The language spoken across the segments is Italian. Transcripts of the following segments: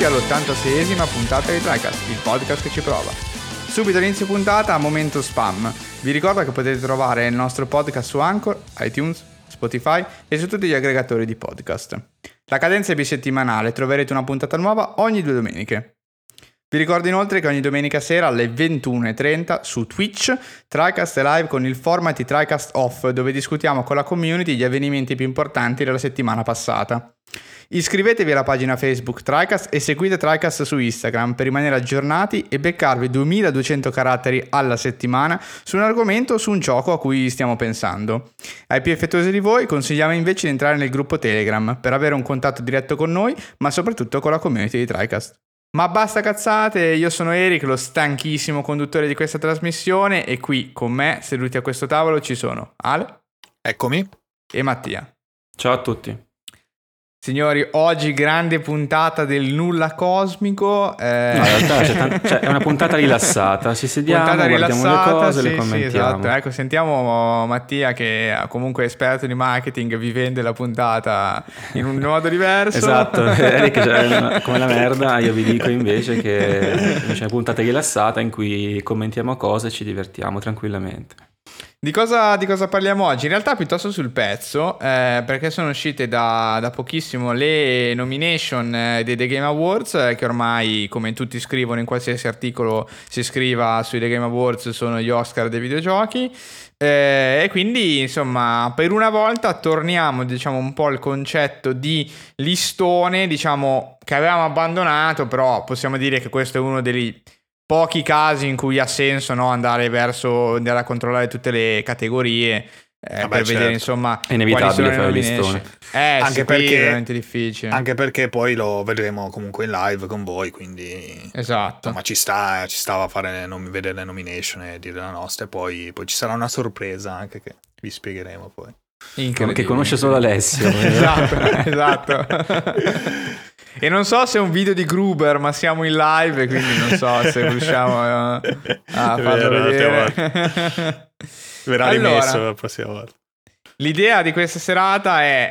Benvenuti all'86esima puntata di TriCast, il podcast che ci prova. Subito all'inizio puntata, momento spam. Vi ricordo che potete trovare il nostro podcast su Anchor, iTunes, Spotify e su tutti gli aggregatori di podcast. La cadenza è bisettimanale, troverete una puntata nuova ogni due domeniche. Vi ricordo inoltre che ogni domenica sera alle 21.30 su Twitch TriCast è live con il format di TriCast Off dove discutiamo con la community gli avvenimenti più importanti della settimana passata. Iscrivetevi alla pagina Facebook TriCast e seguite TriCast su Instagram per rimanere aggiornati e beccarvi 2200 caratteri alla settimana su un argomento o su un gioco a cui stiamo pensando. Ai più effettuosi di voi consigliamo invece di entrare nel gruppo Telegram per avere un contatto diretto con noi ma soprattutto con la community di TriCast. Ma basta cazzate, io sono Eric, lo stanchissimo conduttore di questa trasmissione e qui con me, seduti a questo tavolo, ci sono Ale. Eccomi. E Mattia. Ciao a tutti. Signori, oggi grande puntata del nulla cosmico. Eh... No, in realtà c'è tant- cioè, è una puntata rilassata, ci sediamo, puntata guardiamo le cose, sì, le commentiamo. Sì, esatto. Ecco, sentiamo Mattia che comunque è esperto di marketing, vi vende la puntata in un modo diverso. esatto, Eric cioè, come la merda, io vi dico invece che c'è una puntata rilassata in cui commentiamo cose e ci divertiamo tranquillamente. Di cosa, di cosa, parliamo oggi? In realtà piuttosto sul pezzo, eh, perché sono uscite da, da, pochissimo le nomination eh, dei The Game Awards, eh, che ormai, come tutti scrivono in qualsiasi articolo si scriva sui The Game Awards, sono gli Oscar dei videogiochi. Eh, e quindi, insomma, per una volta torniamo, diciamo, un po' al concetto di listone, diciamo, che avevamo abbandonato, però possiamo dire che questo è uno dei pochi casi in cui ha senso no, andare verso andare a controllare tutte le categorie eh, Vabbè, per certo. vedere insomma è inevitabile fare listone eh, anche perché è veramente difficile. anche perché poi lo vedremo comunque in live con voi quindi esatto. ma ci sta ci stava a fare nom- vedere le nomination e dire la nostra e poi, poi ci sarà una sorpresa anche che vi spiegheremo poi che conosce solo Alessio esatto esatto E non so se è un video di Gruber, ma siamo in live, quindi non so se riusciamo a, a farlo vero, vedere. Verrà allora, rimesso la prossima volta. L'idea di questa serata è,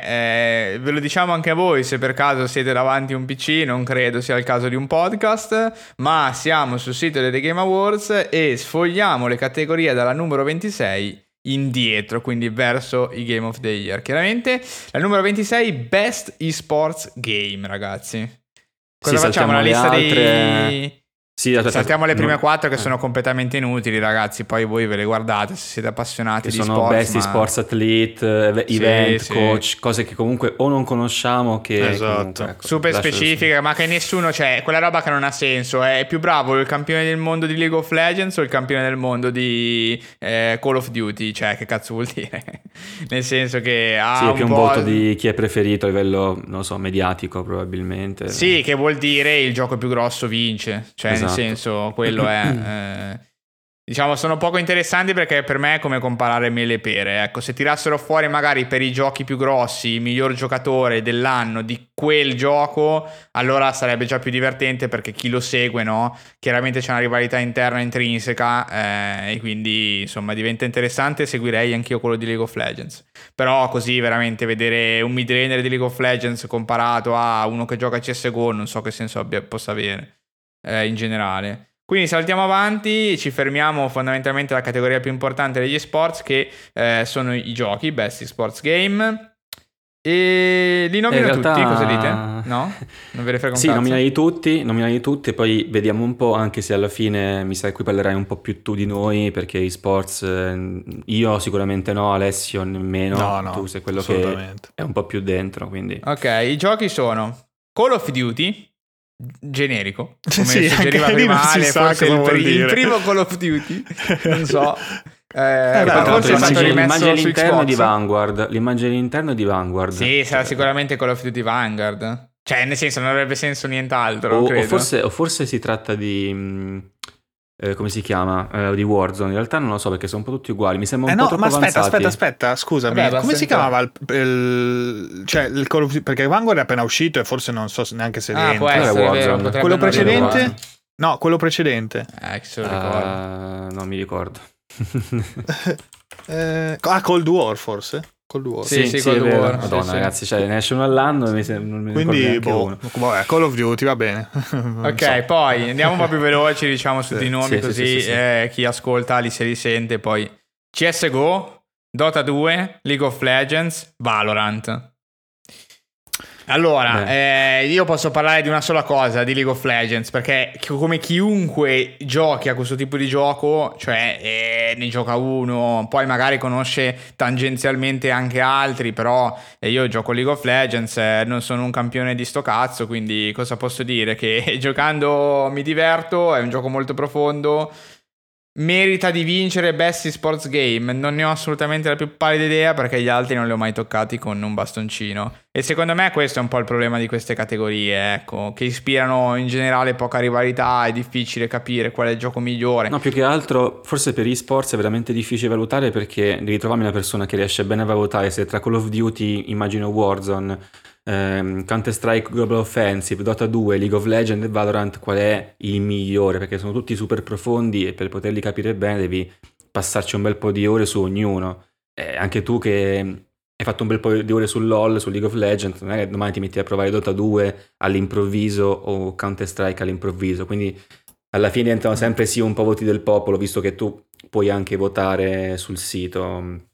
eh, ve lo diciamo anche a voi se per caso siete davanti a un PC, non credo sia il caso di un podcast, ma siamo sul sito dei Game Awards e sfogliamo le categorie dalla numero 26 indietro, quindi verso i Game of the Year. Chiaramente la numero 26 Best Esports Game, ragazzi. Cosa sì, facciamo? La lista altre... dei sì, aspetta, Saltiamo le prime no, quattro che eh. sono completamente inutili, ragazzi. Poi voi ve le guardate se siete appassionati che di sono sport. Best ma... sports athlete, event, sì, coach, sì. cose che comunque o non conosciamo che esatto. comunque, ecco, super specifiche, ma che nessuno, cioè, quella roba che non ha senso. È più bravo il campione del mondo di League of Legends o il campione del mondo di eh, Call of Duty? Cioè, che cazzo vuol dire? Nel senso che ha sì, un è più un voto di chi è preferito a livello, non so, mediatico probabilmente. Sì, che vuol dire il gioco più grosso vince. Cioè, esatto. Nel senso, quello è... Eh, diciamo, sono poco interessanti perché per me è come comparare mele e pere. Ecco, se tirassero fuori magari per i giochi più grossi il miglior giocatore dell'anno di quel gioco, allora sarebbe già più divertente perché chi lo segue, no? Chiaramente c'è una rivalità interna intrinseca eh, e quindi, insomma, diventa interessante. Seguirei anch'io quello di League of Legends. Però così veramente vedere un midlaner di League of Legends comparato a uno che gioca a CSGO non so che senso abbia, possa avere eh, in generale. Quindi saltiamo avanti, ci fermiamo fondamentalmente alla categoria più importante degli sports che eh, sono i giochi, Best Sports Game. E li nomino realtà... tutti, cosa dite? No? Non ve ne frega un Sì, cazzo? nominali tutti, nominali tutti e poi vediamo un po', anche se alla fine mi sa che qui parlerai un po' più tu di noi, perché i sports eh, io sicuramente no, Alessio nemmeno, no, no, tu sei quello che è un po' più dentro, quindi... Ok, i giochi sono Call of Duty, generico come sì, suggeriva prima Ale forse il, pr- il, primo Call of Duty non so eh, eh, beh, forse è stato rimesso di Vanguard l'immagine all'interno di Vanguard. Sì sarà sicuramente Call of Duty Vanguard. Cioè nel senso non avrebbe senso nient'altro o, o, forse, o forse, si tratta di mm, eh, come si chiama? Eh, di Warzone. In realtà non lo so perché sono un po' tutti uguali. Mi sembra un eh po' no, ma aspetta, avanzati. aspetta, aspetta, scusami. Vabbè, come si chiamava il, il, cioè il Call of Duty? Perché Vanguard è appena uscito e forse non so neanche se ah, rientra. Essere, Warzone. quello precedente? No, quello precedente. Eh, se lo ricordo. Uh, non mi ricordo. eh, ah, Cold War forse? Cold War. Sì, sì, Cold è vero. War, Madonna, sì, sì. ragazzi, cioè, ne esce uno all'anno e mi non mi Quindi, boh, uno. vabbè, Call of Duty va bene. Ok, so. poi andiamo un po' più veloci, diciamo, su Sì, di nomi, sì, sì, così sì, sì, sì. eh, chi ascolta li se li sente. Poi CSGO, Dota 2, League of Legends, Valorant. Allora, eh, io posso parlare di una sola cosa, di League of Legends, perché come chiunque giochi a questo tipo di gioco, cioè eh, ne gioca uno, poi magari conosce tangenzialmente anche altri, però eh, io gioco League of Legends, eh, non sono un campione di sto cazzo, quindi cosa posso dire? Che giocando mi diverto, è un gioco molto profondo, merita di vincere Best Sports Game. Non ne ho assolutamente la più pallida idea perché gli altri non li ho mai toccati con un bastoncino. E secondo me questo è un po' il problema di queste categorie, ecco, che ispirano in generale poca rivalità, è difficile capire qual è il gioco migliore. No, più che altro, forse per esports è veramente difficile valutare perché devi trovarmi una persona che riesce bene a valutare se tra Call of Duty, immagino Warzone, ehm, Counter-Strike Global Offensive, Dota 2, League of Legends e Valorant qual è il migliore, perché sono tutti super profondi e per poterli capire bene devi passarci un bel po' di ore su ognuno. Eh, anche tu che hai fatto un bel po' di ore su LoL, su League of Legends, non è che domani ti metti a provare Dota 2 all'improvviso o Counter-Strike all'improvviso, quindi alla fine diventano sempre sì un po' voti del popolo, visto che tu puoi anche votare sul sito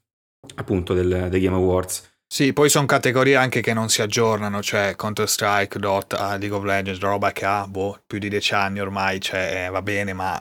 appunto del, dei Game Awards. Sì, poi sono categorie anche che non si aggiornano, cioè Counter-Strike, Dota, League of Legends, roba che ha boh, più di dieci anni ormai, cioè eh, va bene, ma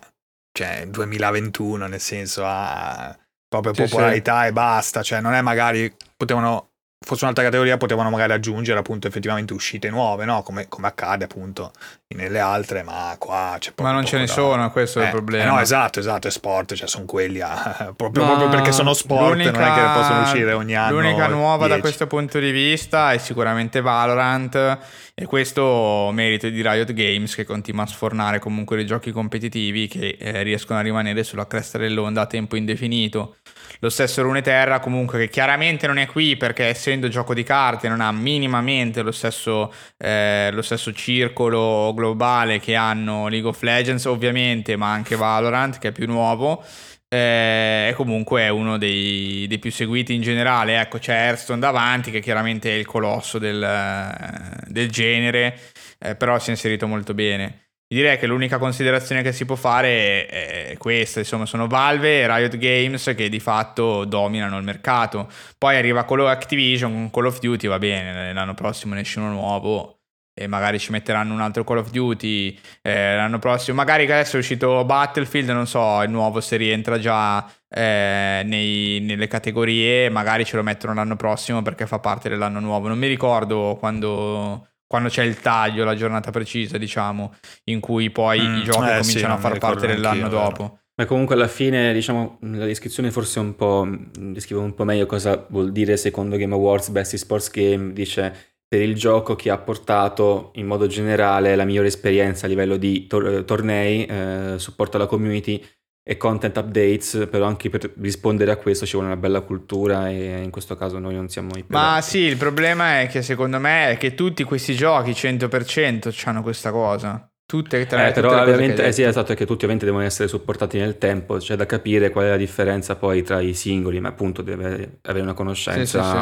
cioè 2021 nel senso ha proprio Sì, popolarità e basta, cioè non è magari potevano fosse un'altra categoria potevano magari aggiungere appunto effettivamente uscite nuove, no? Come, come accade appunto nelle altre, ma qua c'è Ma proprio non ce poco ne da- sono, questo è il Eh, problema. eh no, esatto, esatto, è sport, cioè sono quelli a- proprio, Ma proprio perché sono sport, non è che possono uscire ogni anno. L'unica nuova da 10. questo punto di vista è sicuramente Valorant e questo merito di Riot Games che continua a sfornare comunque dei giochi competitivi che eh, riescono a rimanere sulla cresta dell'onda a tempo indefinito. Lo stesso Runeterra comunque che chiaramente non è qui perché essendo gioco di carte non ha minimamente lo stesso, eh, lo stesso circolo globale che hanno League of Legends ovviamente ma anche Valorant che è più nuovo eh, e comunque è uno dei, dei più seguiti in generale. Ecco, c'è Hearthstone davanti, che chiaramente è il colosso del, eh, del genere, eh, però si è inserito molto bene. Direi che l'unica considerazione che si può fare è, questa, insomma, sono Valve e Riot Games che di fatto dominano il mercato. Poi arriva of Activision con Call of Duty, va bene, l'anno prossimo ne esce uno nuovo e magari ci metteranno un altro Call of Duty eh, l'anno prossimo. Magari che adesso è uscito Battlefield, non so, il nuovo se rientra già eh, nei- nelle categorie, magari ce lo mettono l'anno prossimo perché fa parte dell'anno nuovo. Non mi ricordo quando, quando c'è il taglio, la giornata precisa, diciamo, in cui poi Mm, i giochi eh, cominciano sì, a far parte dell'anno dopo. Ma comunque alla fine, diciamo, la descrizione forse un po'. mh, descrive un po' meglio cosa vuol dire secondo Game Awards Best Sports Game. Dice per il gioco che ha portato in modo generale la migliore esperienza a livello di tor- tornei, eh, supporto alla community e content updates, però anche per rispondere a questo ci vuole una bella cultura e in questo caso noi non siamo i Ma pedati. sì, il problema è che secondo me è che tutti questi giochi 100% hanno questa cosa. Tutte e tre. Eh, però ovviamente eh sì, esatto, è che tutti ovviamente devono essere supportati nel tempo, c'è da capire qual è la differenza poi tra i singoli, ma appunto deve avere una Sì, conoscenza sì, sì.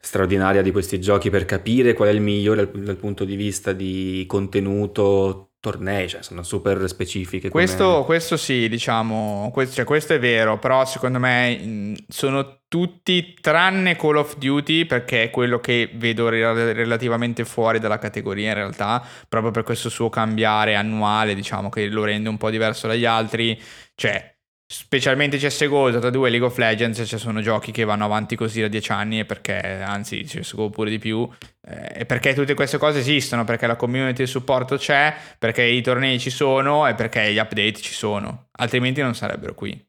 straordinaria di questi giochi per capire qual è il migliore dal, dal punto di vista di contenuto, tornei, cioè sono super specifiche. come- Questo, questo sì, diciamo, questo, cioè, questo è vero, però secondo me sono tutti tranne Call of Duty perché è quello che vedo re- relativamente fuori dalla categoria in realtà, proprio per questo suo cambiare annuale, diciamo, che lo rende un po' diverso dagli altri, cioè... Specialmente CSGO, Dota 2 League of Legends, cioè sono giochi che vanno avanti così da 10 anni e perché, anzi CSGO pure di più, eh, e perché tutte queste cose esistono, perché la community di supporto c'è, perché i tornei ci sono e perché gli update ci sono, altrimenti non sarebbero qui.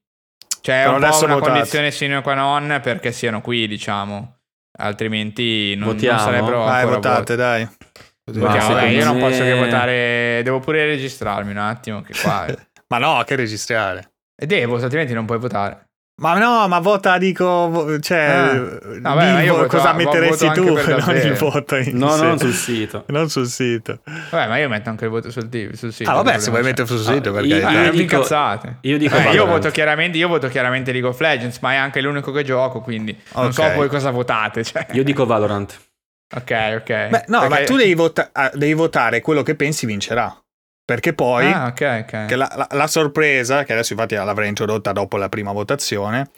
Cioè è un po' una votate. condizione sine qua non perché siano qui, diciamo, altrimenti non, non sarebbero ancora votate, voti. dai. Votiamo, dai, io non posso che votare, devo pure registrarmi un attimo, che qua... Ma no, che registrare. E devo, altrimenti non puoi votare. Ma no, ma vota, dico, cioè, Ah. Vabbè, ma di io vo- voto- cosa metteresti tu, non il voto in No, sé. non sul sito. Non sul sito. Vabbè, ma io metto anche il voto sul, sul sito. Ah, vabbè, se vuoi mettere sul sito, Ah, per io-. Eh, io dico- incazzate. io dico Eh, io, voto chiaramente, io voto chiaramente League of Legends, ma è anche l'unico che gioco, quindi non so voi cosa votate. Cioè. Io dico Valorant. Ok, ok. Beh, no, ma Perché- tu devi, vota- ah, devi votare quello che pensi vincerà. Perché poi, Ah, ok, ok. che la, la- la sorpresa, che adesso infatti l'avrei introdotta dopo la prima votazione,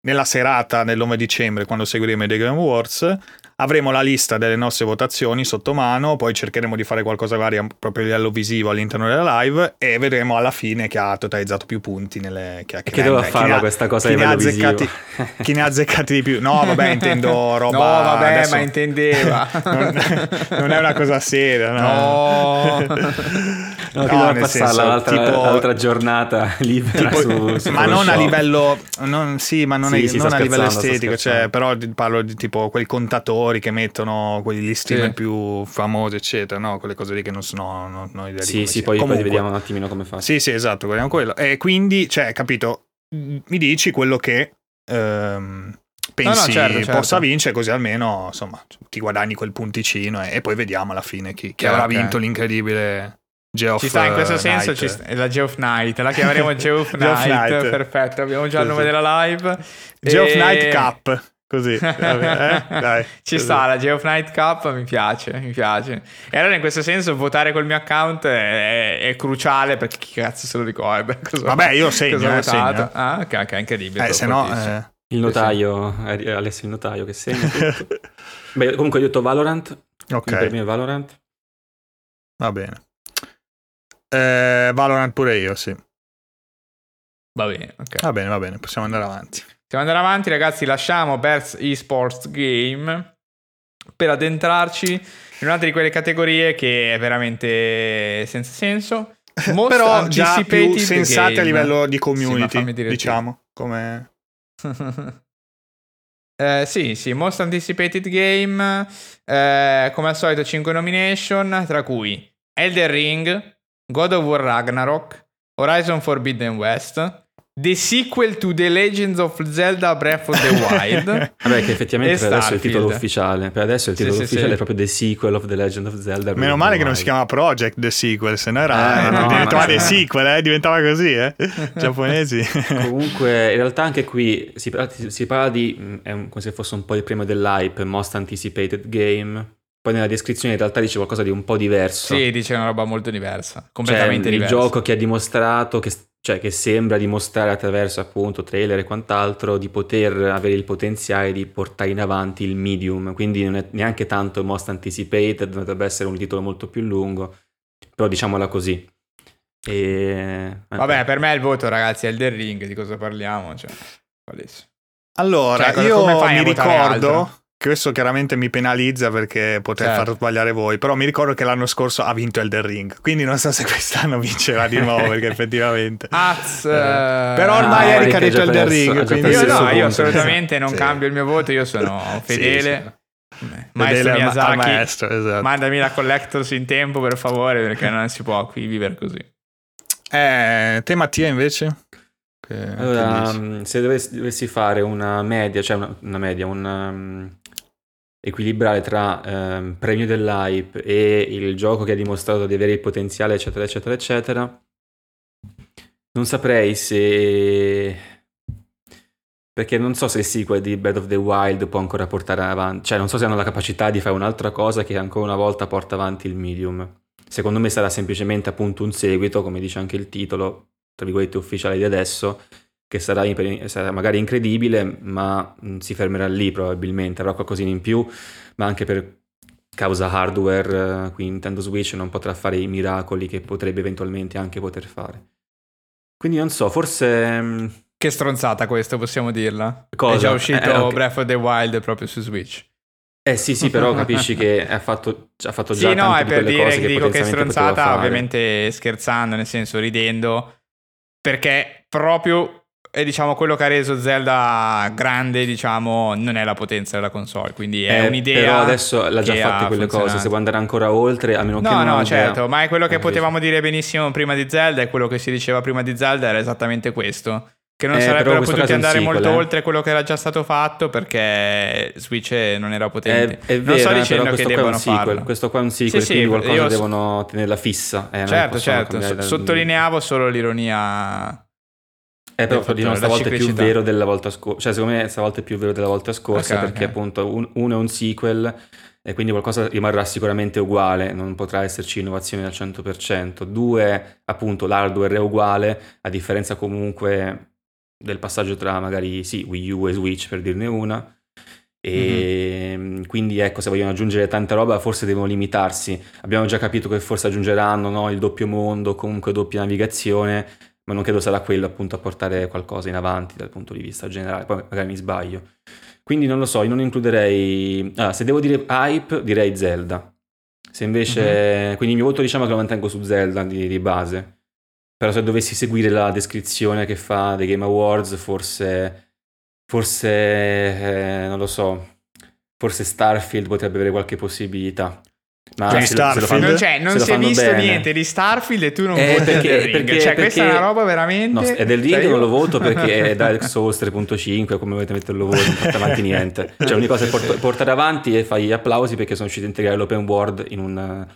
nella serata del 9 dicembre, quando seguiremo i The Game Awards, avremo la lista delle nostre votazioni sotto mano, poi cercheremo di fare qualcosa varia proprio a livello visivo all'interno della live e vedremo alla fine chi ha totalizzato più punti nelle che, Che doveva farla questa cosa a livello visivo. chi ne ha azzeccati di più. No, vabbè, intendo roba No, vabbè, adesso- ma intendeva. non, non è una cosa seria, no. No. No, che doveva passarla senso, l'altra, tipo- l'altra giornata libera tipo- su, su ma non a Photoshop. livello non, sì ma non, Sì, è- sì, non a livello estetico cioè, però parlo di tipo quei contatori che mettono quegli streamer Sì. più famosi eccetera no quelle cose lì che non sono non, non ho idea di Sì, come sì, poi, poi vediamo un attimino come fa. sì sì esatto guardiamo quello e quindi cioè capito mi dici quello che ehm, pensi certo, certo. possa vincere così almeno insomma ti guadagni quel punticino e, e poi vediamo alla fine chi, chi avrà vinto l'incredibile Geoff Ci sta in questo eh, senso, sta- la Geoff Knight, la chiameremo Geoff Knight, Knight. perfetto, abbiamo già il nome della live. Geoff E- Knight Cup così vabbè, eh? Dai, Ci così. sta, la Geoff Knight Cup mi piace, mi piace. E allora in questo senso votare col mio account è, è cruciale perché chi cazzo se lo ricorda? Cosa- Vabbè, io segno, cosa eh, segno. Ah, ok, ok, incredibile. Eh, se no, eh, Il notaio, eh, Alessio il notaio che segna tutto. Beh, comunque ho detto Valorant, quindi per ok, me è Valorant. va bene. Eh, Valorant pure io, sì. Va bene, ok. Va bene, va bene, possiamo andare avanti. Possiamo andare avanti, ragazzi. Lasciamo Berz eSports Game per addentrarci in un'altra di quelle categorie che è veramente senza senso. Most Però già più sensate game. a livello di Sì, community, tu. diciamo, come... Eh, sì, sì, Most Anticipated Game, eh, come al solito 5 nomination, tra cui Elden Ring, God of War Ragnarok, Horizon Forbidden West, The Sequel to The Legends of Zelda Breath of the Wild, Vabbè, che effettivamente per adesso è il titolo ufficiale. Per adesso il titolo sì, ufficiale sì. è proprio The Sequel of The Legend of Zelda. Breath Meno male the che non si Wild. chiama Project The Sequel, se no era... Eh, no, diventava The Sequel, eh? Diventava così, eh? Giapponesi. Comunque, in realtà anche qui si parla, si parla di, mh, è un- come se fosse un po' il premio dell'hype, Most Anticipated Game. Poi nella descrizione in realtà dice qualcosa di un po' diverso. sì, dice una roba molto diversa, Cioè, completamente il diversa. gioco che ha dimostrato, che, cioè, che sembra dimostrare attraverso appunto trailer e quant'altro di poter avere il potenziale di portare in avanti il medium. Quindi non è neanche tanto Most Anticipated, dovrebbe essere un titolo molto più lungo. Però diciamola così. E... eh, Vabbè, per me il voto, ragazzi, è Elden Ring, di cosa parliamo? Cioè. Allora, Cioè, io come fai a mi ricordo, altro? Che questo chiaramente mi penalizza perché potrei Certo. far sbagliare voi, però mi ricordo che l'anno scorso ha vinto Elden Ring, quindi non so se quest'anno vincerà di nuovo perché effettivamente... Az, Eh, eh, però ormai Ah, Eric Eric ha ha detto Elden perso- Ring, quindi Io no, io assolutamente non Sì. cambio il mio voto, io sono Sì, fedele. sì. Maestro Fedele Miyazaki, maestro, esatto. mandami la collectors in tempo per favore perché non si può qui vivere così. Eh, te Mattia invece? Che, Allora, che mh, se dovessi, dovessi fare una media, cioè una, una media, un um, equilibrare tra ehm, premio dell'hype e il gioco che ha dimostrato di avere il potenziale, eccetera, eccetera, eccetera, non saprei se... Perché non so se il sequel di Breath of the Wild può ancora portare avanti, cioè non so se hanno la capacità di fare un'altra cosa che ancora una volta porta avanti il medium. Secondo me sarà semplicemente appunto un seguito, come dice anche il titolo, tra virgolette ufficiale di adesso, che sarà, sarà magari incredibile, ma mh, si fermerà lì probabilmente, avrà qualcosina in più, ma anche per causa hardware, eh, qui Nintendo Switch non potrà fare i miracoli che potrebbe eventualmente anche poter fare. Quindi non so, forse... mh, Che stronzata questo, possiamo dirla? Cosa? È già uscito Eh, ok. Breath of the Wild proprio su Switch. Eh sì, sì, però capisci che ha fatto, ha fatto già Sì, no, tante è di per dire che che dico che è stronzata, ovviamente scherzando, nel senso ridendo, perché proprio è diciamo quello che ha reso Zelda grande, diciamo, non è la potenza della console, quindi è Eh, un'idea. Però adesso l'ha già ha quelle cose, se vuoi andare ancora oltre, a meno che No, non no, abbia- certo, ma è quello che potevamo dire benissimo prima di Zelda e quello che si diceva prima di Zelda era esattamente questo. che non Eh, sarebbero potuti è andare sequel, molto eh. oltre quello che era già stato fatto perché Switch non era È, potente. è non vero, sto eh, dicendo che è debbano farlo. Questo qua è un sequel, Sì, sì, quindi qualcosa io- devono tenerla fissa. eh, non Certo, certo, dal- sottolineavo solo l'ironia. Eh, però diciamo la stavolta è più vero della volta scorsa. Cioè, secondo me stavolta è più vero della volta scorsa Ok, perché ok. appunto un- uno è un sequel e quindi qualcosa rimarrà sicuramente uguale, non potrà esserci innovazione al 100%. Due, appunto, l'hardware è uguale, a differenza comunque del passaggio tra magari sì, Wii U e Switch per dirne una. E Mhm. quindi ecco, se vogliono aggiungere tanta roba, forse devono limitarsi. Abbiamo già capito che forse aggiungeranno no, il doppio mondo, comunque doppia navigazione, ma non credo sarà quello appunto a portare qualcosa in avanti dal punto di vista generale. Poi magari mi sbaglio. Quindi non lo so, io non includerei. Ah, se devo dire hype, direi Zelda. Se invece. Quindi il mio voto diciamo che lo mantengo su Zelda di, di base. Però se dovessi seguire la descrizione che fa dei Game Awards, forse. Forse. eh, non lo so. Forse Starfield potrebbe avere qualche possibilità. Ma Cioè, Starfield? fanno- Non, cioè, non si è visto bene. niente di Starfield e tu non Eh, voti perché- Ring. perché- cioè, questa è perché- una roba veramente. No, è cioè, Ring io- non lo voto perché è Dark Souls 3.5, come volete metterlo voi, non porta avanti niente. Cioè, l'unica cosa è port- portare avanti e fare gli applausi perché sono riusciti a integrare l'open world in un,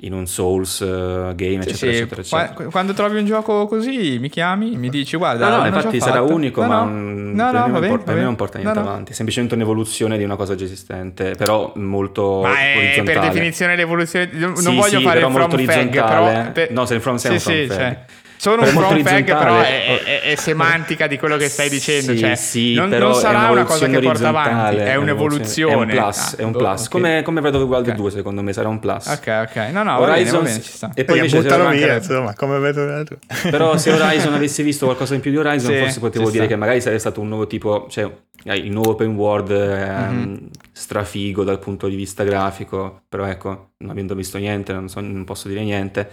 in un Souls eh, game, Sì, eccetera, sì, eccetera, eccetera. qua- Quando trovi un gioco così, mi chiami, mi dici guarda. No, no, infatti sarà fatto. unico, No, ma no. non, No, per me non per me non porta niente avanti. È semplicemente un'evoluzione di una cosa già esistente, però molto Ma è per definizione l'evoluzione. Non, Sì, voglio fare però il molto from fag, orizzontale. però. per- No, se il from sei sì, un from sì, fag. cioè, sono un from fag, però orizzontale. è, è- è semantica di quello che stai dicendo. Sì, cioè, sì, non, però non sarà una cosa che porta avanti, è un'evoluzione. È un plus, Ah, è un plus. ok. Come, come Breath of the Wild Ok. 2, secondo me, sarà un plus. Ok, ok. No, no, va bene, Horizon va bene, ci sta. e poi invece buttalo manca- via, insomma, come vedo tu. Però se Horizon avessi visto qualcosa in più di Horizon, Sì, forse potevo dire sta. che magari sarebbe stato un nuovo tipo, cioè eh, il nuovo open world ehm, Mhm. strafigo dal punto di vista grafico, però ecco, non avendo visto niente, non, so- non posso dire niente.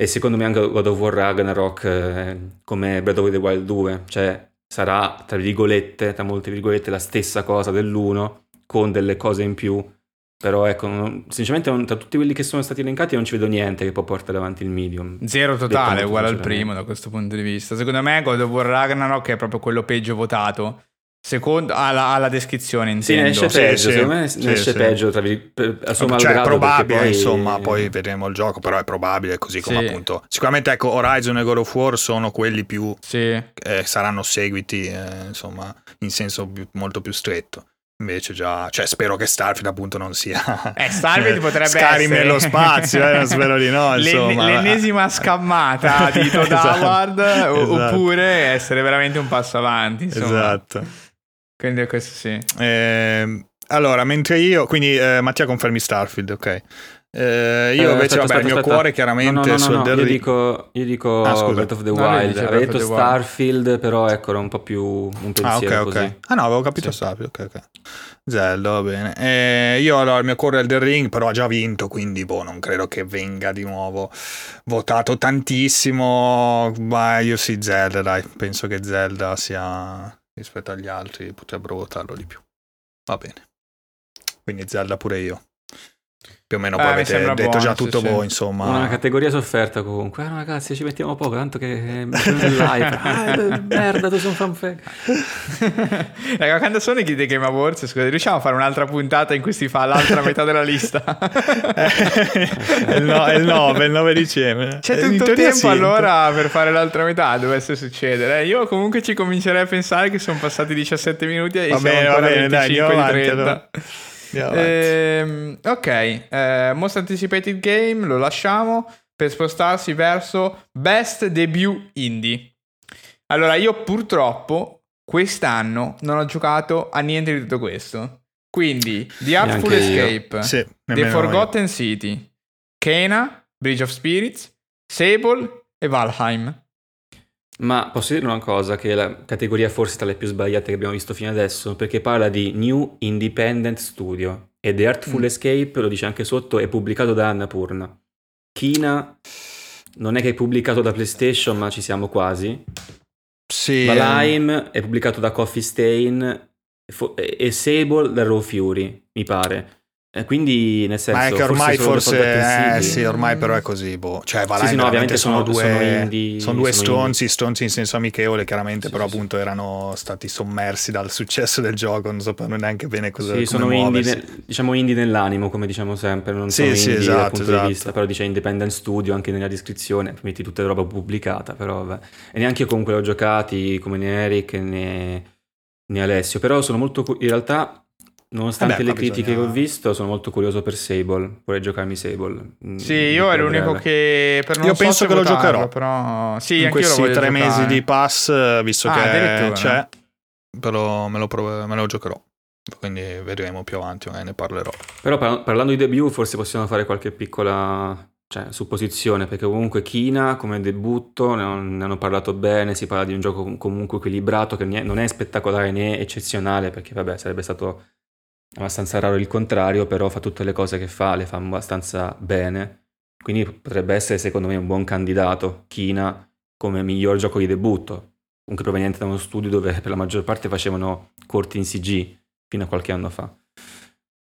E secondo me anche God of War Ragnarok eh, come Breath of the Wild 2, cioè sarà tra virgolette, tra molte virgolette, la stessa cosa dell'1 con delle cose in più. Però ecco, non- sinceramente non- tra tutti quelli che sono stati elencati non ci vedo niente che può portare avanti il medium. Zero totale, uguale al primo da questo punto di vista. Secondo me God of War Ragnarok è proprio quello peggio votato. Secondo alla, alla descrizione Sì, ne intendo. esce peggio, sì, secondo me ne sì, esce sì. peggio, tra vir- per- a suo cioè, probabile, poi- insomma, poi vedremo il gioco, però è probabile così come appunto. Sicuramente ecco, Horizon e God of War sono quelli più eh, saranno seguiti, eh, insomma, in senso più- molto più stretto. Invece già, cioè spero che Starfield appunto non sia Eh, Starfield potrebbe Skyrim essere nello spazio, eh, spero di no, L'en- insomma. l'ennesima scammata di Todd Esatto, Howard esatto. oppure essere veramente un passo avanti. Insomma. Esatto. Quindi questo sì. Ehm, allora, mentre io, quindi eh, Mattia confermi Starfield, ok. Eh, io Eh, invece, aspetta, vabbè, il mio aspetta, cuore aspetta. chiaramente no, no, no, sul no, The io Ring. dico, io dico Ah. Breath of the No, Wild. dice Avevo detto. Starfield, però ecco, era un po' più un Ah, pensiero ok, così. ok. Ah, no, avevo capito Sì. Starfield, ok, ok. Zelda, va bene. Eh, io allora, il mio cuore è il The Ring, però ha già vinto, quindi boh, non credo che venga di nuovo votato tantissimo. Ma io sì, Zelda, dai. Penso che Zelda sia, rispetto agli altri, potrebbero votarlo di più. Va bene. Quindi Zelda pure io. Più o meno Eh, poi mi avete sembra detto buono, già tutto sì. voi, insomma. Una categoria sofferta comunque. Ah, no, ragazzi, ci mettiamo poco, tanto che eh, bisogna dell'hype. Ah, eh, merda, tu sei un fan fag. Raga, quando sono i The Game Awards? Scusa, riusciamo a fare un'altra puntata in cui si fa l'altra metà della lista? è, il no- è il 9, il 9 dicembre. C'è Eh, tutto il tempo sì, allora per fare l'altra metà, dovesse succedere. Eh, Io comunque ci comincerei a pensare che sono passati 17 minuti e Va siamo bene, va ancora bene, dai, 25 andiamo di avanti, 30. allora. Ehm, ok, eh, Most Anticipated Game lo lasciamo per spostarsi verso Best Debut Indie. Allora, io purtroppo quest'anno non ho giocato a niente di tutto questo. Quindi, The Artful io. Escape, Sì, The Forgotten City, Kena, Bridge of Spirits, Sable e Valheim. Ma posso dire una cosa, che la categoria forse tra le più sbagliate che abbiamo visto fino adesso, perché parla di New Independent Studio e The Artful Mm. Escape, lo dice anche sotto, è pubblicato da Annapurna. Kina non è che è pubblicato da PlayStation, ma ci siamo quasi. Sì, Valheim è pubblicato da Coffee Stain e Sable da Raw Fury, mi pare. E quindi, nel senso, Ma è che ormai forse, forse, eh, sì, ormai però è così, boh. Cioè, Valheim Sì, sì, no, ovviamente sono, sono- due, sono indie- sono due sono stronzi in senso amichevole, chiaramente, Sì, però sì, appunto erano stati sommersi dal successo del gioco, non sapevano neanche bene cosa Sì, sono indie, muoversi. nel- diciamo indie nell'animo, come diciamo sempre, non Sì, sono sì, indie dal esatto, punto esatto. di vista, però dice Independent Studio anche nella descrizione, metti tutta roba pubblicata, però vabbè. E neanche io comunque l'ho giocati come né Eric né, né Alessio, però sono molto in realtà nonostante Vabbè, le critiche bisogna- che ho visto, sono molto curioso per Sable, vorrei giocarmi Sable. mm, Sì, io è l'unico breve. che per non Io so penso che lo giocherò. Però sì, in questi tre giocare. mesi di pass, visto Ah, che c'è, però me lo, prov- me lo giocherò. Quindi vedremo più avanti, magari ne parlerò. Però par- parlando di debut, forse possiamo fare qualche piccola cioè, supposizione, perché comunque Kina come debutto ne, hanno- ne hanno parlato bene, si parla di un gioco com- comunque equilibrato, che ne- non è spettacolare né eccezionale, perché vabbè sarebbe stato abbastanza raro il contrario, però fa tutte le cose che fa, le fa abbastanza bene, quindi potrebbe essere secondo me un buon candidato. Kina come miglior gioco di debutto, comunque proveniente da uno studio dove per la maggior parte facevano corti in CG fino a qualche anno fa.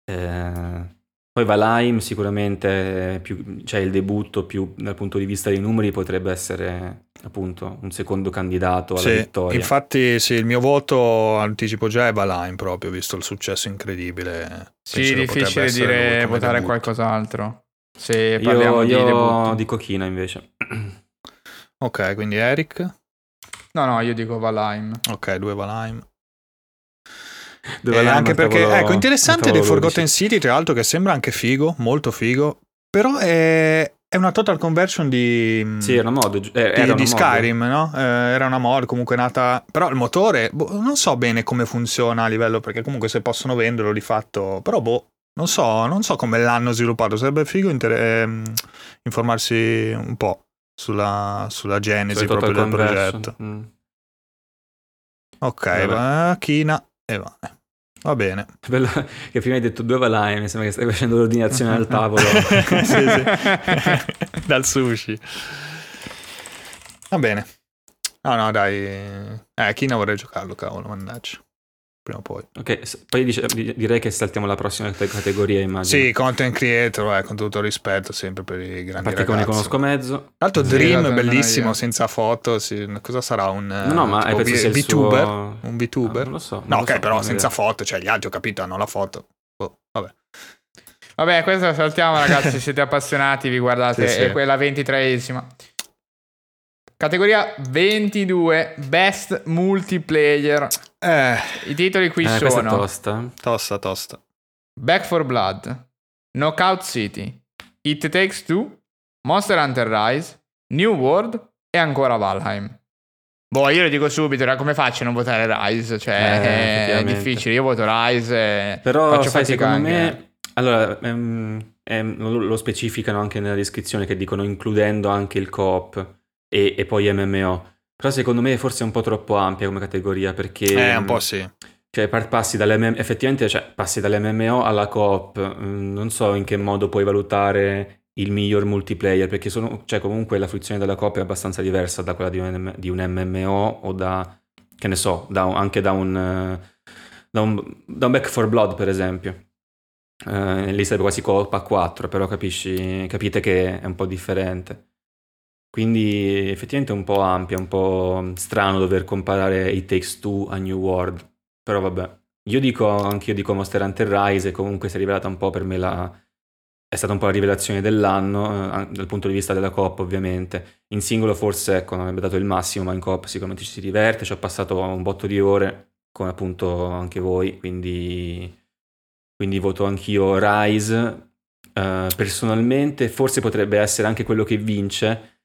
Eh, poi Valheim sicuramente è più, cioè il debutto più dal punto di vista dei numeri potrebbe essere appunto un secondo candidato alla Sì, vittoria. infatti sì, il mio voto anticipo già è Valheim proprio, visto il successo incredibile. Sì, difficile dire votare qualcos'altro. Se parliamo io di io dico Kina invece. Ok, quindi Eric. No, no, io dico Valheim. Ok, due Valheim. Dove Eh, Valheim anche perché, tavolo- ecco, interessante dei Forgotten 12. City, tra l'altro, che sembra anche figo, molto figo, però è, è una total conversion di, Sì, era una mod. eh, di, era di una mod. Skyrim, no? Eh, era una mod comunque nata, però il motore, boh, non so bene come funziona a livello, perché comunque se possono venderlo di fatto, però boh, non so, non so come l'hanno sviluppato, sarebbe figo inter- ehm, informarsi un po' sulla, sulla genesi Cioè, proprio del Conversion. progetto. Mm. Ok, Vabbè. va, Kina e va. Va bene. Bello che prima hai detto due Valheim, mi sembra che stai facendo l'ordinazione al tavolo. sì, sì. Dal sushi. Va bene. No, no, dai. Eh, Kina vorrei giocarlo, cavolo, mannaggia. Prima o poi. ok, poi dice- di- direi che saltiamo alla prossima te- categoria, immagino. Sì, content creator, eh, con tutto il rispetto sempre per i A grandi parte che non ne ragazzi. conosco mezzo. Tra l'altro Sì, Dream, nemmeno bellissimo, senza foto. sì, Cosa sarà? Un, No, no, ma tipo penso vi- sia il VTuber? suo- Un VTuber? Ah, non lo so. non no, lo ok, so, però senza idea. foto. Cioè, gli altri, ho capito, hanno la foto. Oh, vabbè. Vabbè, questa la saltiamo, ragazzi. Se siete appassionati, vi guardate. Sì, sì. È quella ventitreesima. Categoria 22, Best Multiplayer. Eh, I titoli qui Eh, sono tosta. tosta, tosta. Back for Blood, Knockout City, It Takes Two, Monster Hunter Rise, New World e ancora Valheim. Boh, io lo dico subito, era come faccio a non votare Rise? Cioè, Eh, è difficile. Io voto Rise e Però, faccio sai, fatica secondo anche. me... Allora, ehm, ehm, lo, lo specificano anche nella descrizione che dicono includendo anche il co-op e, e poi MMO. Però secondo me forse è un po' troppo ampia come categoria perché... Eh, un po' sì. Cioè, passi dall'MM effettivamente cioè, passi dall'MMO alla coop. Mm, Non so in che modo puoi valutare il miglior multiplayer, perché sono, cioè, comunque la fruizione della coop è abbastanza diversa da quella di un, di un MMO o da, che ne so, da anche da un, eh, da un, da un Back for Blood, per esempio. Eh, lì sarebbe quasi coop a 4, però capisci, capite che è un po' differente. Quindi effettivamente è un po' ampia, un po' strano dover comparare It Takes Two a New World. Però vabbè, io dico, anche io dico Monster Hunter Rise e comunque si è rivelata un po' per me la... È stata un po' la rivelazione dell'anno, eh, dal punto di vista della coop ovviamente. In singolo forse, ecco, non avrebbe dato il massimo, ma in coop sicuramente ci si diverte, ci ho passato un botto di ore, come appunto anche voi, quindi, quindi voto anch'io Rise. Eh, personalmente forse potrebbe essere anche quello che vince,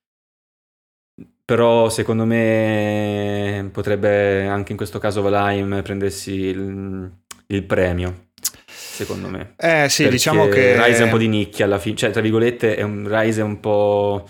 però secondo me potrebbe anche in questo caso Valheim prendersi il, il premio, secondo me. Eh sì, Perché diciamo che... Rise è un po' di nicchia alla fine, cioè tra virgolette è un, Rise è un po'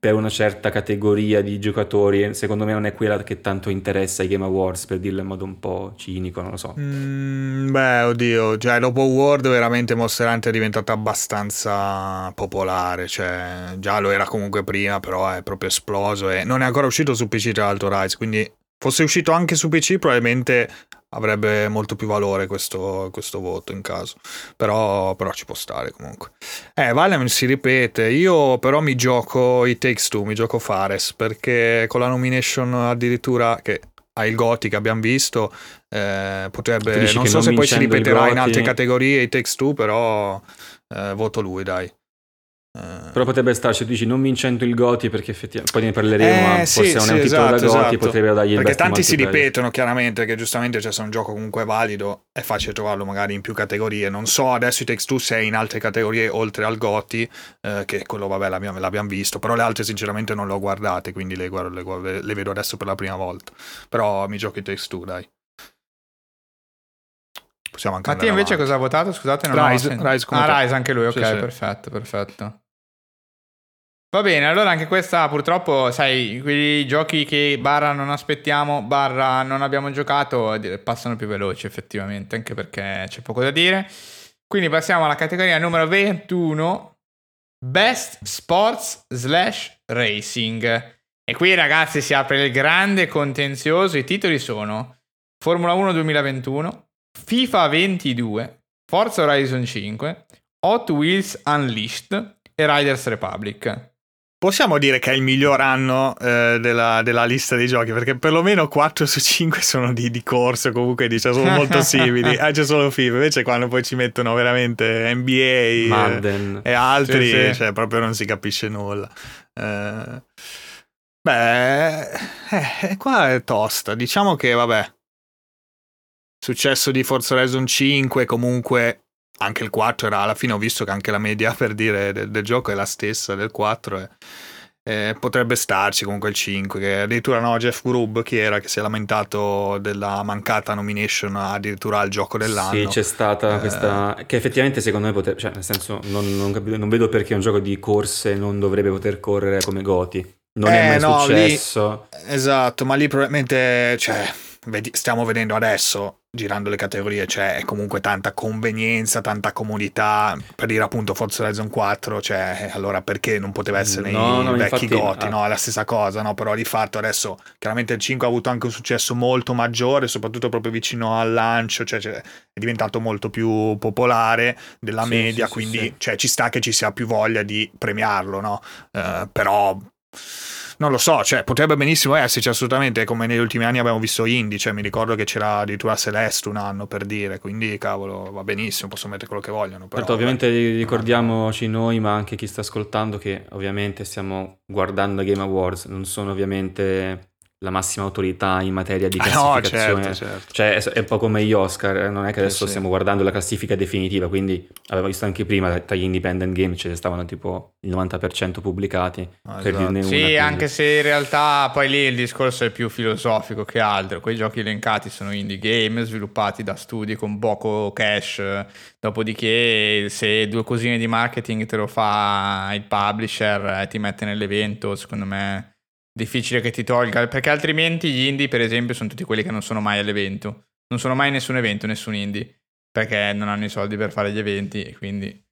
per una certa categoria di giocatori, secondo me non è quella che tanto interessa ai Game Awards, per dirlo in modo un po' cinico, non lo so. Mm, beh, oddio, cioè dopo World veramente Monster Hunter è diventato abbastanza popolare, cioè già lo era comunque prima, però è proprio esploso e non è ancora uscito su PC tra l'altro Rise, quindi fosse uscito anche su PC probabilmente avrebbe molto più valore questo, questo voto in caso. Però, però, ci può stare comunque. Eh, Valheim si ripete. Io però mi gioco i Takes Two, mi gioco Fares perché con la nomination addirittura che ha il Goti che abbiamo visto, eh, potrebbe. Non so non se poi si ripeterà in altre categorie i Takes Two, però eh, voto lui, dai. Uh, Però potrebbe starci, tu dici non vincendo il Goti perché effettivamente poi ne parleremo, eh, ma sì, forse sì, un esatto, titolo da Goti esatto. potrebbero dargli perché tanti si ripetono chiaramente che giustamente cioè, se un gioco comunque valido è facile trovarlo magari in più categorie. Non so adesso i Takes Two se è in altre categorie oltre al Goti, eh, che quello vabbè l'abbiamo, l'abbiamo, visto, però le altre sinceramente non le ho guardate, quindi le, guardo, le, le vedo adesso per la prima volta. Però mi gioco i Takes Two, dai. Possiamo anche Mattia invece avanti. cosa ha votato? Scusate, non Rise, ho Rise Ah, Rise anche lui, ok, sì, sì. perfetto, perfetto. Va bene, allora anche questa purtroppo, sai, quei giochi che barra non aspettiamo, barra non abbiamo giocato, passano più veloci effettivamente, anche perché c'è poco da dire. Quindi passiamo alla categoria numero 21, Best Sports slash Racing. E qui ragazzi si apre il grande contenzioso, i titoli sono Formula 1 2021, FIFA 22, Forza Horizon 5, Hot Wheels Unleashed e Riders Republic. Possiamo dire che è il miglior anno eh, della, della, lista dei giochi, perché perlomeno 4 su 5 sono di, di corso, comunque dice, sono molto simili. Ah, c'è solo FIFA, invece quando poi ci mettono veramente NBA e, e, altri, sì, sì. Cioè, proprio non si capisce nulla. Eh, beh, eh, qua è tosta. Diciamo che, vabbè, successo di Forza Horizon 5, comunque anche il 4 era alla fine ho visto che anche la media per dire del, del gioco è la stessa del 4 e, eh, potrebbe starci comunque il 5 che addirittura no Jeff Grubb chi era che si è lamentato della mancata nomination addirittura al gioco dell'anno. Sì c'è stata eh, questa che effettivamente secondo me potrebbe cioè nel senso non, non, capito, non, vedo perché un gioco di corse non dovrebbe poter correre come Goti. Non eh, è mai no, successo. Lì, esatto ma lì probabilmente cioè stiamo vedendo adesso girando le categorie c'è cioè, comunque tanta convenienza, tanta comodità. Per dire appunto Forza Horizon 4 cioè allora perché non poteva essere no, nei no, vecchi infatti, goti ah. no? È la stessa cosa no? Però di fatto adesso chiaramente il 5 ha avuto anche un successo molto maggiore soprattutto proprio vicino al lancio cioè, cioè è diventato molto più popolare della sì, media sì, quindi sì, cioè, ci sta che ci sia più voglia di premiarlo no? Uh, però non lo so, cioè, potrebbe benissimo esserci assolutamente, come negli ultimi anni abbiamo visto indie, cioè, mi ricordo che c'era addirittura Celeste un anno per dire, quindi cavolo, va benissimo, possono mettere quello che vogliono. Però, certo, ovviamente beh, ricordiamoci noi, ma anche chi sta ascoltando, che ovviamente stiamo guardando Game Awards, non sono ovviamente la massima autorità in materia di classificazione. No, certo, certo. Cioè, è un po' come gli Oscar, eh, non è che adesso sì, stiamo guardando la classifica definitiva, quindi avevo visto anche prima tra gli independent game ce ne stavano tipo il 90% pubblicati. Ah, per esatto. Sì, una, anche se in realtà poi lì il discorso è più filosofico che altro. Quei giochi elencati sono indie game sviluppati da studi con poco cash. Dopodiché, se due cosine di marketing te lo fa il publisher e ti mette nell'evento, secondo me difficile che ti tolga, perché altrimenti gli indie, per esempio, sono tutti quelli che non sono mai all'evento. Non sono mai nessun evento, nessun indie, perché non hanno i soldi per fare gli eventi e quindi...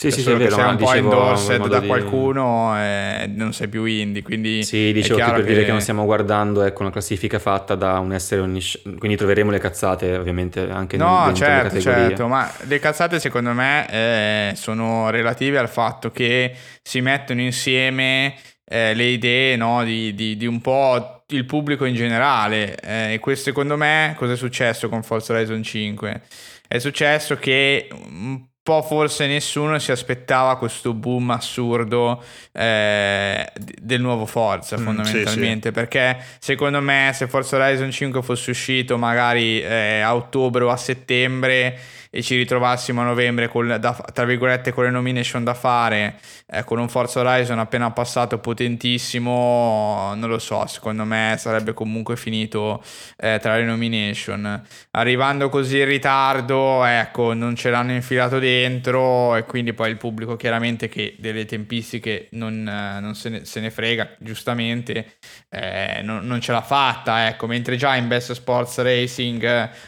Sì, sì, sì, è vero. Sei un po' endorsed da di... qualcuno e non sei più indie, quindi... Sì, dicevo che per che... dire che non stiamo guardando ecco, una classifica fatta da un essere onnisciente, quindi troveremo le cazzate ovviamente anche no, nel, certo, certo, ma le cazzate secondo me eh, sono relative al fatto che si mettono insieme eh, le idee no, di, di, di, un po' il pubblico in generale. Eh, e questo secondo me cosa è successo con Forza Horizon 5? È successo che un po' forse nessuno si aspettava questo boom assurdo eh, del nuovo Forza fondamentalmente mm, sì, sì. perché secondo me se Forza Horizon 5 fosse uscito magari eh, a ottobre o a settembre e ci ritrovassimo a novembre con, da, tra virgolette con le nomination da fare eh, con un Forza Horizon appena passato potentissimo non lo so secondo me sarebbe comunque finito eh, tra le nomination. Arrivando così in ritardo ecco non ce l'hanno infilato dentro e quindi poi il pubblico chiaramente che delle tempistiche non, eh, non se, ne, se, ne, frega giustamente eh, non, non, ce l'ha fatta ecco. Mentre già in Best Sports Racing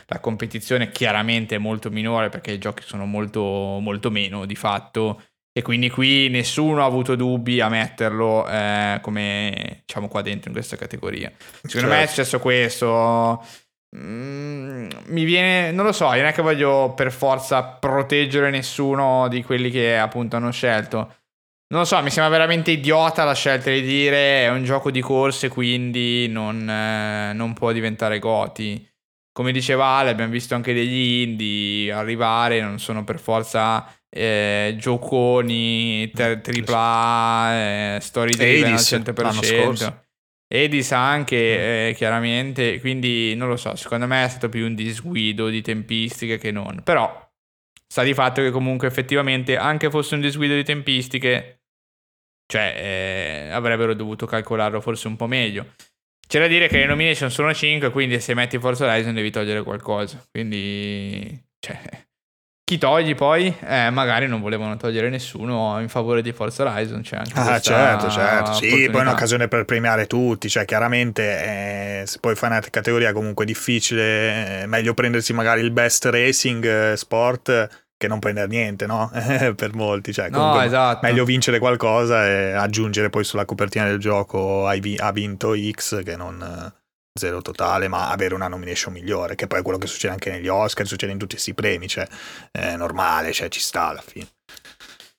la competizione chiaramente è molto minore minore perché i giochi sono molto, molto meno di fatto e quindi qui nessuno ha avuto dubbi a metterlo eh, come diciamo qua dentro in questa categoria. Secondo certo. me è certo. successo questo. Mm, mi viene, non lo so, io non è che voglio per forza proteggere nessuno di quelli che appunto hanno scelto. Non lo so, mi sembra veramente idiota la scelta di dire è un gioco di corse, quindi non, eh, non può diventare Goti. Come diceva Ale, abbiamo visto anche degli indie arrivare, non sono per forza eh, gioconi, ter- tripla eh, story driven al 100%. Edis anche, mm. eh, chiaramente, quindi non lo so, secondo me è stato più un disguido di tempistiche che non. Però sta di fatto che comunque effettivamente, anche fosse un disguido di tempistiche, cioè, eh, avrebbero dovuto calcolarlo forse un po' meglio. C'è da dire che le nomination sono 5, quindi se metti Forza Horizon devi togliere qualcosa. Quindi, cioè, chi togli poi? Eh, magari non volevano togliere nessuno in favore di Forza Horizon. C'è anche ah, certo, certo. Sì, poi è un'occasione per premiare tutti. Cioè, chiaramente, eh, se poi fai una categoria comunque difficile, è meglio prendersi magari il best racing eh, sport che non prendere niente, no? per molti, cioè no, esatto. meglio vincere qualcosa e aggiungere poi sulla copertina del gioco hai ha vinto X che non eh, zero totale, ma avere una nomination migliore, che poi è quello che succede anche negli Oscar, succede in tutti questi premi, cioè è normale, cioè ci sta alla fine.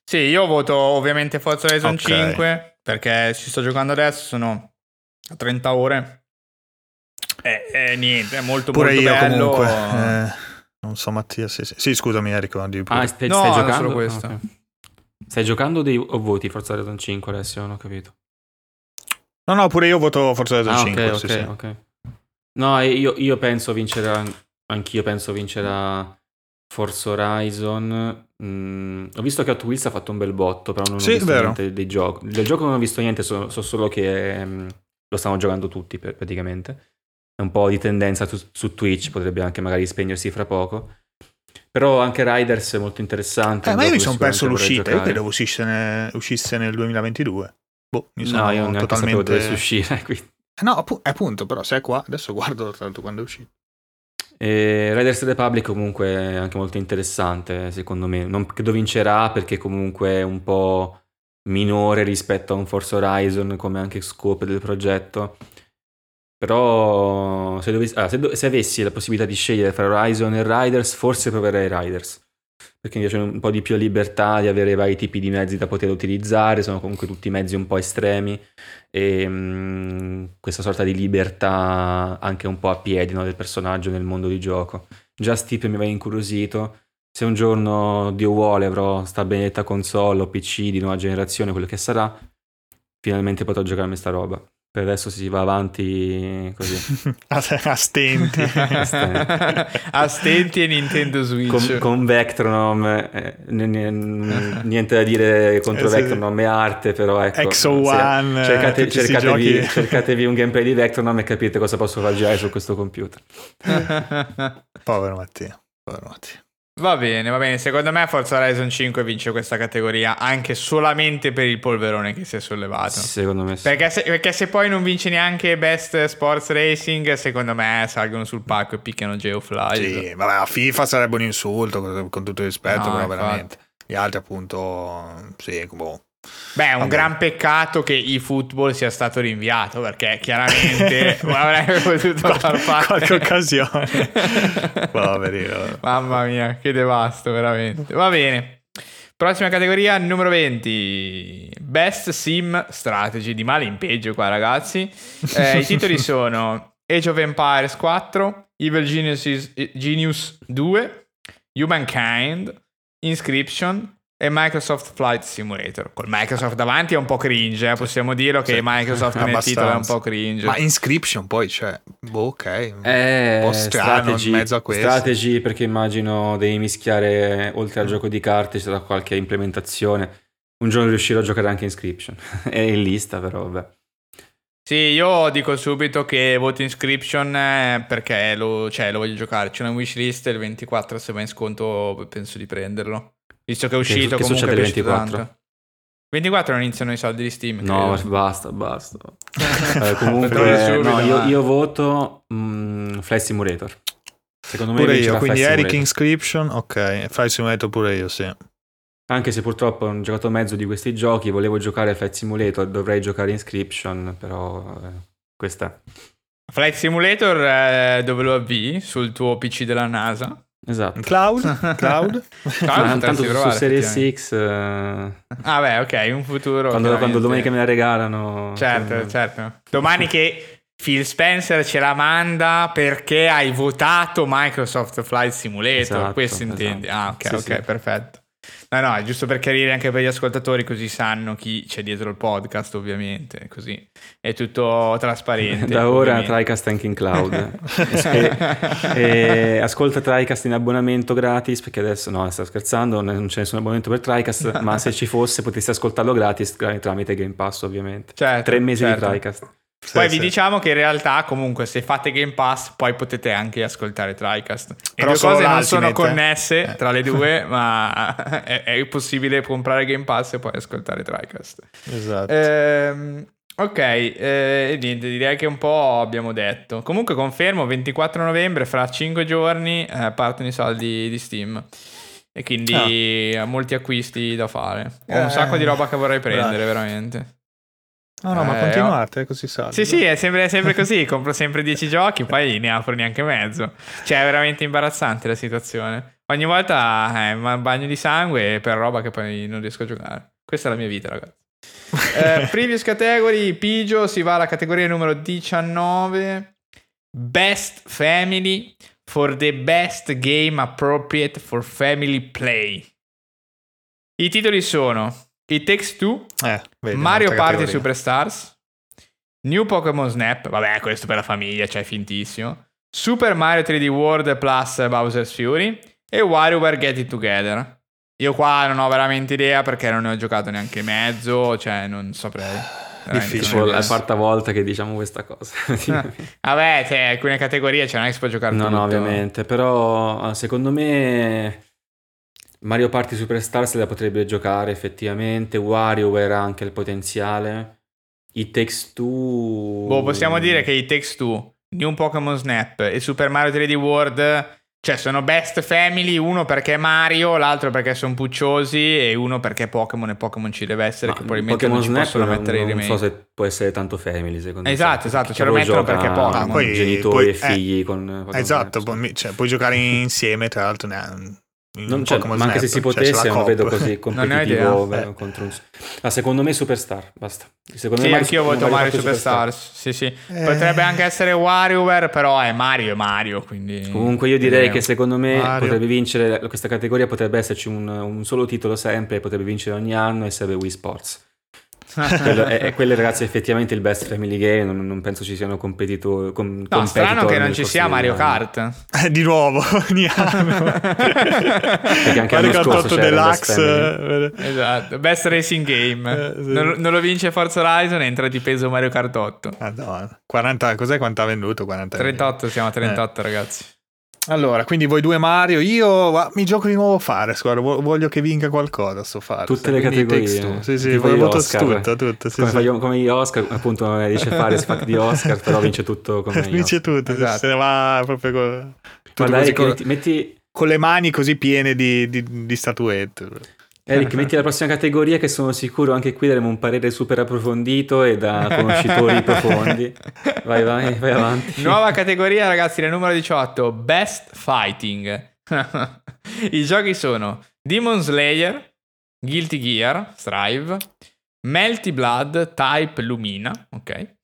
Sì, io voto ovviamente Forza Horizon okay. 5 perché ci sto giocando adesso, sono a 30 ore. E, e niente, è molto Pure molto io bello. comunque eh non so Mattia, sì, sì. sì scusami Enrico. Di ah, stai, no, stai giocando? questo. Okay. Stai giocando dei, o voti Forza Horizon 5 adesso? Non ho capito. No, no, pure io voto Forza Horizon ah, 5. Ok, sì, ok, sì. ok. No, io, io penso vincerà, anch'io penso vincerà Forza Horizon. Mm, ho visto che Hot Wheels ha fatto un bel botto, però non sì, ho visto vero. niente dei giochi. Del gioco non ho visto niente, so, so solo che um, lo stanno giocando tutti praticamente è un po' di tendenza su, su, Twitch, potrebbe anche magari spegnersi fra poco. Però anche Riders è molto interessante. Eh, ma io mi sono perso l'uscita, io credevo uscisse, uscisse nel 2022. Boh, mi sono no, io non totalmente... dovesse uscire. Quindi. Eh, no, appunto, però se è qua, adesso guardo l'altro quando è uscito. E Riders Republic comunque è anche molto interessante, secondo me. Non credo vincerà perché comunque è un po' minore rispetto a un Forza Horizon come anche scope del progetto però se, dovessi, ah, se, do, se, avessi la possibilità di scegliere tra Horizon e Riders, forse proverei Riders. Perché mi piace un po' di più libertà di avere vari tipi di mezzi da poter utilizzare, sono comunque tutti mezzi un po' estremi e mh, mm, questa sorta di libertà anche un po' a piedi no, del personaggio nel mondo di gioco. Già Steep mi aveva incuriosito, se un giorno Dio vuole avrò sta benedetta console o PC di nuova generazione, quello che sarà, finalmente potrò giocarmi sta roba. Per adesso si va avanti così. a, stenti. a stenti e Nintendo Switch. Con, con Vectronome, eh, n- niente da dire contro eh, sì, Vectronome e arte, però ecco. Exo One. Eh, cercate, cercatevi, cercatevi, un gameplay di Vectronome e capite cosa posso fare su questo computer. Povero Mattia. Povero Mattia. Va bene, va bene. Secondo me Forza Horizon 5 vince questa categoria anche solamente per il polverone che si è sollevato. Secondo me sì. Perché se, perché se poi non vince neanche Best Sports Racing, secondo me salgono sul palco e picchiano Geofly. Sì, vabbè, a FIFA sarebbe un insulto, con tutto il rispetto, no, però infatti. veramente. Gli altri appunto, sì, boh. Beh, è un Vabbè. gran peccato che eFootball sia stato rinviato perché chiaramente avrebbe potuto far parte. Qualche occasione. Poverino. Mamma mia, che devasto, veramente. Va bene. Prossima categoria, numero 20. Best Sim Strategy. Di male in peggio qua, ragazzi. Eh, I titoli sono Age of Empires 4, Evil Geniuses, Genius 2, Humankind, Inscription, e Microsoft Flight Simulator. Col Microsoft davanti è un po' cringe, eh? possiamo dirlo che sì. Microsoft nel titolo è un po' cringe. Ma Inscription poi, cioè, boh, ok. Eh, un po' strategy, in mezzo a questo. Strategy perché immagino devi mischiare, oltre al gioco di carte, c'è qualche implementazione. Un giorno riuscirò a giocare anche Inscription. è in lista però, vabbè. Sì, io dico subito che voto Inscription eh, perché lo, cioè, lo voglio giocare. C'è una wishlist il 24 se va in sconto penso di prenderlo. Visto che è uscito che, che comunque succede il 24? Tanto. 24 non iniziano i soldi di Steam. No, credo. basta, basta. eh, comunque, no, io, io, voto mm, Flight Simulator. Secondo me pure io, quindi Eric Inscription, ok, Flight Simulator pure io, sì. Anche se purtroppo ho giocato mezzo di questi giochi, volevo giocare a Flight Simulator, dovrei giocare Inscription, però eh, questa. Flight Simulator eh, dove lo avvii? Sul tuo PC della NASA? Esatto. Cloud? Cloud? Cloud Ma potresti tanto su provare, Series effettivamente. X, eh, Ah beh, ok, un futuro. quando, quando chiaramente. domenica me la regalano. Certo, insomma, certo. Domani che Phil Spencer ce la manda perché hai votato Microsoft Flight Simulator. Esatto, Questo intendi? esatto. Ah, ok, Sì, ok, sì. perfetto. No, no, è giusto per chiarire anche per gli ascoltatori, così sanno chi c'è dietro il podcast, ovviamente. Così è tutto trasparente. Da ora. TriCast anche in cloud. e, e ascolta TriCast in abbonamento gratis perché adesso no, sto scherzando, non c'è nessun abbonamento per TriCast, ma se ci fosse potessi ascoltarlo gratis tra- tramite Game Pass ovviamente. Certo, Tre mesi certo. di TriCast. Poi Sì, vi sì. diciamo che in realtà, comunque, se fate Game Pass, poi potete anche ascoltare TriCast. Le Però solo cose non sono eh. connesse tra le due, ma è, è possibile comprare Game Pass e poi ascoltare TriCast. Esatto. Ehm, ok, eh, niente, direi che un po' abbiamo detto. Comunque confermo, 24 novembre, fra 5 giorni, eh, partono i soldi di Steam. E quindi ho molti acquisti da fare. Ho un Eh, sacco di roba che vorrei prendere, bravi. veramente. No, no, ma eh, continuate, è così salvo. Sì, sì, è sempre, è sempre così. Compro sempre 10 giochi, poi ne apro neanche mezzo. Cioè, è veramente imbarazzante la situazione. Ogni volta è un bagno di sangue per roba che poi non riesco a giocare. Questa è la mia vita, ragazzi. Eh, previous category, Pigio, si va alla categoria numero 19. Best Family for the best game appropriate for family play. I titoli sono It Takes Two, Eh, vedi, Mario Party categoria. Superstars, New Pokémon Snap, vabbè, questo per la famiglia, cioè fintissimo. Super Mario 3D World plus Bowser's Fury e WarioWare Get It Together. Io qua non ho veramente idea perché non ne ho giocato neanche mezzo, cioè non saprei. Difficile. è la quarta volta che diciamo questa cosa. idea. Vabbè, cioè, alcune categorie cioè, non è che si può giocare no, tutto. no, ovviamente. Però secondo me Mario Party Superstar se la potrebbe giocare effettivamente. WarioWare ha anche il potenziale. It Takes Two... Boh, possiamo dire che i Takes Two, New Pokémon Snap e Super Mario 3D World, cioè sono best family, uno perché è Mario, l'altro perché sono pucciosi e uno perché è Pokémon e Pokémon ci deve essere, Ma che probabilmente Pokémon non ci Snap possono non, mettere i non remake. so se può essere tanto family secondo me. Esatto, esatto, ce lo mettono perché Pokémon. Poi- genitori poi- e figli con Pokémon Esatto, Snap, poi- cioè, puoi giocare insieme, tra l'altro. Ne, in Non c'è, Pokémon ma anche se si cioè, potesse, la non vedo così Non competitivo idea. eh, Eh. contro un... Ah, secondo me Superstar, basta. Secondo Sì, me anch'io voto Mario Party Superstars. Sì, sì. Eh. Potrebbe anche essere WarioWare, però è Mario e Mario, quindi... Comunque io direi Vedremo. che secondo me Mario. potrebbe vincere questa categoria, potrebbe esserci un, un solo titolo sempre, potrebbe vincere ogni anno e serve Wii Sports. Quello, è, è quello ragazzi effettivamente il best family game, non, non penso ci siano competitor, com, No, strano che non ci sia Mario. Kart. Eh, di nuovo, ogni anno. Perché anche Mario Kart scorso 8 c'era il Deluxe. Best eh, Esatto, best racing game. Eh, sì. non, non lo vince Forza Horizon, entra di peso Mario Kart 8. Madonna. 40, cos'è quanto ha venduto? 40 38, siamo a Eh. 38 ragazzi. Allora, quindi voi due Mario, io mi gioco di nuovo Fares, guarda, vo- voglio che vinca qualcosa sto Fares. Tutte le quindi categorie. Two. Sì, sì, voglio Oscar. tutto, tutto, sì, come, sì. fai- come gli Oscar, appunto dice fare sfatti di Oscar, però vince tutto come gli Vince tutto, Esatto. se ne va proprio con, Guarda con, metti, metti, con le mani così piene di, di- di statuette. Eric, metti la prossima categoria che sono sicuro anche qui daremo un parere super approfondito e da conoscitori profondi. Vai, vai, vai avanti. Nuova categoria ragazzi, la numero 18, Best Fighting. I giochi sono Demon Slayer, Guilty Gear, Strive, Melty Blood, Type Lumina, ok.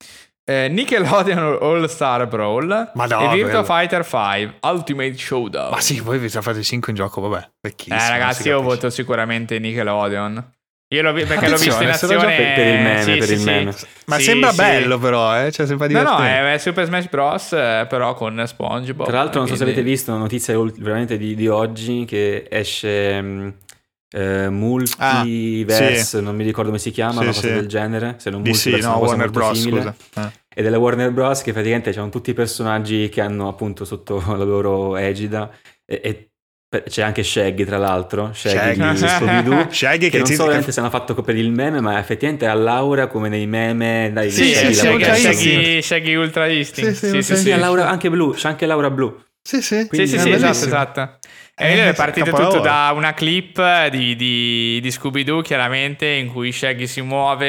Eh, Nickelodeon All Star Brawl Madonna, e Virtua bello. Fighter 5 Ultimate Showdown. Ma sì, voi vi siete fatti 5 in gioco, vabbè, vecchissimo. Eh, ragazzi, io voto sicuramente Nickelodeon. Io l'ho vi- perché l'ho visto in azione gioca per il meme, sì, per sì, il sì. meme. Ma Sì, sembra sì. bello però, eh? Cioè, sembra No, no, è, è Super Smash Bros. eh, però con SpongeBob. Tra l'altro, non so se avete visto una notizia veramente di, di oggi che esce mh, eh, Multiverse, non mi ricordo come si chiama, Sì, una cosa sì. del genere. Se non sì, Multiverse, no, una cosa Warner molto Bros, simile. scusa. Eh. E della Warner Bros. che praticamente hanno tutti i personaggi che hanno appunto sotto la loro egida. E, e c'è anche Shaggy, tra l'altro. Shaggy, Shaggy. di Scooby-Doo. Shaggy Che che, non so veramente se hanno fatto per il meme, ma effettivamente ha l'aura come nei meme. Dai, Sì, Sì, sì, sì, Shaggy, Ultra Shaggy. Shaggy Ultra Instinct. Sì, sì, Sì, sì, sì. Sì, l'aura anche blu, c'è anche l'aura blu. Sì, sì. Sì, Quindi sì, è sì, esatto, esatto. E Eh, è partito tutto da una clip di, di, di Scooby-Doo, chiaramente, in cui Shaggy si muove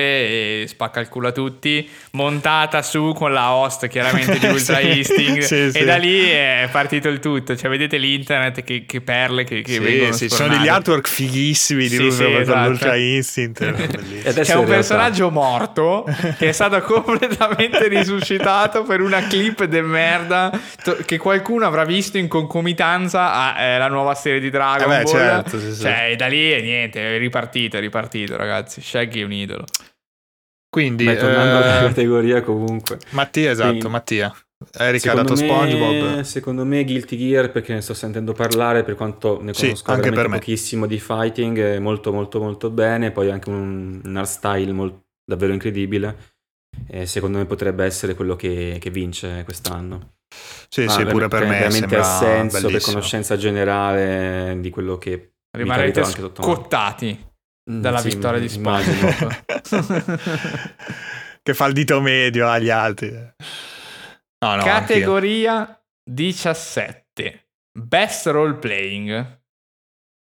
e spacca il culo a tutti, montata su con la host, chiaramente, di Ultra Sì, Instinct. sì, e sì. da lì è partito il tutto. Cioè, vedete l'internet che, che perle che, che Sì, vengono sì, sono degli artwork fighissimi di Sì, lui sì, con esatto. l'Ultra Instinct. E C'è un personaggio morto che è stato completamente risuscitato per una clip de merda to- che qualcuno avrà visto in concomitanza alla nuova serie di Dragon Eh beh, Ball. certo, sì, sì. Cioè, da lì è niente, è ripartito, è ripartito, ragazzi. Shaggy è un idolo. Quindi, Beh, tornando alla eh, categoria comunque. Mattia, esatto, Quindi- Mattia. Erika ha dato Secondo me- SpongeBob. Secondo me Guilty Gear, perché ne sto sentendo parlare, per quanto ne Sì, conosco anche veramente per me. pochissimo di fighting, è molto molto molto bene, poi anche un, un art style mol- davvero incredibile. E secondo me potrebbe essere quello che, che vince quest'anno. Sì, Ma sì, pure per me sembra ha senso per bellissimo. conoscenza generale di quello che Rimarrete scottati Mm, dalla sì, vittoria di. SpongeBob. che fa il dito medio agli altri. No, no, anch'io. Categoria 17. Best role playing.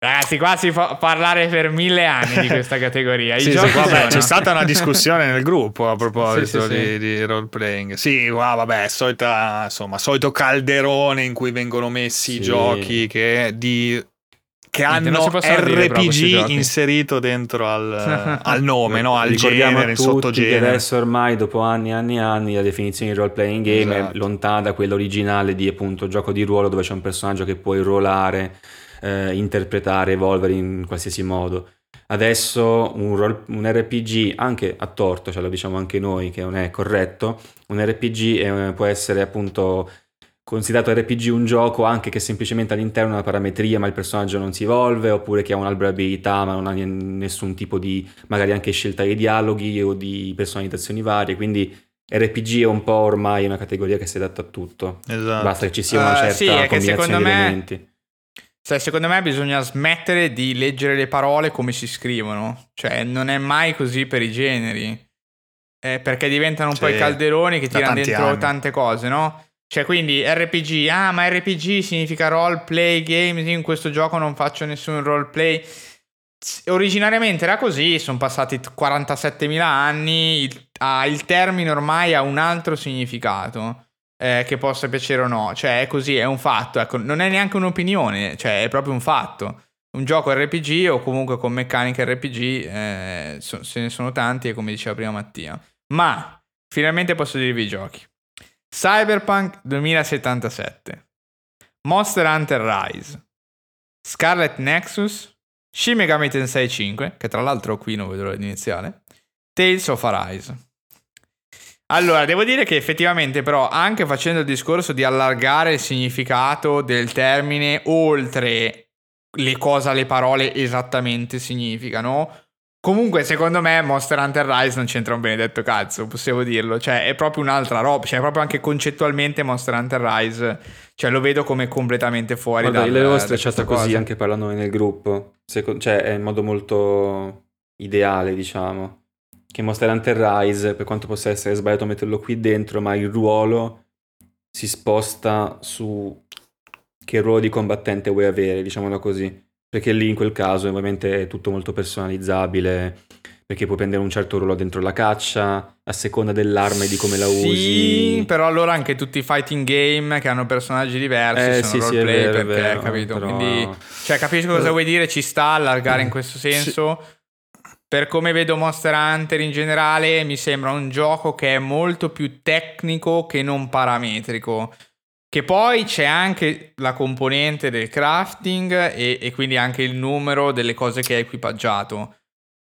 Ragazzi, qua si può parlare per mille anni di questa categoria. I Sì, sì, giochi vabbè, sono- c'è stata una discussione nel gruppo a proposito Sì, sì, di, sì. di role playing. Sì, qua, vabbè, solita, insomma, solito calderone in cui vengono messi i giochi che, di, che hanno RPG inserito dentro al, al nome, no? al Ricordiamo genere, sottogenere. adesso ormai dopo anni e anni e anni la definizione di role playing game Esatto. è lontana da quella originale di appunto gioco di ruolo dove c'è un personaggio che puoi ruolare, eh, interpretare, evolvere in qualsiasi modo. Adesso un, role- un RPG, anche a torto, cioè lo diciamo anche noi che non è corretto, un RPG è- può essere appunto considerato RPG un gioco anche che semplicemente all'interno ha una parametria ma il personaggio non si evolve oppure che ha un'albero di abilità ma non ha nessun tipo di magari anche scelta di dialoghi o di personalizzazioni varie quindi RPG è un po' ormai una categoria che si adatta a tutto Esatto. basta che ci sia una Eh, certa sì, è che combinazione secondo di me- elementi Cioè, secondo me bisogna smettere di leggere le parole come si scrivono. Cioè, non è mai così per i generi. Eh, perché diventano un po' Sì, i calderoni che tirano dentro anni. tante cose, no? Cioè, quindi RPG, ah, ma RPG significa role play game, io in questo gioco non faccio nessun role play. Originariamente era così, sono passati t- 47.000 anni, il, ah, il termine ormai ha un altro significato. Eh, che possa piacere o no, cioè è così, è un fatto, ecco, non è neanche un'opinione, cioè è proprio un fatto. Un gioco RPG o comunque con meccaniche RPG eh, so- se ne sono tanti, e come diceva prima Mattia. Ma finalmente posso dirvi i giochi. Cyberpunk 2077, Monster Hunter Rise, Scarlet Nexus, Shin Megami Tensei 5, che tra l'altro qui non vedo iniziare, Tales of Arise. Allora, devo dire che effettivamente però anche facendo il discorso di allargare il significato del termine oltre le cosa le parole esattamente significano, comunque secondo me Monster Hunter Rise non c'entra un benedetto cazzo, possiamo dirlo, cioè è proprio un'altra roba, cioè proprio anche concettualmente Monster Hunter Rise, cioè lo vedo come completamente fuori Guarda, dal, l'avevo questa così cosa. anche parlando nel gruppo Seco- cioè è in modo molto ideale diciamo che Monster Hunter Rise per quanto possa essere sbagliato metterlo qui dentro ma il ruolo si sposta su che ruolo di combattente vuoi avere diciamolo così perché lì in quel caso ovviamente è tutto molto personalizzabile perché puoi prendere un certo ruolo dentro la caccia a seconda dell'arma e di come la Sì, usi però allora anche tutti i fighting game che hanno personaggi diversi Eh, sono sì, sì, roleplay è perché, vero, capito? però- Quindi, cioè, capisco cosa vuoi dire, ci sta allargare in questo senso. Per come vedo Monster Hunter in generale, mi sembra un gioco che è molto più tecnico che non parametrico. Che poi c'è anche la componente del crafting e, e quindi anche il numero delle cose che hai equipaggiato.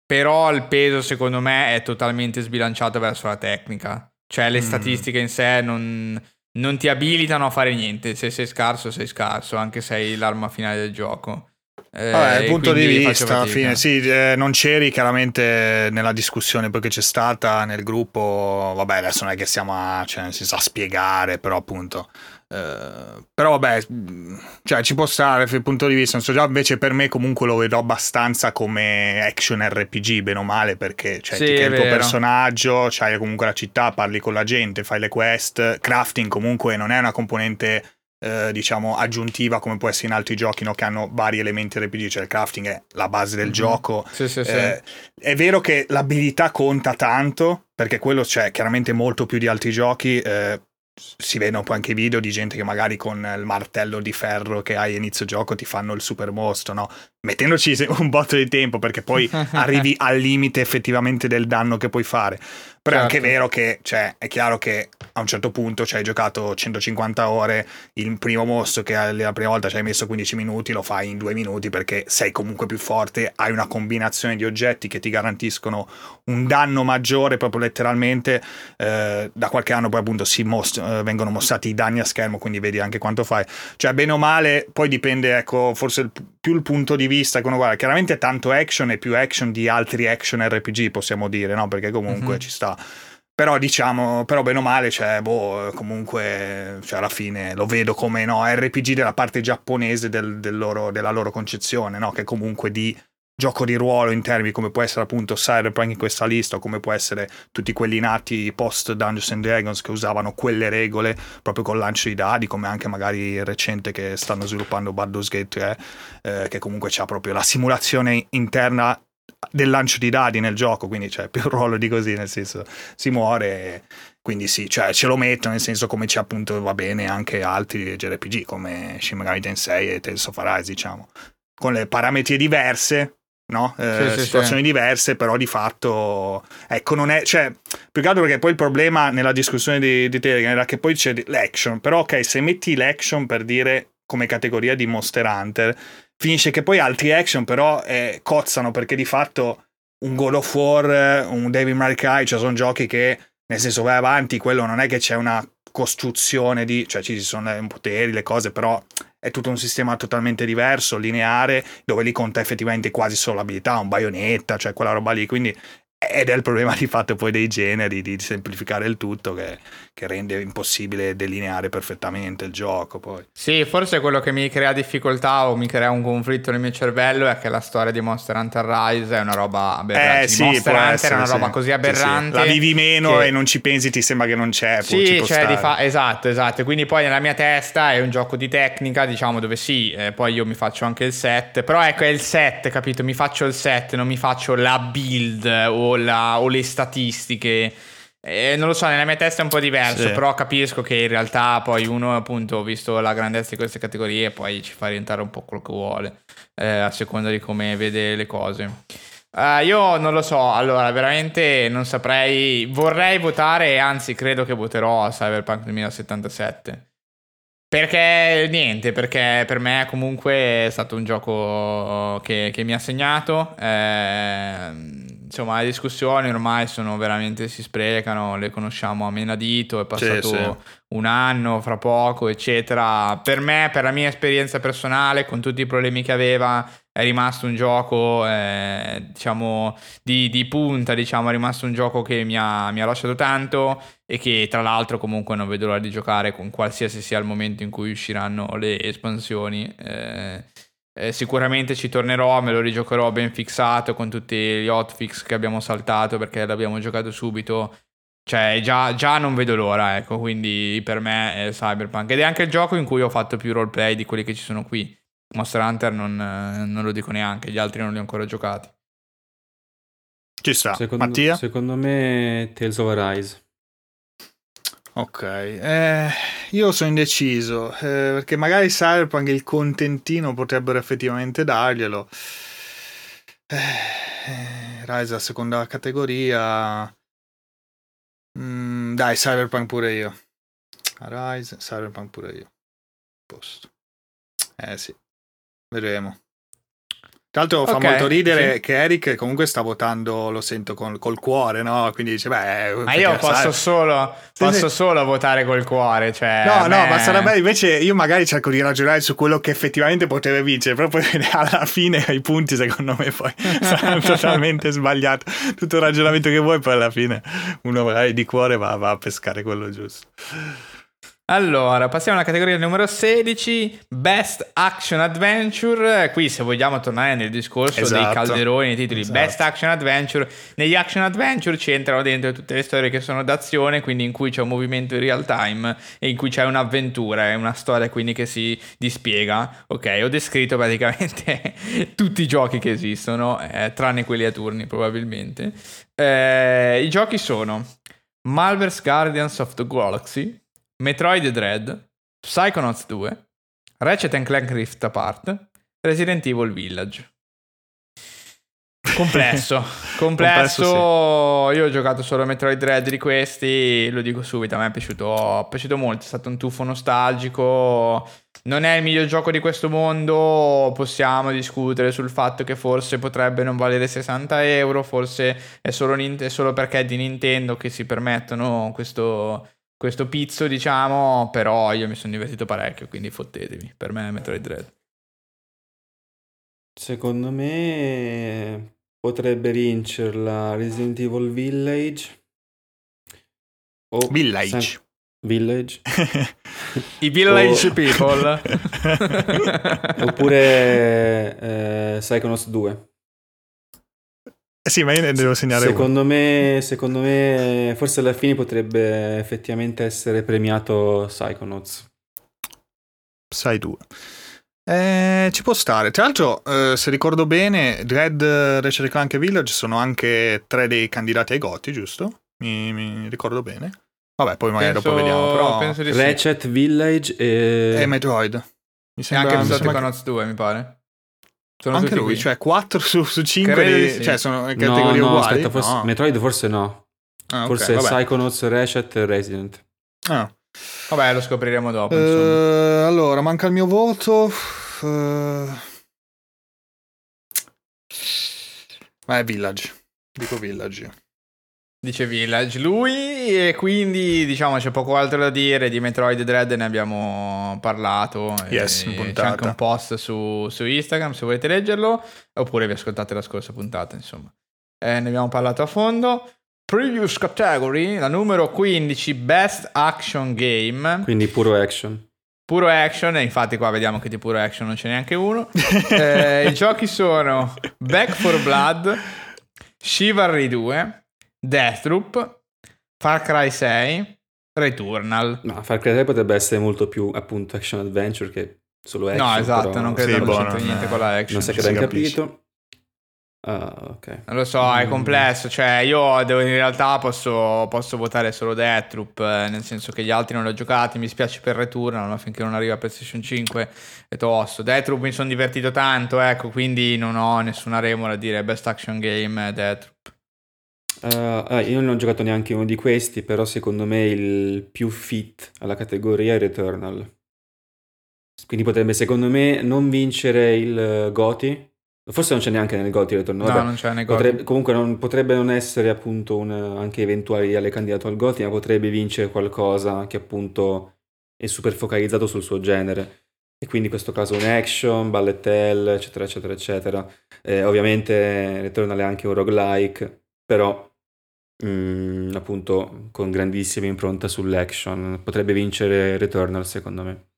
Però il peso, secondo me, è totalmente sbilanciato verso la tecnica. Cioè, le Mm. statistiche in sé non, non ti abilitano a fare niente. Se sei scarso, sei scarso, anche se hai l'arma finale del gioco. Eh, Vabbè, il punto di vista, alla fine, sì, eh, non c'eri chiaramente nella discussione perché c'è stata nel gruppo, vabbè, adesso non è che stiamo a, cioè, nel senso, a spiegare, però appunto, eh, però vabbè, mh, cioè ci può stare dal punto di vista, non so già, invece per me comunque lo vedo abbastanza come action RPG, bene o male, perché cioè, Sì, ti crei il tuo personaggio, c'hai comunque la città, parli con la gente, fai le quest, crafting comunque non è una componente eh, diciamo aggiuntiva come può essere in altri giochi no? che hanno vari elementi RPG, cioè il crafting è la base del mm-hmm. gioco. Sì, sì, eh, è vero che l'abilità conta tanto, perché quello c'è chiaramente molto più di altri giochi. Eh, si vedono poi anche i video di gente che magari con il martello di ferro che hai a inizio gioco ti fanno il super mostro, no? Mettendoci un botto di tempo perché poi arrivi al limite effettivamente del danno che puoi fare. Però certo. è anche certo. vero che, cioè, è chiaro che a un certo punto cioè, hai giocato 150 ore, il primo mostro che la prima volta ci hai messo 15 minuti lo fai in due minuti perché sei comunque più forte, hai una combinazione di oggetti che ti garantiscono un danno maggiore proprio letteralmente. Eh, da qualche anno poi appunto si most- eh, vengono mostrati i danni a schermo, quindi vedi anche quanto fai. Cioè, bene o male, poi dipende, ecco, forse il, più il punto di vista che uno guarda. Chiaramente tanto action e più action di altri action RPG, possiamo dire, no? Perché comunque mm-hmm. ci sta però diciamo, però bene o male, cioè, boh, comunque, cioè, alla fine lo vedo come no, RPG della parte giapponese del, del loro, della loro concezione, no? Che comunque di gioco di ruolo in termini come può essere appunto Cyberpunk in questa lista o come può essere tutti quelli nati post Dungeons and Dragons che usavano quelle regole proprio col lancio di dadi come anche magari il recente che stanno sviluppando Baldur's Gate 3 eh, che comunque ha proprio la simulazione interna del lancio di dadi nel gioco, quindi c'è più ruolo di così, nel senso si muore, quindi sì, cioè ce lo metto nel senso come c'è appunto va bene anche altri JRPG come Shin Megami Tensei e Tales of Arise, diciamo, con le parametrie diverse, no? Eh, sì, situazioni sì. diverse, però di fatto, ecco, non è, cioè, più che altro perché poi il problema nella discussione di, di Telegram era che poi c'è l'action, però ok, se metti l'action per dire come categoria di Monster Hunter, finisce che poi altri action però eh, cozzano perché di fatto un God of War, un David May Cry, cioè sono giochi che nel senso vai avanti, quello non è che c'è una costruzione di, cioè ci sono i poteri, le cose, però è tutto un sistema totalmente diverso, lineare, dove lì conta effettivamente quasi solo l'abilità, un baionetta, cioè quella roba lì, quindi ed è il problema di fatto poi dei generi, di semplificare il tutto che, che, rende impossibile delineare perfettamente il gioco poi. Sì, forse quello che mi crea difficoltà o mi crea un conflitto nel mio cervello è che la storia di Monster Hunter Rise è una roba aberrante. Eh, sì, Monster Hunter essere, è una roba sì. così aberrante. Sì, La vivi meno che... e non ci pensi, ti sembra che non c'è. Sì, cioè fa... esatto, esatto. Quindi poi nella mia testa è un gioco di tecnica, diciamo, dove sì, eh, poi io mi faccio anche il set, però ecco è il set, capito? Mi faccio il set, non mi faccio la build o la, o le statistiche. Eh, non lo so, nella mia testa è un po' diverso, sì. però capisco che in realtà poi uno, appunto, visto la grandezza di queste categorie, poi ci fa rientrare un po' quello che vuole, eh, a seconda di come vede le cose. Uh, io non lo so, allora veramente non saprei, vorrei votare, anzi credo che voterò a Cyberpunk 2077. Perché niente, perché per me comunque è stato un gioco che, che mi ha segnato. Eh, insomma, le discussioni ormai sono veramente si sprecano, le conosciamo a menadito, è passato sì, sì. un anno, fra poco, eccetera. Per me, per la mia esperienza personale, con tutti i problemi che aveva, è rimasto un gioco, eh, diciamo, di, di, punta, diciamo, è rimasto un gioco che mi ha, mi ha, lasciato tanto e che tra l'altro comunque non vedo l'ora di giocare con qualsiasi sia il momento in cui usciranno le espansioni. Eh, eh, sicuramente ci tornerò, me lo rigiocherò ben fissato con tutti gli hotfix che abbiamo saltato perché l'abbiamo giocato subito. Cioè, già, già, non vedo l'ora, ecco, quindi per me è Cyberpunk. Ed è anche il gioco in cui ho fatto più roleplay di quelli che ci sono qui. Monster Hunter non, non, lo dico neanche, gli altri non li ho ancora giocati. Ci sta. Secondo, Mattia? Secondo me Tales of Arise. Ok, eh, io sono indeciso eh, perché magari Cyberpunk il contentino potrebbero effettivamente darglielo. Eh, Rise a seconda categoria. Mm, dai, Cyberpunk pure io. Rise, Cyberpunk pure io. Posto. Eh sì. Vedremo. Tra l'altro fa okay, molto ridere sì. che Eric comunque sta votando, lo sento, col, col cuore, no? Quindi dice, beh... Ma io posso, solo, sì, posso sì. solo, votare col cuore, cioè... No, no, ma sarebbe invece io magari cerco di ragionare su quello che effettivamente potrebbe vincere, poi alla fine i punti secondo me poi saranno totalmente sbagliati. Tutto il ragionamento che vuoi, poi alla fine uno magari di cuore va, va a pescare quello giusto. Allora, passiamo alla categoria numero 16, Best Action Adventure. Qui se vogliamo tornare nel discorso Esatto. dei calderoni, nei titoli Esatto. Best Action Adventure, negli Action Adventure ci entrano dentro tutte le storie che sono d'azione, quindi in cui c'è un movimento in real time e in cui c'è un'avventura, è una storia quindi che si dispiega. Ok, ho descritto praticamente tutti i giochi che esistono, eh, tranne quelli a turni probabilmente. Eh, I giochi sono Malver's Guardians of the Galaxy, Metroid Dread, Psychonauts 2, Ratchet Clank Rift Apart, Resident Evil Village. Complesso, complesso. Complesso, Io ho giocato solo Metroid Dread di questi, lo dico subito, a me è piaciuto, è piaciuto molto, è stato un tuffo nostalgico. Non è il miglior gioco di questo mondo, possiamo discutere sul fatto che forse potrebbe non valere 60 euro, forse è solo, è solo perché è di Nintendo che si permettono questo, questo pizzo, diciamo, però io mi sono divertito parecchio, quindi fottetevi, per me è Metroid Dread. Secondo me potrebbe vincerla Resident Evil Village. O Village. Sam- Village. I Village Oh. People. Oppure eh, Psychonauts 2. Eh sì, ma io ne devo segnare uno. Secondo me, secondo me, forse alla fine potrebbe effettivamente essere premiato Psychonauts. Sai due. Eh, ci può stare. Tra l'altro, eh, se ricordo bene, Dread, Ratchet Clank e Village sono anche tre dei candidati ai Goti, giusto? Mi, mi ricordo bene. Vabbè, poi magari Penso- dopo vediamo. Però... penso di sì. Ratchet, Village e... E Metroid. Mi E sembra, anche Psychonauts 2, mi pare. Sono anche lui, qui. cioè 4 su, su 5 Credo di, di sì. cioè sono No, categorie no, uguali. aspetta, forse- No. Metroid forse no. Ah, ok, Forse vabbè. Psychonauts, Ratchet e Resident. Ah. Vabbè, lo scopriremo dopo. Eh, allora, manca il mio voto. Eh... Ma è Village. Dico Village. Dice Village lui e quindi diciamo c'è poco altro da dire di Metroid Dread ne abbiamo parlato. Yes, c'è anche un post su, su Instagram se volete leggerlo oppure vi ascoltate la scorsa puntata insomma. Eh, ne abbiamo parlato a fondo. Previous category la numero 15 best action game. Quindi puro action. puro action e infatti qua vediamo che di puro action non c'è neanche uno. Eh, i giochi sono Back for Blood Chivalry 2 Deathloop Far Cry 6 Returnal No, Far Cry 3 potrebbe essere molto più appunto action adventure che solo action. no esatto però non credo Sì, non boh, c'entra non- niente con la action Non si ben capisce. capito. Ah, ok. Non lo so, è Mm. complesso. Cioè, io devo- in realtà posso, posso votare solo Deathloop, eh, nel senso che gli altri non li ho giocati. Mi spiace per Returnal, ma finché non arriva a PlayStation 5 è tosto. Deathloop mi sono divertito tanto, ecco, quindi non ho nessuna remora a dire best action game è Deathloop. Uh, io non ho giocato neanche uno di questi, però secondo me il più fit alla categoria è Returnal. Quindi potrebbe, secondo me, non vincere il Goti. Forse non c'è neanche nel Goti Returnal. No, vabbè. non c'è negozio. Potrebbe- comunque non, potrebbe non essere appunto un, anche eventuale candidato al Goti, ma potrebbe vincere qualcosa che appunto è super focalizzato sul suo genere. E quindi in questo caso un action, bullet hell, eccetera, eccetera, eccetera. Eh, ovviamente Returnal è anche un roguelike, però mm, appunto con grandissima impronta sull'action. Potrebbe vincere Returnal secondo me.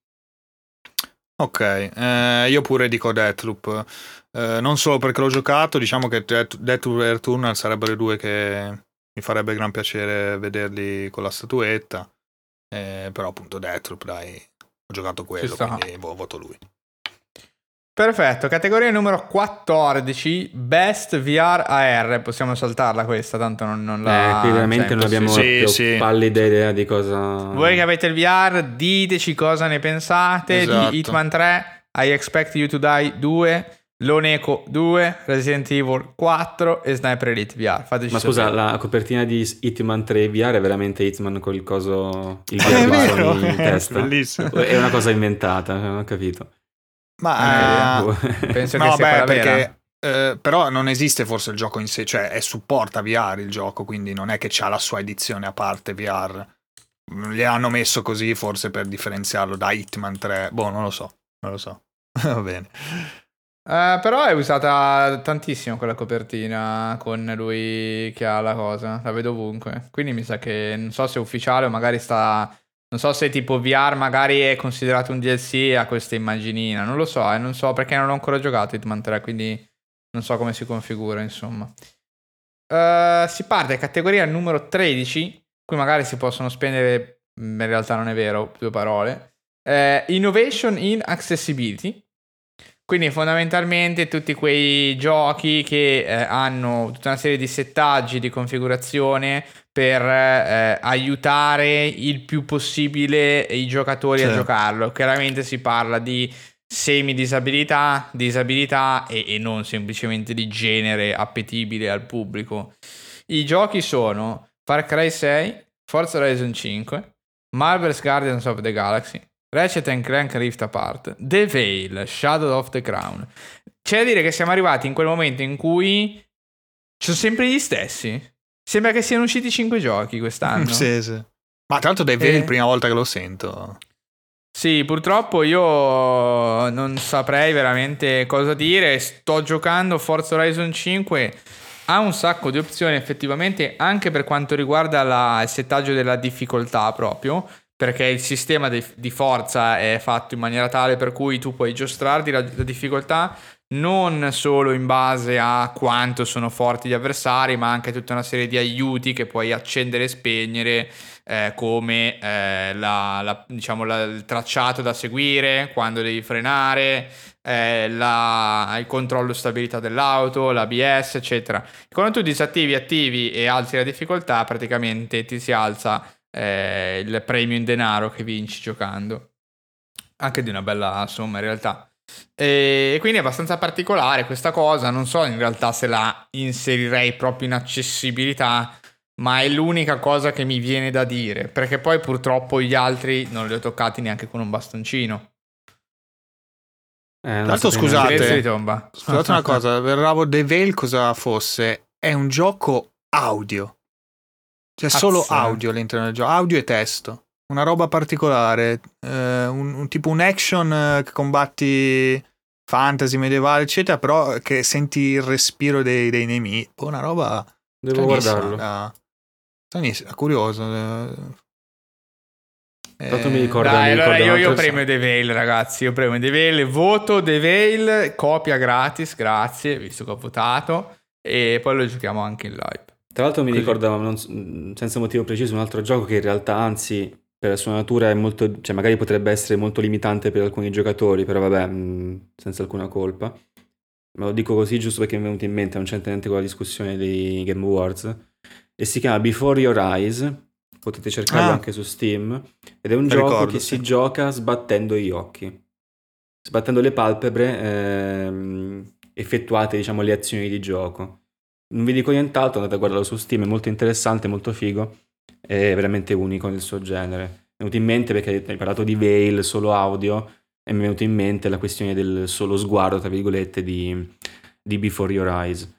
Ok, eh, io pure dico Deathloop. Eh, non solo perché l'ho giocato, diciamo che Death- Deathloop e Returnal sarebbero i due che mi farebbe gran piacere vederli con la statuetta. Eh, però appunto Deathloop, dai, ho giocato quello, quindi vo- voto lui. Perfetto, categoria numero 14, Best VR AR. Possiamo saltarla questa, tanto non, non la... eh, qui veramente non abbiamo sì, sì. pallida idea di cosa... Voi che avete il VR, diteci cosa ne pensate Esatto. di Hitman 3, I Expect You to Die 2, Lone Echo 2, Resident Evil 4 e Sniper Elite VR. Fateci Ma scusa, sapere. la copertina di Hitman 3 VR è veramente Hitman col coso... Il È VR vero, in testa? bellissimo. È una cosa inventata, non ho capito. Ma Ah, boh. Penso che no, sia beh, quella vera. perché eh, però non esiste forse il gioco in sé, cioè è supporta VR il gioco, quindi non è che c'ha la sua edizione a parte VR. Li hanno messo così forse per differenziarlo da Hitman 3. Boh, non lo so, non lo so. Va bene. Eh, però è usata tantissimo quella copertina con lui che ha la cosa, la vedo ovunque. Quindi mi sa che non so se è ufficiale o magari sta Non so se tipo VR magari è considerato un DLC a questa immaginina, non lo so, eh, non so perché non ho ancora giocato Hitman 3, quindi non so come si configura, insomma. Uh, si parte categoria numero 13, qui magari si possono spendere, mm, in realtà non è vero, due parole. Uh, innovation in Accessibility, quindi fondamentalmente tutti quei giochi che eh, hanno tutta una serie di settaggi di configurazione per eh, aiutare il più possibile i giocatori sì. a giocarlo. Chiaramente si parla di semidisabilità, disabilità e, e non semplicemente di genere appetibile al pubblico. I giochi sono Far Cry 6, Forza Horizon 5, Marvel's Guardians of the Galaxy, Ratchet Clank Rift Apart, The Veil, Shadow of the Crown. C'è da dire che siamo arrivati in quel momento in cui sono sempre gli stessi. Sembra che siano usciti 5 giochi quest'anno. sì, sì. Ma tra l'altro The Veil è la prima volta che lo sento. Sì, purtroppo io non saprei veramente cosa dire. Sto giocando Forza Horizon 5. Ha un sacco di opzioni effettivamente anche per quanto riguarda la, il settaggio della difficoltà proprio perché il sistema di, di, forza è fatto in maniera tale per cui tu puoi giostrarti la, la, difficoltà non solo in base a quanto sono forti gli avversari, ma anche tutta una serie di aiuti che puoi accendere e spegnere, eh, come eh, la, la, diciamo, il tracciato da seguire, quando devi frenare, eh, il controllo stabilità dell'auto, l'ABS, eccetera. Quando tu disattivi, attivi e alzi la difficoltà, praticamente ti si alza eh, il premio in denaro che vinci giocando. Anche di una bella somma in realtà. E quindi è abbastanza particolare questa cosa, non so in realtà se la inserirei proprio in accessibilità, ma è l'unica cosa che mi viene da dire, perché poi purtroppo gli altri non li ho toccati neanche con un bastoncino. Eh, Tanto scusate, scusate una cosa, Verravo The Veil cosa fosse? È un gioco audio. C'è Azza. solo audio all'interno del gioco, audio e testo. Una roba particolare, eh, un, un, tipo un action eh, che combatti fantasy medievale, eccetera, però che senti il respiro dei, dei nemici. Una roba. Devo guardarlo. Da, curioso. Eh, Tanto mi ricorda, dai, mi allora io, io premio The Veil, ragazzi. Io premio The Veil, voto The Veil, copia gratis, grazie, visto che ho votato. E poi lo giochiamo anche in live. Tra l'altro mi ricorda, non, senza motivo preciso, un altro gioco che in realtà, anzi, per la sua natura è molto, cioè magari potrebbe essere molto limitante per alcuni giocatori, però vabbè, mh, senza alcuna colpa. Ma lo dico così giusto perché mi è venuto in mente, non c'entra niente con la discussione dei Game Awards. E si chiama Before Your Eyes, potete cercarlo ah. anche su Steam, ed è un gioco ricordo, che sì. si gioca sbattendo gli occhi, sbattendo le palpebre, ehm, effettuate diciamo le azioni di gioco. Non vi dico nient'altro, andate a guardarlo su Steam, è molto interessante, molto figo, è veramente unico nel suo genere. Mi è venuto in mente perché hai parlato di Veil, solo audio, e mi è venuto in mente la questione del solo sguardo, tra virgolette, di, di Before Your Eyes.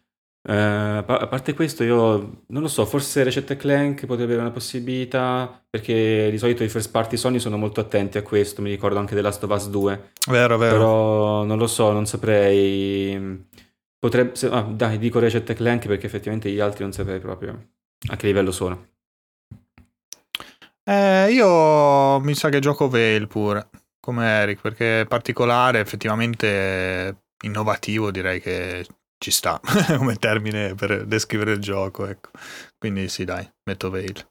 Uh, a parte questo, io non lo so, forse Recette Clank potrebbe avere una possibilità, perché di solito i first party Sony sono molto attenti a questo, mi ricordo anche The Last of Us 2. Vero, vero. Però non lo so, non saprei Potrebbe, ah, dai, dico Ratchet Clank perché effettivamente gli altri non saprei proprio a che livello sono. Eh, io mi sa che gioco Veil pure, come Eric, perché è particolare, effettivamente innovativo, direi che ci sta come termine per descrivere il gioco, ecco. Quindi sì, dai, metto Veil.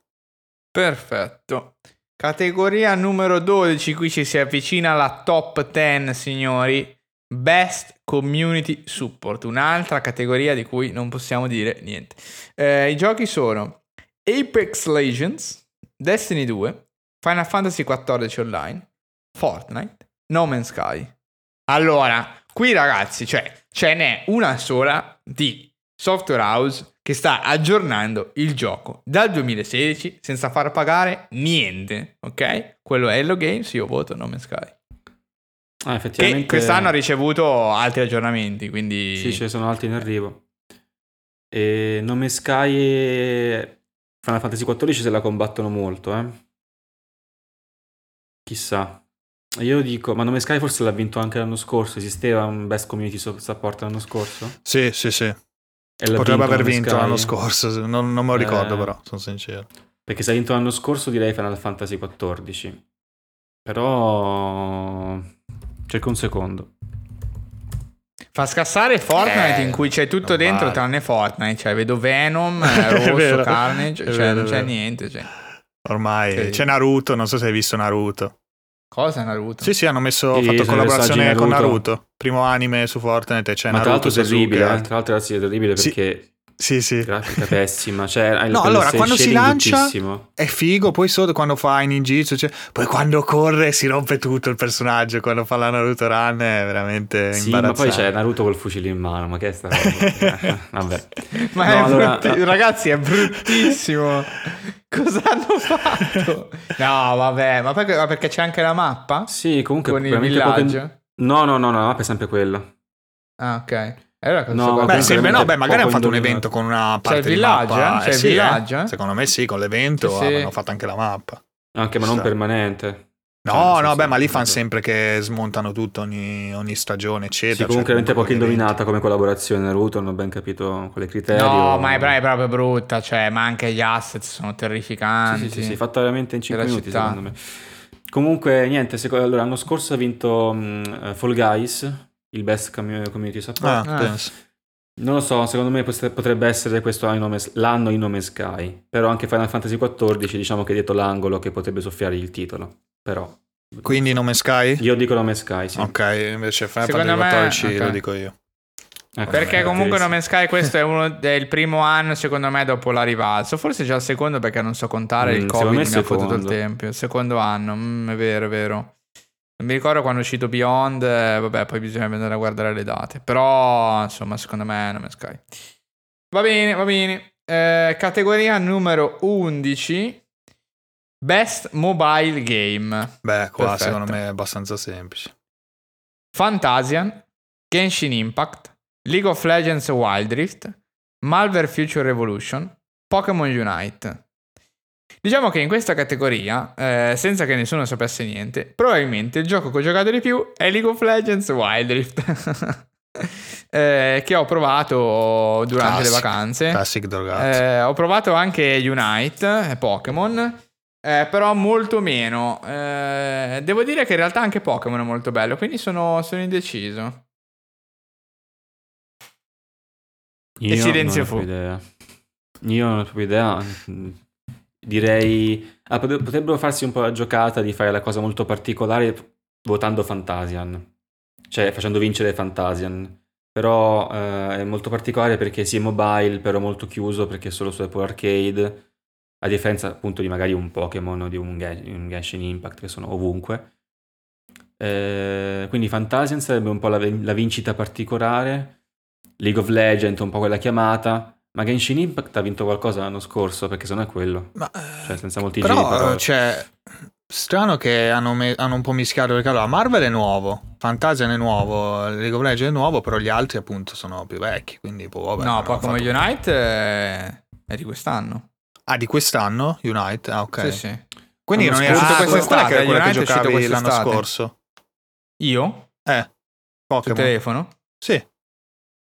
Perfetto. Categoria numero 12, qui ci si avvicina alla top 10, signori. Best Community Support, un'altra categoria di cui non possiamo dire niente. Eh, I giochi sono Apex Legends, Destiny 2, Final Fantasy XIV Online, Fortnite, No Man's Sky. Allora, qui ragazzi, cioè, ce n'è una sola di Software House che sta aggiornando il gioco dal 2016 senza far pagare niente, ok? Quello è Hello Games, io voto No Man's Sky. Ah, effettivamente... Che quest'anno ha ricevuto altri aggiornamenti, quindi... Sì, ce ne sono altri in arrivo. E Nome Sky Final Fantasy XIV se la combattono molto, eh. Chissà. Io dico, ma Nome Sky forse l'ha vinto anche l'anno scorso. Esisteva un Best Community Support l'anno scorso? Sì, sì, sì. Potrebbe aver vinto Sky. l'anno scorso, non, non me lo ricordo eh... però, sono sincero. Perché se ha vinto l'anno scorso direi Final Fantasy XIV. Però cerco un secondo. Fa scassare Fortnite Eh, in cui c'è tutto dentro vale. tranne Fortnite. Cioè, vedo Venom, eh, Rosso. Carnage, cioè vero, non c'è niente. Cioè. Ormai Sì. c'è Naruto, non so se hai visto Naruto. Cosa Naruto? Sì, sì, hanno messo, Sì, fatto collaborazione messaggi con Naruto. Naruto. Primo anime su Fortnite e c'è Ma tra Naruto l'altro è terribile, eh. tra l'altro ragazzi è terribile perché Sì, sì. grafica pessima. Cioè, No, allora, quando si lancia- bruttissimo. È figo, poi sotto quando fa in ninjitsu, cioè, poi quando corre si rompe tutto il personaggio, quando fa la Naruto Run è veramente Sì, ma poi c'è Naruto col fucile in mano, ma che è sta roba? Vabbè. Ma No, è allora- brutti- ragazzi, è bruttissimo. Cosa hanno fatto? No, vabbè, ma perché, ma perché c'è anche la mappa? Sì, comunque con il villaggio? No, no, no, no, la mappa è sempre quella. Ah, ok. E Allora No, Beh, sì, beh, no, beh, magari hanno poco fatto un evento con una C'è parte il di villaggio, mappa. eh? C'è il sì, villaggio, eh? Secondo me sì, con l'evento Sì, sì. hanno fatto anche la mappa. Anche, ma non Sta. permanente. No, Cioè, no, beh, ma lì fanno sempre che smontano tutto ogni, ogni stagione, eccetera. Sì, cioè, comunque poco con gli eventi. indovinata come collaborazione Naruto, non ho ben capito quale criterio. No, ma è, è proprio brutta, cioè, ma anche gli asset sono Sì, terrificanti. sì, sì, sì, fatta veramente in 5 Della minuti città. secondo me. Comunque, niente, seco- allora, l'anno scorso ha vinto mh, Fall Guys, il best commu- community support. Ah, Ah. penso. Non lo so, secondo me potre- potrebbe essere questo in nome- l'anno in nome Sky. Però anche Final Fantasy XIV diciamo che è dietro l'angolo che potrebbe soffiare il titolo. Però Quindi nome Sky? io dico nome Sky, sì. Ok, invece Final Secondo Fantasy me- 14 ok. lo dico io. Ecco, Perché eh, comunque sì. No Man's Sky questo è uno del primo anno secondo me dopo la rivalsa forse già il secondo perché non so contare Mm, il covid me mi ha fottuto il secondo. tempo il secondo anno mm, è vero è vero non mi ricordo quando è uscito Beyond eh, vabbè poi bisogna andare a guardare le date però insomma secondo me No Man's Sky va bene va bene Eh, categoria numero 11 Best Mobile Game Beh, qua Perfetto. secondo me è abbastanza semplice. Fantasian, Genshin Impact, League of Legends Wild Rift, Malware Future Revolution, Pokémon Unite. Diciamo che in questa categoria, eh, senza che nessuno sapesse niente, probabilmente il gioco che ho giocato di più è League of Legends Wild Rift, eh, che ho provato durante le Classic. vacanze. Classic drogato. Eh, ho provato anche Unite, eh, Pokémon, eh, però molto meno. Eh, devo dire che in realtà anche Pokémon è molto bello, quindi sono, sono indeciso. Io E silenzio fu. idea. Io non ho proprio idea. Direi... ah, potrebbero farsi un po' la giocata di fare la cosa molto particolare votando Fantasian. Cioè facendo vincere Fantasian. Però eh, è molto particolare perché sì è mobile, però molto chiuso perché è solo su Apple Arcade. A differenza appunto di magari un Pokémon o di un Genshin Impact che sono ovunque. Eh, quindi Fantasian sarebbe un po' la, la vincita particolare. League of Legends, un po' quella chiamata. Ma Genshin Impact ha vinto qualcosa l'anno scorso, perché se no è quello. Ma, Cioè, senza molti giri però, parole. cioè, strano che hanno, me- hanno un po' mischiato perché allora Marvel è nuovo, Fantasia è nuovo, League of Legends è nuovo, però gli altri appunto sono più vecchi, quindi boh, vabbè, no, Pokémon fatto- Unite è, è di quest'anno. Ah, di quest'anno? Unite? Ah, ok. Sì, sì. Quindi L'anno non era ah, quella quest'estate, che era quella che Unite è uscito giocavi l'anno scorso. Io? Eh, Sul Pokémon. telefono? Sì.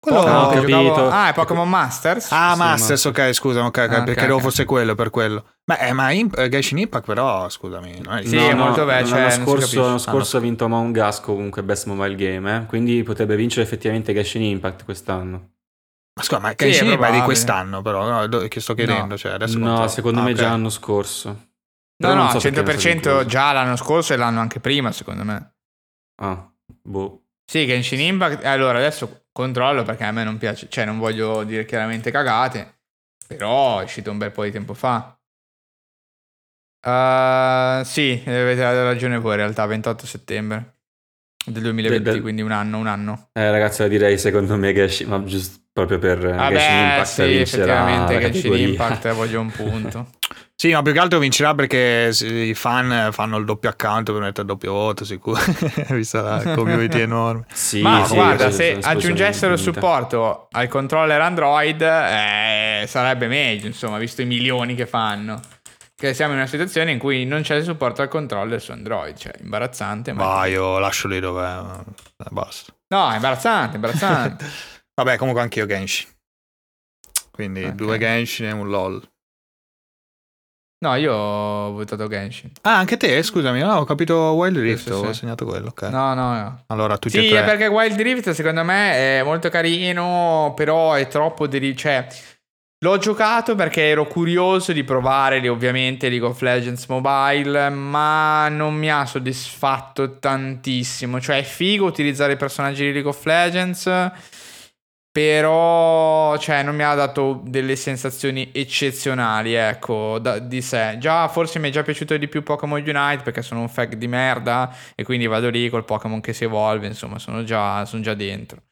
Quello Ah, ho che giocavo- capito. Ah, è Pokémon Masters? Ah, Sì, Masters, ok, scusa, ok, ok, Ah, ok, perché credevo ok. fosse quello per quello. Beh, eh, ma Imp- eh, Genshin Impact però, scusami, non è Sì, è molto cioè, L'anno si scorso, l'anno scorso ha vinto Among Us comunque Best Mobile Game, eh? quindi potrebbe vincere effettivamente Genshin Impact quest'anno. Ma scusa, ma Sì, Genshin è Impact è di quest'anno però, no, do- che sto chiedendo, cioè adesso no, secondo Ah, me già l'anno scorso. No, Però non no, so perché non sia 100% incluso. già l'anno scorso e l'anno anche prima, secondo me. Ah, boh. Sì, Genshin Impact. Allora, adesso controllo perché a me non piace, cioè non voglio dire chiaramente cagate, però è uscito un bel po' di tempo fa. Uh, sì, avete ragione voi, in realtà, 28 settembre del 2020, Del- quindi un anno, un anno. Eh, ragazzi, direi secondo me Genshin, ma giusto proprio per eh, Genshin Vabbè, Impact sì, vincerà effettivamente Genshin. Impact voglio un punto. Sì, ma più che altro vincerà perché i fan fanno il doppio account per mettere il doppio voto, sicuro, vista la community enorme. Sì, Ma sì, guarda, sì, se aggiungessero il supporto al controller Android, eh, sarebbe meglio, insomma, visto i milioni che fanno. Che siamo in una situazione in cui non c'è il supporto al controller su Android, cioè imbarazzante. Ma... Ma io lascio lì dove eh, basta. No, è imbarazzante, imbarazzante. Vabbè, comunque anche io Genshin. Quindi Ok. due Genshin e un LOL. No, io ho votato Genshin. Ah, anche te? Scusami, no, ho capito Wild Rift, Sì, sì, ho sì. segnato quello, ok. No, no, no. Allora, tutti Sì, e tre. è perché Wild Rift secondo me è molto carino, però è troppo deri- cioè l'ho giocato perché ero curioso di provare ovviamente League of Legends Mobile, ma non mi ha soddisfatto tantissimo. Cioè è figo utilizzare i personaggi di League of Legends, però cioè non mi ha dato delle sensazioni eccezionali, ecco, da- di sé. Già forse mi è già piaciuto di più Pokémon Unite perché sono un fag di merda e quindi vado lì col Pokémon che si evolve, insomma, sono già, sono già dentro.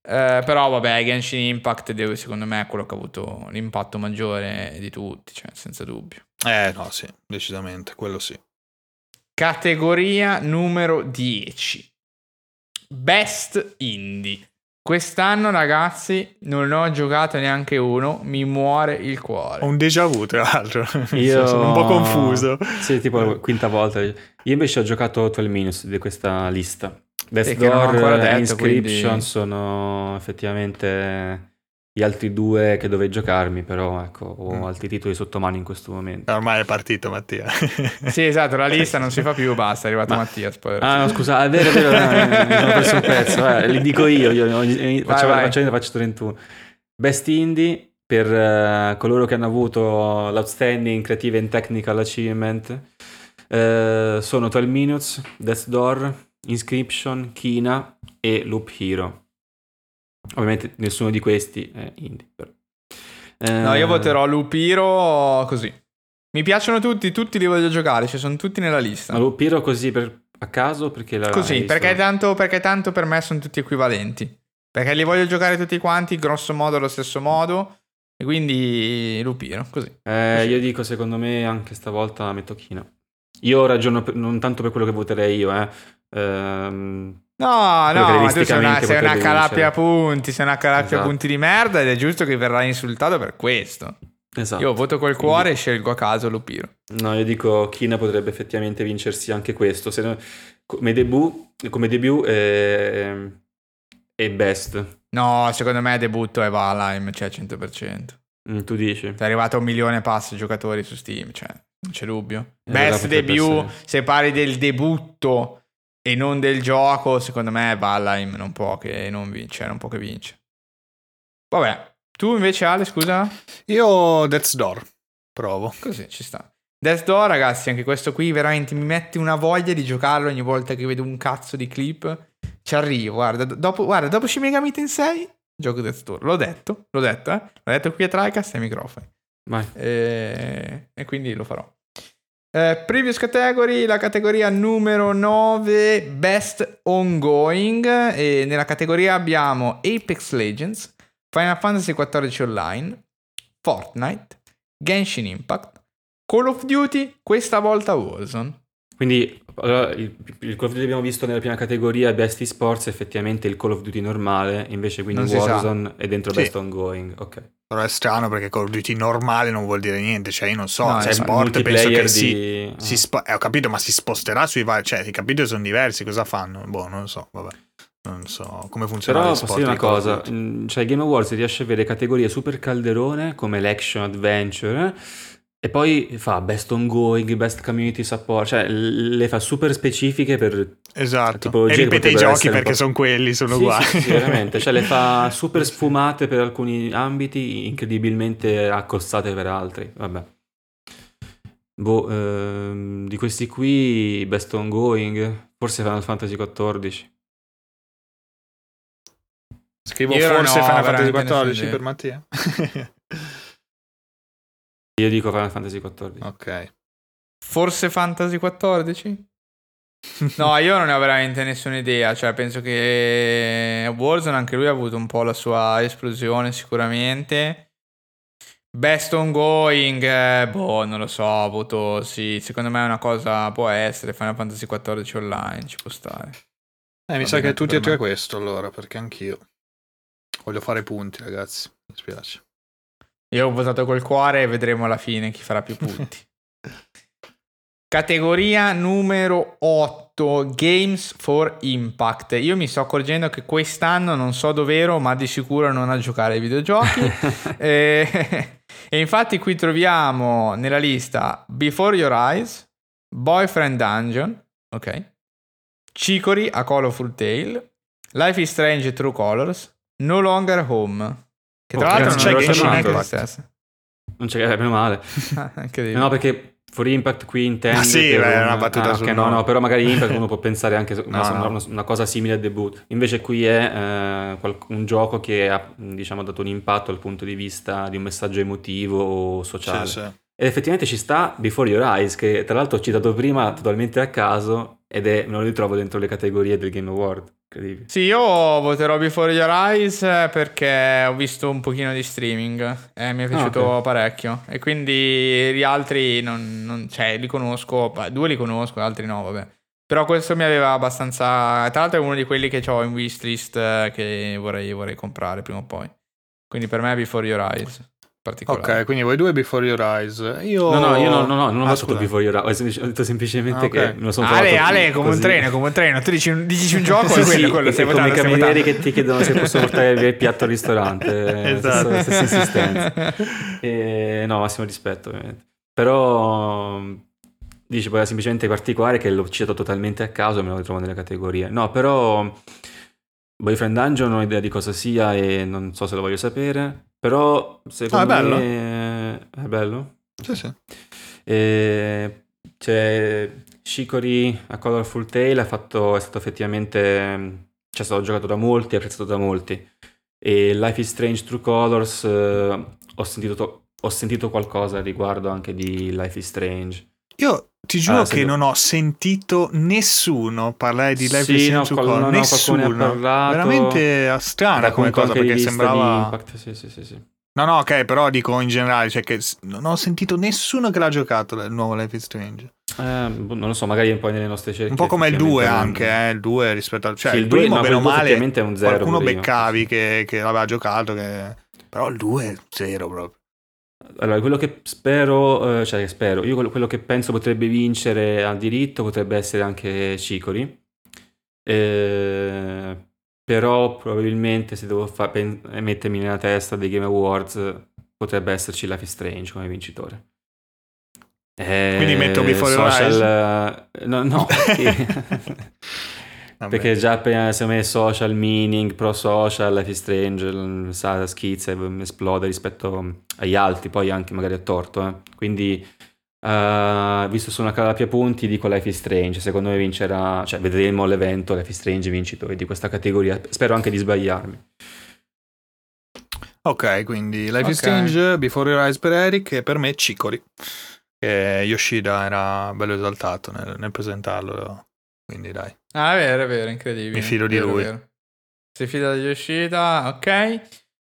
Eh, però vabbè, Genshin Impact deve- secondo me è quello che ha avuto l'impatto maggiore di tutti, cioè senza dubbio. Eh, no, sì, decisamente, quello sì. Categoria numero 10. Best Indie. Quest'anno, ragazzi, non ho giocato neanche uno, mi muore il cuore. Ho un déjà vu, tra l'altro. Io Sono un po' confuso. Sì, tipo la quinta volta. Io invece ho giocato 12 minutes di questa lista. Death Sì, che non ho Door ancora e detto, Inscription quindi- sono effettivamente gli altri due che dovevi giocarmi, però ecco, ho Mm. altri titoli sotto mano in questo momento. Ormai è partito, Mattia. Sì, esatto, la lista non si fa più, basta, è arrivato Ma- Mattias. Poi. Ah, no, scusa, è vero, è vero, eh, mi sono perso un pezzo. Eh, li dico io, io, io- faccio, vai. faccio, faccio 31. Best Indie per eh, coloro che hanno avuto l'Outstanding Creative and Technical Achievement eh, sono 12 Minutes, Death Door, Inscription, Kina e Loop Hero. Ovviamente nessuno di questi è indie. Eh, No, io voterò Lupiro così. Mi piacciono tutti, tutti li voglio giocare, ci sono tutti nella lista. Ma Loop Hero così per, a caso perché la Così, perché tanto, perché tanto per me sono tutti equivalenti. Perché li voglio giocare tutti quanti, grosso modo allo stesso modo. E quindi Lupiro, così. Eh, io dico, secondo me, anche stavolta metto Kina. Io ragiono per- non tanto per quello che voterei io, eh. Ehm, No, no, ma tu sei una, sei una potrebbe calappia a vincere. punti, sei una calappia a Esatto. punti di merda ed è giusto che verrai insultato per questo. esatto. Io voto col cuore e scelgo a caso Lupiro. No, io dico Kina potrebbe effettivamente vincersi anche questo. Se no- come debut, come debut è, è best. No, secondo me debutto è Valheim, cioè 100%. Mm, tu dici? È arrivato a un milione e passa giocatori su Steam, cioè non c'è dubbio. Best debut, essere. se parli del debutto e non del gioco, secondo me Valheim non può che non vince, non può che vince. Vabbè, tu invece Ale, scusa? Io Death's Door, provo. Così ci sta. Death Door, ragazzi, anche questo qui veramente mi mette una voglia di giocarlo ogni volta che vedo un cazzo di clip. Ci arrivo, guarda, do- dopo, guarda, dopo Shin Megami Tensei gioco Death Door. L'ho detto, l'ho detto, eh. L'ho detto qui a Tricast ai microfoni. Vai. E, e quindi lo farò. Eh, previous category, la categoria numero 9, Best Ongoing. E nella categoria abbiamo Apex Legends, Final Fantasy XIV Online, Fortnite, Genshin Impact, Call of Duty, questa volta Warzone. Quindi allora, il, il Call of Duty abbiamo visto nella prima categoria Best Esports effettivamente il Call of Duty normale, invece quindi Non. Warzone è dentro Sì. Best Ongoing. Ok. Però è strano perché Call of Duty normale non vuol dire niente. Cioè, io non so, No, sport penso che multiplayer si, di... si ah. spo- eh, ho capito, ma si sposterà sui vari. Cioè, i capitoli sono diversi, cosa fanno? Boh, non lo so, vabbè. Non so come funziona Però posso dire una di cosa, mm, cioè Game Awards riesce a avere categorie super calderone come l'action adventure eh, e poi fa best ongoing, best community support, cioè le fa super specifiche per Esatto. E ripete i giochi perché sono quelli, sono Sì, uguali. sì, sì, veramente, cioè le fa super sfumate per alcuni ambiti, incredibilmente accostate per altri, vabbè. Boh, ehm, di questi qui best ongoing, forse Final Fantasy XIV. Scrivo Io forse ho Final Fantasy XIV per Mattia. Io dico Final Fantasy XIV. ok. Forse Fantasy 14? No, io non ne ho veramente nessuna idea. Cioè, penso che Warzone anche lui ha avuto un po' la sua esplosione, sicuramente. Best ongoing, eh, boh, non lo so. Avuto, sì, secondo me è una cosa, può essere. Final Fantasy 14 online, ci può stare. Eh, mi Va sa che tutti e tre questo allora, perché anch'io. Voglio fare punti, ragazzi. Mi spiace. Io ho votato col cuore e vedremo alla fine chi farà più punti. Categoria numero 8, Games for Impact. Io mi sto accorgendo che quest'anno non so dov'ero, ma di sicuro non a giocare ai videogiochi. Eh, E infatti qui troviamo nella lista Before Your Eyes, Boyfriend Dungeon, ok? Chicory a Colorful Tale, Life is Strange True Colors, No Longer Home. Che tra Ok, l'altro non c'è Genshin. Impact. Non c'è meno male. Ah. No, perché For Impact qui intende... Ah, sì, per beh, un- era una battuta ah, sul ok, no, no, però magari Impact uno può pensare anche a una, No, no. una- una cosa simile a debut. Invece qui è eh, un gioco che ha diciamo, dato un impatto dal punto di vista di un messaggio emotivo o sociale. Sì, sì. Ed effettivamente ci sta Before Your Eyes, che tra l'altro ho citato prima totalmente a caso ed è, me lo ritrovo dentro le categorie del Game Award. Incredibile. Sì, io voterò Before Your Eyes eh, perché ho visto un pochino di streaming e mi è piaciuto Ah, ok. parecchio. E quindi gli altri non, non- cioè, li conosco, due li conosco, altri no, vabbè. Però questo mi aveva abbastanza... Tra l'altro è uno di quelli che ho in wishlist eh, che vorrei, vorrei comprare prima o poi. Quindi per me è Before Your Eyes. Particolare. Ok, quindi voi due Before Your Eyes. Io... No, no, io no, no, no, non ho Ah, scusa. Before Your Eyes, ho detto semplicemente Ah, ok. che me lo sono Ale, trovato Ale, come un così. treno, come un treno. Tu dici un, dici un gioco Sì, e quello, sì, quello stai come i camerieri che ti chiedono se possono portare via il piatto al ristorante. Esatto. stessa, stessa insistenza. E, no, massimo rispetto, ovviamente. Però dici poi semplicemente particolare che l'ho citato totalmente a caso e me lo ritrovo nelle categorie. No, però Boyfriend Dungeon non ho idea di cosa sia e non so se lo voglio sapere. Però secondo Ah, è bello. me è bello. Sì, sì. E c'è Shikori a Colorful Tale ha fatto, è stato effettivamente cioè è stato giocato da molti, apprezzato da molti e Life is Strange True Colors eh, ho, sentito, ho sentito qualcosa riguardo anche di Life is Strange Io ti giuro Ah, che sì. non ho sentito nessuno parlare di Life Sì, is no, Strange qual- no, no, Nessuno. parlato. Veramente strana come cosa perché sembrava... Impact, sì, sì, sì, sì. No, no, ok, però dico in generale, cioè che non ho sentito nessuno che l'ha giocato il nuovo Life is Strange. Eh, boh, non lo so, magari un po' nelle nostre cerchie Un po' come il 2 effettivamente anche, eh, il 2 rispetto al... Cioè, Sì, il il primo no, bene o quel due male, è un zero, qualcuno beccavi che, che l'aveva giocato, che... però il 2 è zero proprio. Allora, quello che spero, eh, cioè che spero, io quello, quello che penso potrebbe vincere al diritto potrebbe essere anche Cicori. Eh, però probabilmente se devo fa- pen- mettermi nella testa dei Game Awards potrebbe esserci Life is Strange come vincitore. Eh, Quindi metto Before Your social, eh, No, no, Vabbè. perché già appena secondo me social meaning, pro social, Life is Strange, sa, schizza esplode rispetto agli altri, poi anche magari a torto. eh. Quindi, eh, visto su una calapia punti, dico Life is Strange. Secondo me vincerà, cioè vedremo l'evento Life is Strange vincitore di questa categoria. Spero anche di sbagliarmi. Ok, quindi Life is Ok. Strange, Before Your Eyes per Eric e per me Cicori. Che Yoshida era bello esaltato nel, nel presentarlo. Quindi dai. Ah, è vero, è vero, incredibile. Mi fido di Vero, lui. vero. Si fida di Yoshida, ok.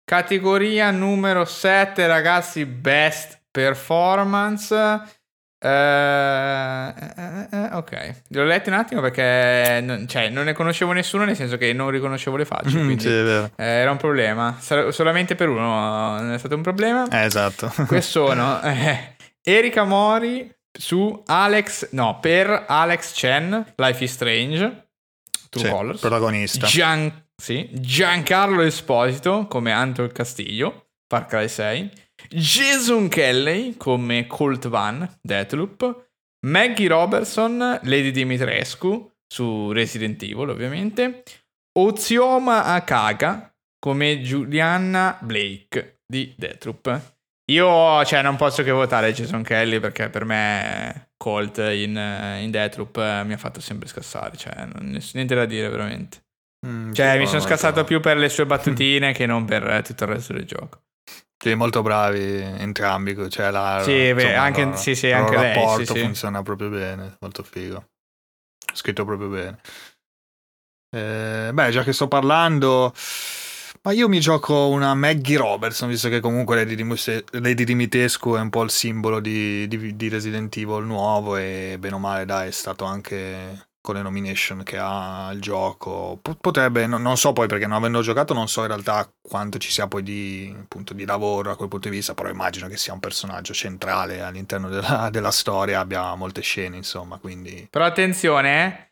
Categoria numero 7, ragazzi, best performance. Eh, ok, l'ho letto un attimo perché non, cioè, non ne conoscevo nessuno, nel senso che non riconoscevo le facce. Mm, quindi sì, eh, era un problema. Sar- solamente per uno non è stato un problema. Eh, esatto. Questi sono eh, Erika Mori su Alex, no, per Alex Chen, Life is Strange, True Sì, Colors. protagonista. Gian- sì, Giancarlo Esposito come Anto il Castiglio, Far Cry 6. Jason Kelly come Colt Van, Deathloop. Maggie Robertson, Lady Dimitrescu su Resident Evil ovviamente. Ozioma Akaga come Giuliana Blake di Deathloop. Io, cioè, non posso che votare Jason Kelly perché per me Colt in, in Deathloop eh, mi ha fatto sempre scassare, cioè, niente da dire veramente. Mm, Cioè, sì, mi sono scassato più per le sue battutine che non per eh, tutto il resto del gioco. Sì, molto bravi entrambi. Cioè, la, Sì, beh, insomma, anche- il loro- sì, sì, anche lei, rapporto sì. funziona proprio bene. Molto figo. Scritto proprio bene. Eh, beh, già che sto parlando, ma io mi gioco una Maggie Robertson, visto che comunque Lady, Dimus- Lady Dimitescu è un po' il simbolo di, di- di Resident Evil nuovo e bene o male dai, è stato anche con le nomination che ha il gioco. Potrebbe, no- non so poi perché non avendo giocato non so in realtà quanto ci sia poi di, appunto, di lavoro a quel punto di vista, però immagino che sia un personaggio centrale all'interno della, della storia, abbia molte scene insomma, quindi... Però attenzione, eh,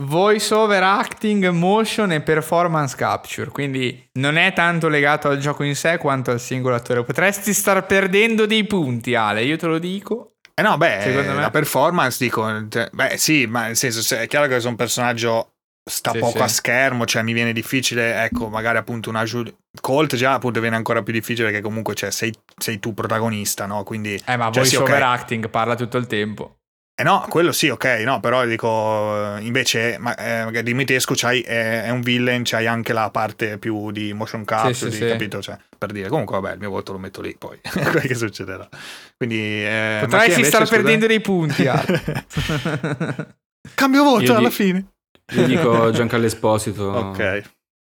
voice over acting, motion e performance capture. Quindi non è tanto legato al gioco in sé quanto al singolo attore. Potresti star perdendo dei punti, Ale, io te lo dico. Eh no, beh, Secondo me... la performance dico, cioè, beh sì, ma nel senso, è chiaro che sono un personaggio sta sì, poco sì. a schermo, cioè mi viene difficile, ecco, magari appunto una Julie Colt già appunto viene ancora più difficile perché comunque cioè, sei, sei tu protagonista, no? Quindi Eh, ma cioè, voice sì, over okay. acting parla tutto il tempo. Eh no, quello sì, ok, no, però dico, invece ma, eh, Dimitrescu c'hai, è, è, un villain, c'hai anche la parte più di motion capture, sì, sì, capito? Cioè, per dire, comunque vabbè, il mio voto lo metto lì, poi che succederà. Quindi, eh, Potresti star perdendo dei punti. Cambio voto io alla di, fine. Io dico Giancarlo Esposito. ok.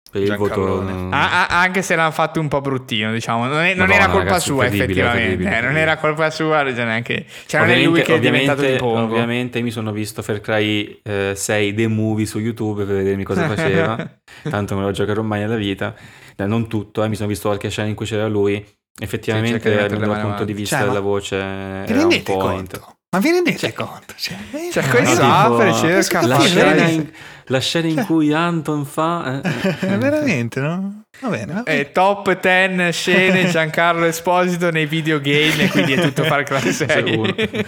Per il voto... Ah, ah, anche se l'hanno fatto un po' bruttino, diciamo, non, è, non Madonna, era colpa ragazzi, sua, effettivamente. Eh, non era colpa sua, cioè neanche. Cioè, non è lui che è diventato di Pongo. Ovviamente mi sono visto Far Cry eh, 6 The Movie su YouTube per vedermi cosa faceva. Tanto me lo giocherò mai nella vita. Eh, non tutto, eh, mi sono visto qualche scena in cui c'era lui. Effettivamente, sì, dal punto di vista cioè, della voce, era un point. Ma vi rendete conto? Cioè, cioè questo no, apre, cerca la scena, in, la scena in cioè, cui Anton fa... Eh. veramente, no? Va bene. Va bene. Eh, top 10 scene Giancarlo Esposito nei videogame e quindi è tutto Far Cry 6.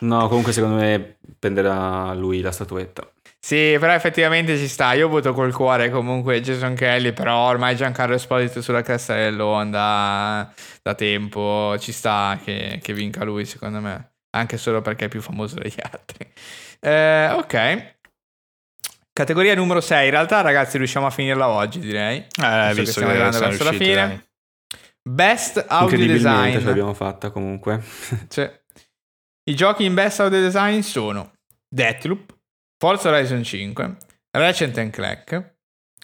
no, comunque secondo me prenderà lui la statuetta. Sì, però effettivamente ci sta. Io voto col cuore comunque Jason Kelly, però ormai Giancarlo Esposito sulla cresta dell'onda da tempo. Ci sta che, che, vinca lui, secondo me. Anche solo perché è più famoso degli altri. Eh, ok. Categoria numero 6. In realtà, ragazzi, riusciamo a finirla oggi, direi. Eh, visto, visto che stiamo arrivando verso la fine. Dai. Best audio design. ce l'abbiamo fatta comunque. cioè, I giochi in best audio design sono Deathloop, Forza Horizon 5, Ratchet Clank,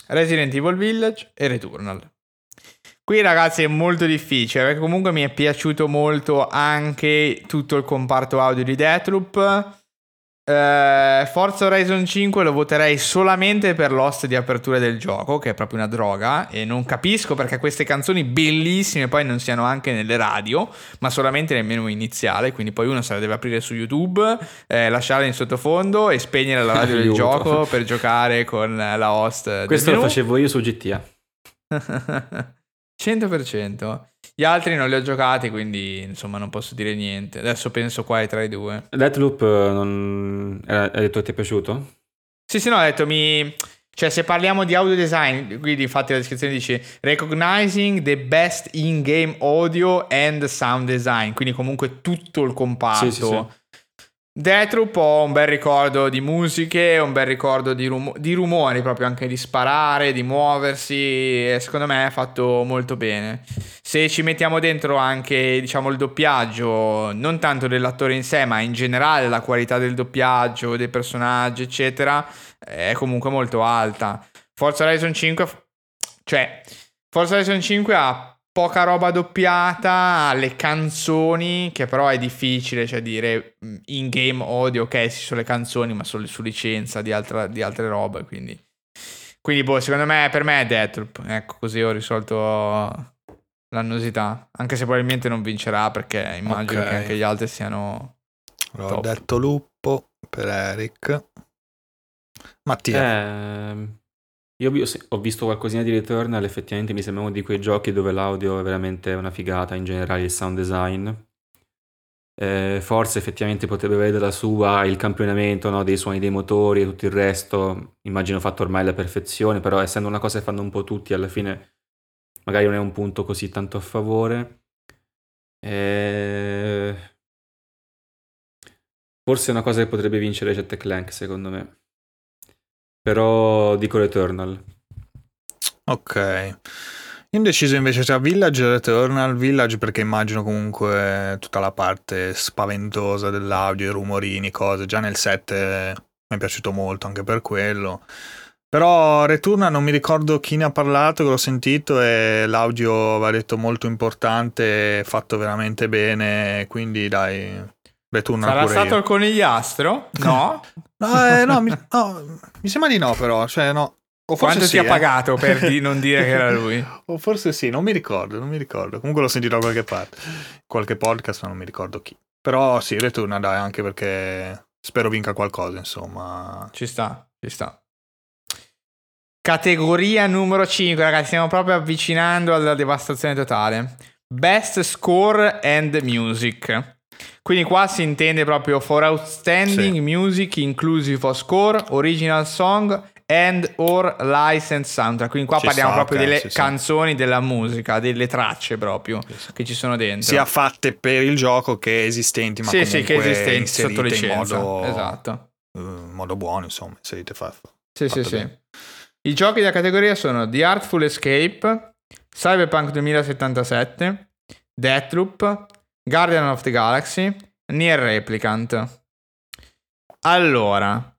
Resident Evil Village e Returnal. Qui ragazzi è molto difficile perché comunque mi è piaciuto molto anche tutto il comparto audio di Deathloop Uh, Forza Horizon 5 lo voterei solamente per l'host di apertura del gioco, che è proprio una droga, e non capisco perché queste canzoni bellissime poi non siano anche nelle radio, ma solamente nel menu iniziale, quindi poi uno se la deve aprire su YouTube, eh, lasciarla in sottofondo e spegnere la radio del gioco per giocare con la host. Questo lo facevo io su GTA. 100%. Gli altri non li ho giocati, quindi insomma non posso dire niente. Adesso penso qua tra i due. Deathloop eh, non... hai detto ti è piaciuto? Sì, sì, no, ho detto mi... Cioè, se parliamo di audio design, quindi infatti la descrizione dice Recognizing the best in-game audio and sound design, quindi comunque tutto il comparto. Sì, sì, sì. Deathloop ho un bel ricordo di musiche, un bel ricordo di, rum- di, rumori, proprio anche di sparare, di muoversi, secondo me è fatto molto bene. Se ci mettiamo dentro anche, diciamo, il doppiaggio, non tanto dell'attore in sé, ma in generale la qualità del doppiaggio, dei personaggi, eccetera, è comunque molto alta. Forza Horizon 5, cioè, Forza Horizon 5 ha poca roba doppiata, le canzoni, che però è difficile, cioè dire mm, in game audio, ok, ci sono le canzoni, ma solo su licenza di, altra, di altre robe, quindi... Quindi, boh, secondo me, per me è Deathloop. Ecco, così ho risolto l'annosità. Anche se probabilmente non vincerà, perché immagino okay. che anche gli altri siano... Allora, ho detto lupo per Eric. Mattia. Eh, io ho visto qualcosina di Returnal, effettivamente mi sembra uno di quei giochi dove l'audio è veramente una figata, in generale il sound design. Eh, forse effettivamente potrebbe avere la sua il campionamento no, dei suoni dei motori e tutto il resto, immagino fatto ormai alla perfezione, però essendo una cosa che fanno un po' tutti, alla fine magari non è un punto così tanto a favore. Eh... Forse è una cosa che potrebbe vincere Jet Clank, secondo me. Però dico Returnal. Ok. Indeciso invece tra Village e Returnal. Village perché immagino comunque tutta la parte spaventosa dell'audio, i rumorini, cose. Già nel set mi è piaciuto molto anche per quello. Però Returnal non mi ricordo chi ne ha parlato, che l'ho sentito e l'audio va detto molto importante, fatto veramente bene, quindi dai, Returnal Sarà stato io. il conigliastro? No? no, eh, no, mi, no, mi, sembra di no però, cioè no. O forse Quanto sì, ti ha eh. pagato per di non dire che era lui? o forse sì, non mi ricordo, non mi ricordo. Comunque l'ho sentito da qualche parte, qualche podcast, ma non mi ricordo chi. Però sì, Returnal dai, anche perché spero vinca qualcosa, insomma. Ci sta, ci sta. Categoria numero 5, ragazzi, stiamo proprio avvicinando alla devastazione totale. Best Score and Music. Quindi qua si intende proprio for outstanding Sì. music inclusive of score, original song and or licensed soundtrack. Quindi qua Ci parliamo sta, proprio delle sì, sì. canzoni, della musica, delle tracce proprio che ci sono dentro. Sia fatte per il gioco che esistenti, ma sì, comunque sì, che esistenti sotto licenza. in modo, Esatto. eh, in modo buono, insomma, inserite fa- Sì, sì, fatto sì. bene. I giochi della categoria sono The Artful Escape, Cyberpunk 2077, Deathloop, Guardian of the Galaxy, Nier Replicant. Allora,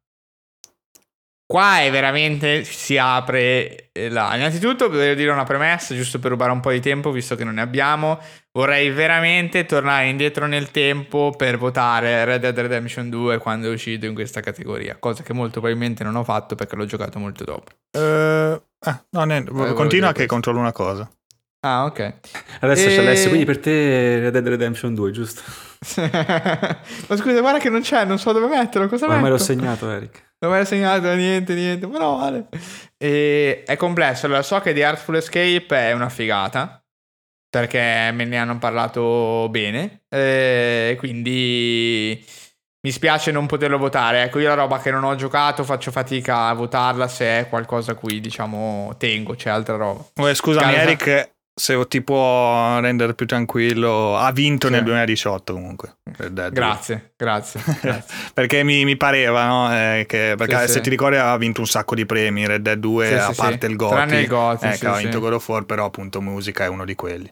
qua è veramente si apre eh, là. Innanzitutto devo dire una premessa, giusto per rubare un po' di tempo, visto che non ne abbiamo. Vorrei veramente tornare indietro nel tempo per votare Red Dead Redemption 2 quando è uscito in questa categoria, cosa che molto probabilmente non ho fatto perché l'ho giocato molto dopo. Eh, eh, no, ne- volevo continua che questo. controllo una cosa. Ah, ok. Adesso E- c'è Alessio, quindi per te Red Dead Redemption 2, giusto? Ma scusa, guarda che non c'è, non so dove metterlo. Cosa Ormai metto? l'ho segnato, Eric. Non me l'ha segnato niente, niente. Ma no, vale. E è complesso. Allora, so che The Artful Escape è una figata. Perché me ne hanno parlato bene. E quindi mi spiace non poterlo votare. Ecco, io la roba che non ho giocato faccio fatica a votarla se è qualcosa a cui, diciamo, tengo. C'è altra roba. Eh, scusami, Casa- Eric, se ti può rendere più tranquillo, ha vinto Sì. nel 2018 comunque. Grazie, grazie. grazie. perché mi, mi pareva, no? eh, che, perché Sì, se sì. ti ricordi aveva vinto un sacco di premi Red Dead 2, Sì, a parte il Goti. Tranne il eh, sì, che aveva sì. vinto God of War, però appunto musica è uno di quelli.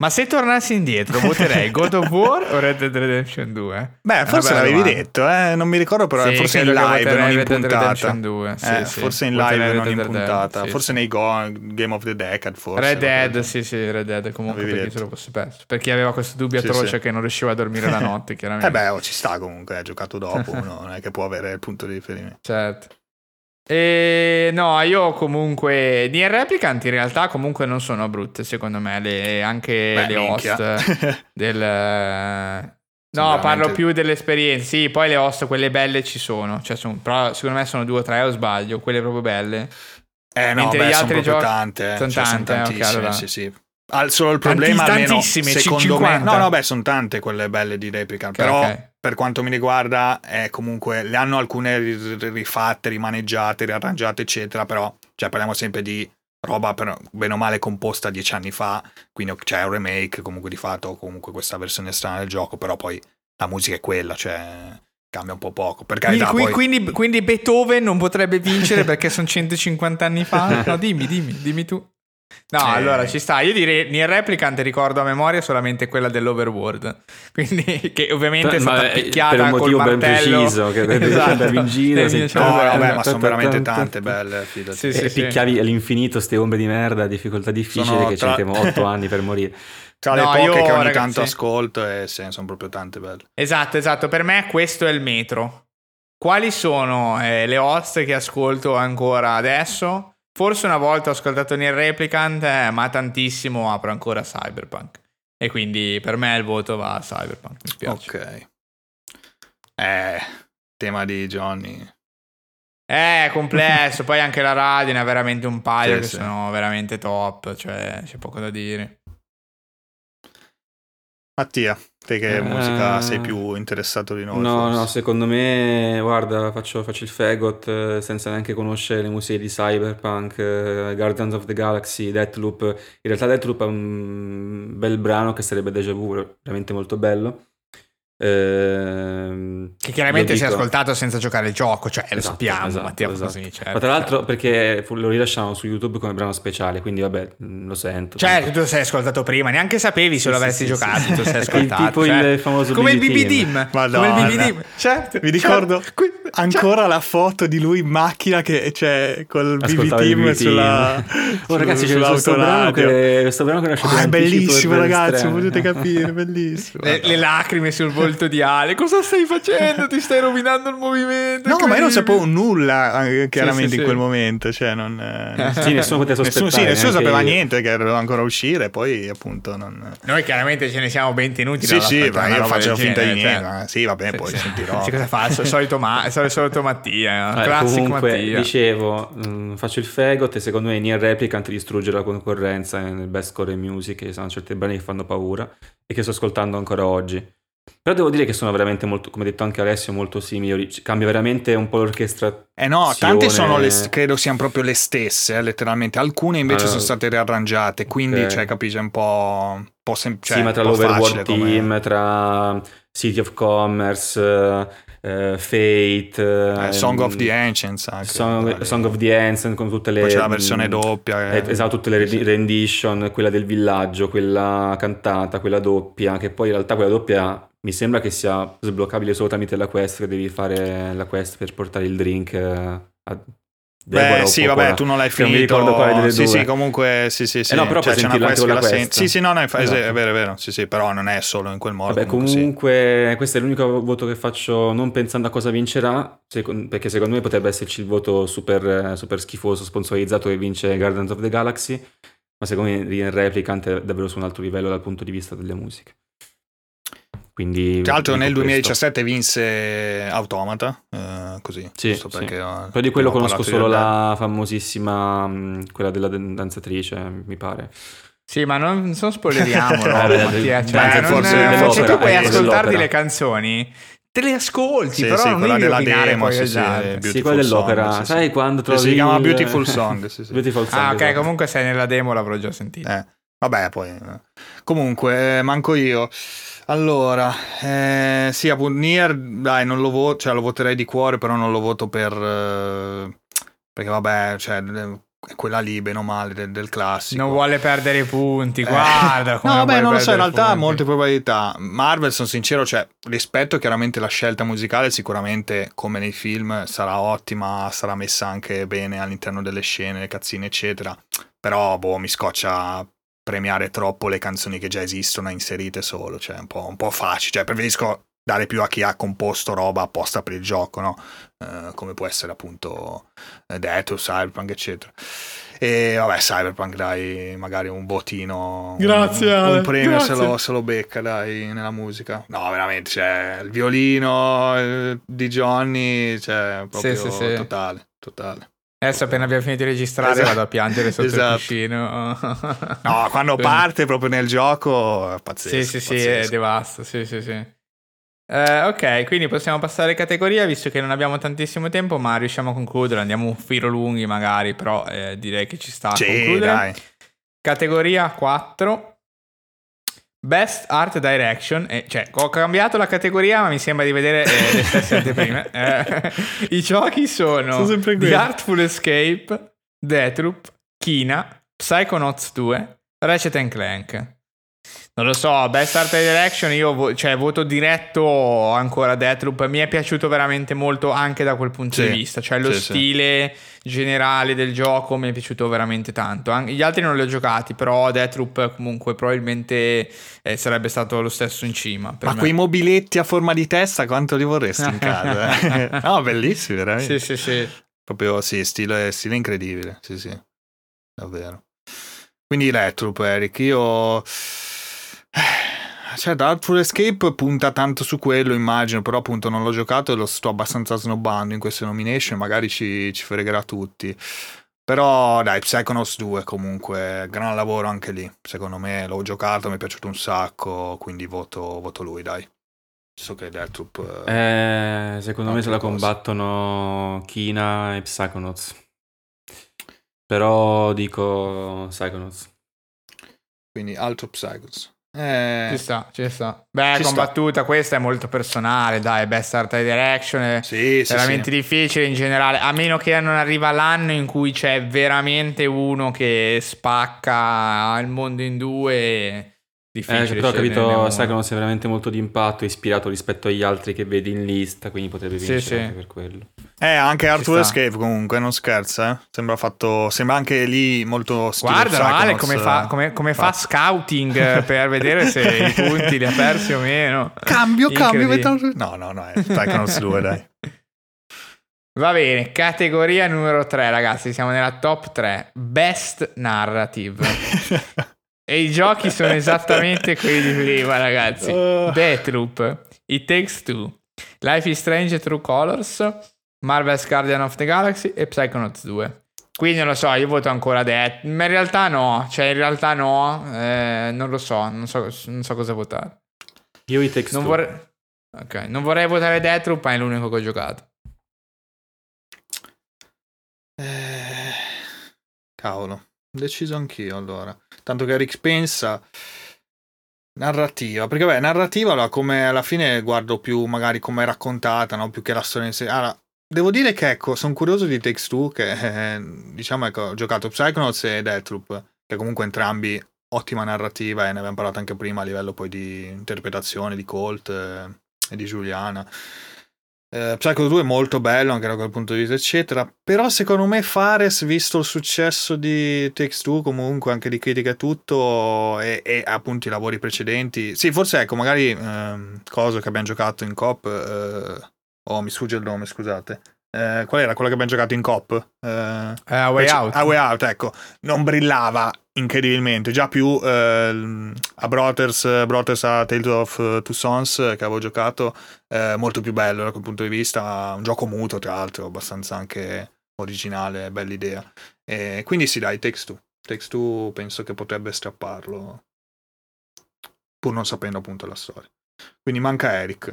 Ma se tornassi indietro, voterei God of War o Red Dead Redemption 2? Beh, forse l'avevi domanda. detto, eh? non mi ricordo, però Sì, forse in live, non in puntata. Redemption 2, sì, Eh, sì. Forse in live, non in puntata. forse nei go- Game of the Decade, forse. Red Dead, sì, sì, Red Dead comunque Avevi per chi detto. se lo fosse perso. Per chi aveva questo dubbio atroce che non riusciva a dormire la notte, chiaramente. Eh beh, oh, ci sta comunque, ha giocato dopo, uno non è che può avere il punto di riferimento. Certo. E no, io comunque Nier Replicant in realtà comunque non sono brutte secondo me, le- anche Beh, le minchia. host del... No, Sono parlo più delle esperienze. Sì, poi le host, quelle belle ci sono. Cioè, sono- però secondo me sono due o tre o sbaglio, quelle proprio belle. Eh no, Mentre beh, gli sono altri proprio giochi- tante. eh. sono Cioè, tante, ok, tantissime, allora. sì, sì. Ah, solo il Tanti- problema almeno, tantissime, secondo 50. me... No, no, beh, sono tante quelle belle di Replicant, Ok, però ok. Per quanto mi riguarda è comunque... Le hanno alcune ri- ri- rifatte, rimaneggiate, riarrangiate, eccetera, però cioè, parliamo sempre di roba per, bene o male composta dieci anni fa, quindi c'è un remake comunque di fatto, comunque questa versione strana del gioco, però poi la musica è quella, cioè cambia un po' poco. Per Quindi, carità, qui- poi- quindi- quindi Beethoven non potrebbe vincere perché sono 150 anni fa? No, dimmi, dimmi, dimmi tu. No, Eh. allora ci sta. Io direi Nier Replicant ricordo a memoria solamente quella dell'Overworld. Quindi, che ovviamente è stata eh, picchiata per un col motivo ben martello. preciso, che devi andare in giro, sì. mio No, cervello. vabbè, ma sono veramente Tan- tante tan- belle, fidati. Sì, e sì, sì. picchiavi all'infinito ste ombre di merda, difficoltà difficili Sono che tra- ci mettiamo 8 anni per morire. Tra le No, poche io, che ogni ragazzi- tanto ascolto e sì, sono proprio tante belle. Esatto, esatto. Per me questo è il metro. Quali sono eh, le host che ascolto ancora adesso? Forse una volta ho ascoltato Nier Replicant, eh, ma tantissimo apro ancora Cyberpunk. E quindi per me il voto va a Cyberpunk, mi spiace. Ok. Eh, tema di Johnny. Eh, È complesso, poi anche la radio ne ha veramente un paio Sì, che sì. sono veramente top, cioè c'è poco da dire. Mattia, te che Eh, musica sei più interessato di noi? No, forse? no, secondo me, guarda, faccio, faccio il fagot eh, senza neanche conoscere le musiche di Cyberpunk, eh, Guardians of the Galaxy, Deathloop. In realtà Deathloop è un bel brano che sarebbe Deja Vu, veramente molto bello. Ehm, Che chiaramente lo si è ascoltato senza giocare il gioco, cioè lo Esatto, sappiamo, esatto, Mattia esatto. così, certo. Ma tra l'altro perché lo rilasciamo su YouTube come brano speciale, quindi vabbè, mh, lo sento. Certo, tu lo sei ascoltato prima, neanche sapevi se Sì, lo sì, avresti sì, giocato, sì. tu lo sei È ascoltato. tipo cioè. il famoso Come il BB BB Team. Team. Madonna. Come il BB Team. Certo. Mi ricordo certo. Qui- ancora la foto di lui in macchina che c'è col BB Ascoltava il Team BB sulla Oh ragazzi c'è questo brano che, questo brano che nasce Ah, è bellissimo ragazzi, potete capire, cioè, bellissimo. Le lacrime sul volto volto di Ale. Cosa stai facendo? Ti stai rovinando il movimento. No, ma io non sapevo nulla, eh, chiaramente, sì, in sì. quel momento. Cioè, non, eh, Sì, nessuno poteva nessuno, sospettare. sì, nessuno sapeva io. niente che doveva ancora uscire. Poi, appunto, non. Noi chiaramente ce ne siamo ben tenuti. Sì, sì, ma io facevo del finta di genere, niente. cioè. Sì, vabbè, Sì, poi sì. sentirò. Sì, cosa fa? Il solito, ma- il solito Mattia. Eh, classic comunque, Mattia. dicevo, mh, faccio il fagot e secondo me Nier Replicant distrugge la concorrenza nel best score in music, ci sono certi brani che fanno paura e che sto ascoltando ancora oggi. Però devo dire che sono veramente molto, come detto anche Alessio, molto simili. ori- Cambia veramente un po' l'orchestra. Eh no, tante sono le, credo siano proprio le stesse, eh, letteralmente. Alcune invece Ah, sono state riarrangiate, quindi, ok. cioè, capisci, è un po', un po' sem- cioè, sì, ma tra l'Overworld facile come- Team, tra City of Commerce, eh, Fate, eh, Song of the Ancients anche. Song. Song of the Ancient con tutte le Poi c'è la versione mh, doppia. eh, eh. esatto, tutte le sì. rendition, quella del villaggio, quella cantata, quella doppia, che poi in realtà quella doppia mi sembra che sia sbloccabile solo tramite la quest, che devi fare la quest per portare il drink eh, a Deborah Beh, sì, vabbè, tu non l'hai Che non mi finito. ricordo quale delle sì, due. sì, comunque, sì, sì, sì. Eh no, però Cioè, c'è una quest la quest. Sì, sì, no, no, infa- Esatto. è vero, è vero. Sì, sì, però non è solo in quel modo. Vabbè, comunque, sì. comunque, questo è l'unico voto che faccio non pensando a cosa vincerà, perché secondo me potrebbe esserci il voto super, super schifoso, sponsorizzato che vince Guardians of the Galaxy, ma secondo me il Replicant è davvero su un altro livello dal punto di vista delle musiche. Quindi, Tra l'altro nel questo. 2017 vinse Automata, eh, eh, Sì, sì. perché, eh, Poi di quello conosco solo la famosissima, mh, quella della dan- danzatrice, mi pare. Sì, ma non, non spoileriamo, Eh, no, beh, Mattia. Cioè, non- forse se dell'opera, tu puoi eh, ascoltarti le canzoni, te le ascolti, Sì, però sì, non devi della rovinare demo, poi sì, le sì, quella dell'opera. Sì, sì. Sai quando trovi si chiama il- Beautiful Song, sì, sì. Beautiful Song, Ah, ok, esatto. comunque sei nella demo, l'avrò già sentito. Eh, vabbè, poi. eh. Comunque, eh, manco io. Allora, eh, sì, appunto, Nier, dai, non lo voto, cioè lo voterei di cuore, però non lo voto per... eh, perché vabbè, cioè, è quella lì, bene o male, del, del classico. Non vuole perdere i punti, Eh. guarda. No, vabbè, non lo so, in realtà ha punti. molte probabilità. Marvel, sono sincero, cioè, rispetto chiaramente la scelta musicale, sicuramente, come nei film, sarà ottima, sarà messa anche bene all'interno delle scene, le cazzine, eccetera. Però, boh, mi scoccia premiare troppo le canzoni che già esistono inserite solo, cioè, un po', un po' facile. Cioè, preferisco dare più a chi ha composto roba apposta per il gioco, no? Eh, come può essere appunto eh, Death o Cyberpunk, eccetera. E vabbè, Cyberpunk, dai, magari un votino. Grazie, un, un premio se grazie. lo, se lo becca, dai, nella musica. No, veramente, cioè, il violino eh, di Johnny, cioè, proprio Sì, sì, sì. totale, totale. Adesso appena abbiamo finito di registrare Esatto. vado a piangere sotto Esatto. il cuscino. No, quando parte proprio nel gioco, è pazzesco. Sì, sì, sì, è pazzesco. devasto, sì, sì, sì. Eh, ok, quindi possiamo passare alle categorie, visto che non abbiamo tantissimo tempo, ma riusciamo a concludere. Andiamo un filo lunghi magari, però eh, direi che ci sta a Sì. Categoria 4. Best Art Direction, eh, cioè ho cambiato la categoria ma mi sembra di vedere eh, le stesse anteprime. Eh, I giochi sono, Sono The. Artful Escape, Deathloop, Kina, Psychonauts 2, Ratchet and Clank. Non lo so, Best Art Direction io vo- cioè, voto diretto ancora Deathloop, mi è piaciuto veramente molto anche da quel punto Sì, di vista, cioè lo sì, sì. stile generale del gioco mi è piaciuto veramente tanto. An- gli altri non li ho giocati, però Deathloop comunque probabilmente eh, sarebbe stato lo stesso in cima. Ma me. quei mobiletti a forma di testa, quanto li vorresti in casa? eh? no, bellissimi, veramente. Sì, sì, sì. Proprio, sì, stile, stile incredibile. Sì, sì, davvero. Quindi Retroop, Eric, io... Cioè, Darkful Escape punta tanto su quello, immagino, però appunto non l'ho giocato e lo sto abbastanza snobbando in queste nomination, magari ci, ci fregherà tutti. Però dai, Psychonauts 2 comunque, gran lavoro anche lì. Secondo me l'ho giocato, mi è piaciuto un sacco, quindi voto, voto lui, dai. So che Deathloop... eh, Eh, secondo me se la cose. combattono Kina e Psychonauts. Però dico Psychonauts. Quindi altro Psychos. Eh, Ci sta, ci sta. Beh, Ci sta. combattuta, questa è molto personale, dai, Best Art Direction è sì, sì, veramente sì. difficile in generale, a meno che non arriva l'anno in cui c'è veramente uno che spacca il mondo in due difficile. Eh, però ho sceglierne capito, uno. Psychonauts è veramente molto d'impatto, ispirato rispetto agli altri che vedi in lista, quindi potrebbe Sì, vincere sì. anche per quello. Eh, anche Arthur sta. Escape comunque, non scherza, eh. Sembra fatto, sembra anche lì molto stile Guarda Ale come fa, eh. come- come fa scouting eh, per vedere se i punti li ha persi o meno. Cambio, cambio, metto... No, no, no, è Psychonauts 2, dai. Va bene, categoria numero 3 ragazzi, siamo nella top 3, Best Narrative. e i giochi sono esattamente quelli di prima ragazzi. Uh. Deathloop, It Takes Two, Life is Strange True Colors, Marvel's Guardian of the Galaxy e Psychonauts 2. Quindi non lo so, io voto ancora Death, ma in realtà no, cioè in realtà no, eh, non lo so, non so, non so cosa votare. Io i text Non vorrei, ok, non vorrei votare Deathloop, ma è l'unico che ho giocato. Eh, Cavolo, deciso anch'io allora. Tanto che Rick pensa narrativa, perché beh, narrativa allora, come alla fine guardo più magari come è raccontata, no? più che la storia in sé. Allora, devo dire che ecco, sono curioso di Takes Two che eh, diciamo ecco, ho giocato Psychonauts e Deathloop, che comunque entrambi ottima narrativa e ne abbiamo parlato anche prima a livello poi di interpretazione di Colt eh, e di Giuliana. Eh, Psycho 2 è molto bello anche da quel punto di vista, eccetera. Però secondo me Fares, visto il successo di Takes Two, comunque anche di critica tutto, e, e appunto i lavori precedenti. Sì, forse ecco, magari ehm, cosa che abbiamo giocato in COP. eh, oh, mi sfugge il nome, scusate. Eh, qual era quella che abbiamo giocato in COP? Eh, Eh, A Way Out. A Way Out, ecco. Non brillava incredibilmente. Già più eh, a Brothers, Brothers a Tales of eh, Two Sons eh, che avevo giocato, eh, molto più bello da quel punto di vista. Un gioco muto, tra l'altro, abbastanza anche originale, bella idea. E quindi sì, dai, Takes Two. Takes Two penso che potrebbe strapparlo, pur non sapendo appunto la storia. Quindi manca Eric.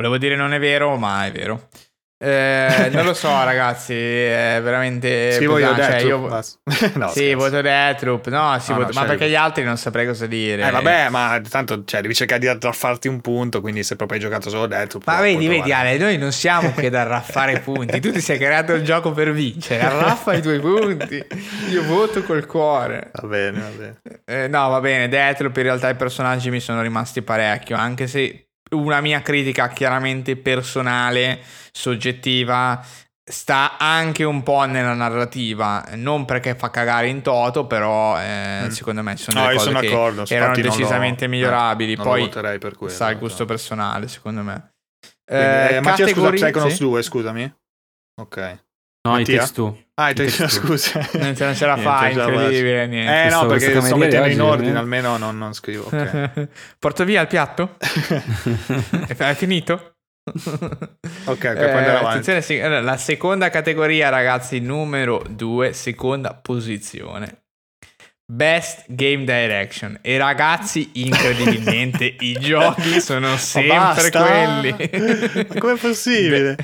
Volevo dire non è vero, ma è vero. Eh, non lo so, ragazzi, è veramente. Scrivo io pesante, cioè, io- no, sì, voto Deathloop. No, sì, No, no, voto- ma scegli. perché gli altri non saprei cosa dire. Eh vabbè, ma tanto cioè, devi cercare di arraffarti un punto, quindi se proprio hai giocato solo Deathloop... Ma vedi, vedi. Ale, noi non siamo qui ad arraffare punti. Tu ti sei creato il gioco per vincere. Arraffa i tuoi punti. Io voto col cuore. Va bene, va bene. Eh, no, va bene. Deathloop, in realtà i personaggi mi sono rimasti parecchio. Anche se una mia critica chiaramente personale, soggettiva, sta anche un po' nella narrativa. Non perché fa cagare in toto, però eh, Mm. secondo me sono No, cose sono erano lo- decisamente eh, migliorabili. lo Poi voterei per quello. sa il gusto esatto. personale, secondo me. Quindi, eh, Mattia, scusa, categorie- Psychonauts sì? 2, scusami. Ok. No, i Mattia? text tu. Ah, I te- Takes Two. scusa. Non ce, non ce la Niente, fa, già incredibile. Niente. Eh no, Questo- perché questo sto mettendo in ordine, eh? almeno non, non scrivo. Ok. Porto via il piatto? Hai finito? Ok, Eh, attenzione, la seconda categoria, ragazzi, numero 2, seconda posizione. Best Game Direction. E ragazzi, incredibilmente, i giochi sono sempre basta! quelli. Ma com'è possibile?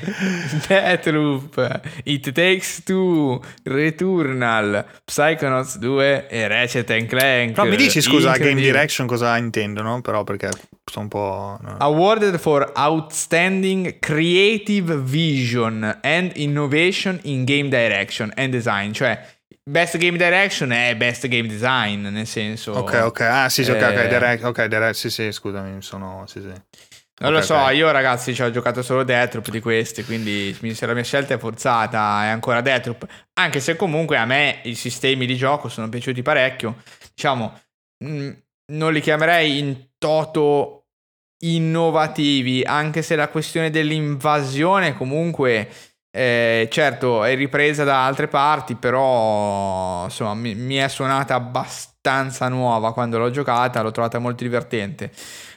Deathloop, It Takes Two, Returnal, Psychonauts 2 e Ratchet Clank. Però mi dici scusa, Game. Direction cosa intendono? Però perché sono un po'... Awarded for Outstanding Creative Vision and Innovation in Game Direction and Design. Cioè, Best Game Direction è Best Game Design, nel senso... Ok, ok. Ah, sì, sì, ok, ok. Eh, Direct, ok, direct, sì, sì, scusami, mi sono... Sì, sì. Non lo Ok, so, ok. io ragazzi ci ho giocato solo Deathloop di questi, quindi se la mia scelta è forzata è ancora Deathloop, anche se comunque a me i sistemi di gioco sono piaciuti parecchio, diciamo, mh, non li chiamerei in toto innovativi, anche se la questione dell'invasione comunque, eh, certo, è ripresa da altre parti, però insomma mi, mi è suonata abbastanza nuova quando l'ho giocata, l'ho trovata molto divertente.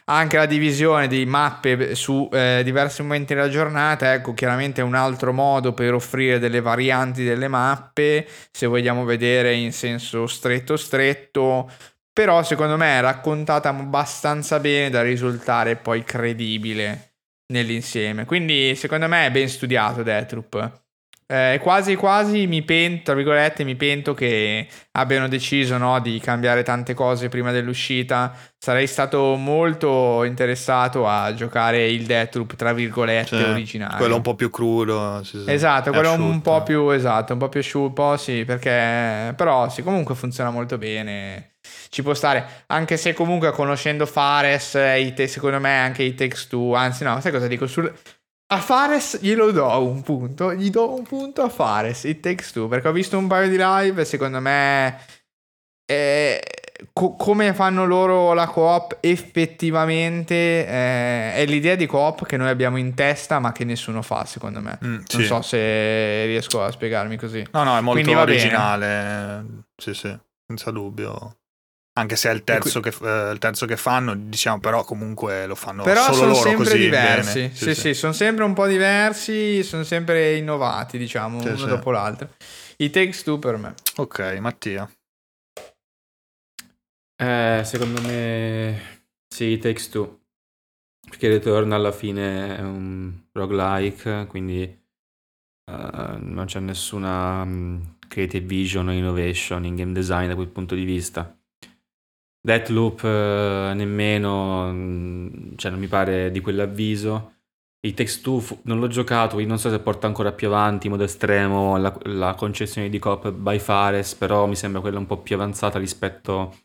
Anche la divisione di mappe su eh, diversi momenti della giornata, ecco, chiaramente è un altro modo per offrire delle varianti delle mappe, se vogliamo vedere in senso stretto stretto, però secondo me è raccontata abbastanza bene da risultare poi credibile nell'insieme. Quindi secondo me è ben studiato Deathloop. Eh, quasi quasi mi pento, tra virgolette, mi pento che abbiano deciso no, di cambiare tante cose prima dell'uscita. Sarei stato molto interessato a giocare il Deathloop, tra virgolette, Cioè, originale. Quello un po' più crudo. sì, sì. Esatto, È quello un asciutto. po' più esatto, un po' più asciutto, sì, perché però sì, comunque funziona molto bene. Ci può stare, anche se comunque conoscendo Fares, eh, te- secondo me anche i Takes Two, anzi no, sai cosa dico? Sul- a Fares glielo do un punto, gli do un punto a Fares, i Takes Two, perché ho visto un paio di live secondo me eh, co- come fanno loro la coop effettivamente eh, è l'idea di coop che noi abbiamo in testa ma che nessuno fa secondo me. Mm, Non sì. so se riesco a spiegarmi così. No, no, è molto Quindi originale. Sì, sì, senza dubbio. Anche se è il terzo, che, eh, il terzo che fanno, diciamo, però comunque lo fanno Però solo sono loro sempre così diversi. bene. Sì, sì, sono sempre un po' diversi, sono sempre innovati, diciamo, Sì, uno sì. dopo l'altro. I Takes Two per me. Ok, Mattia. Eh, secondo me sì, Takes Two. Perché Return alla fine è un roguelike, quindi eh, non c'è nessuna mm, creative vision o innovation in game design da quel punto di vista. Deathloop eh, nemmeno, mm, cioè non mi pare di quell'avviso. Il Takes Two fu- non l'ho giocato, quindi non so se porta ancora più avanti in modo estremo la, la concessione di coop by Fares, però mi sembra quella un po' più avanzata rispetto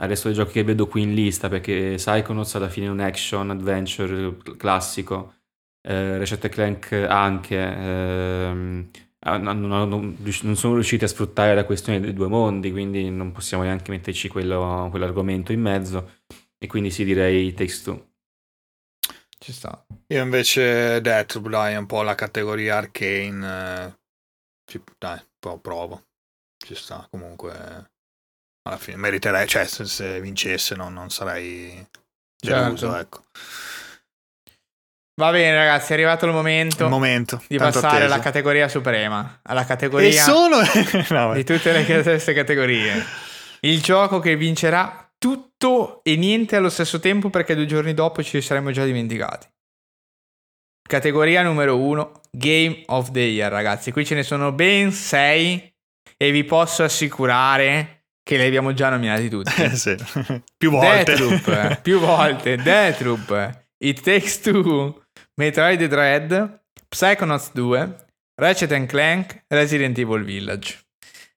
al resto dei giochi che vedo qui in lista perché Psychonauts alla fine è un action adventure classico eh, Ratchet Clank anche ehm, non, non- non- non sono riusciti a sfruttare la questione dei due mondi quindi non possiamo neanche metterci quello- quell'argomento in mezzo e quindi sì direi Takes Two Ci sta. Io invece Deathloop, dai, è un po' la categoria arcane. eh, ci- dai, un po' provo. Ci sta, comunque. Alla fine meriterei, cioè se, se vincesse non, non sarei deluso, Certo. ecco. Va bene ragazzi, è arrivato il momento Il momento. di passare atteso. alla categoria suprema, alla E categoria sono... no, di tutte le queste categorie. Il gioco che vincerà tutto e niente allo stesso tempo perché due giorni dopo ci saremmo già dimenticati. Categoria numero uno, Game of the Year, ragazzi. Qui ce ne sono ben sei e vi posso assicurare che li abbiamo già nominati tutti. Eh, sì. Più volte. Deathloop, eh, più volte, Deathloop, It Takes Two, Metroid Dread, Psychonauts 2, Ratchet and Clank, Resident Evil Village.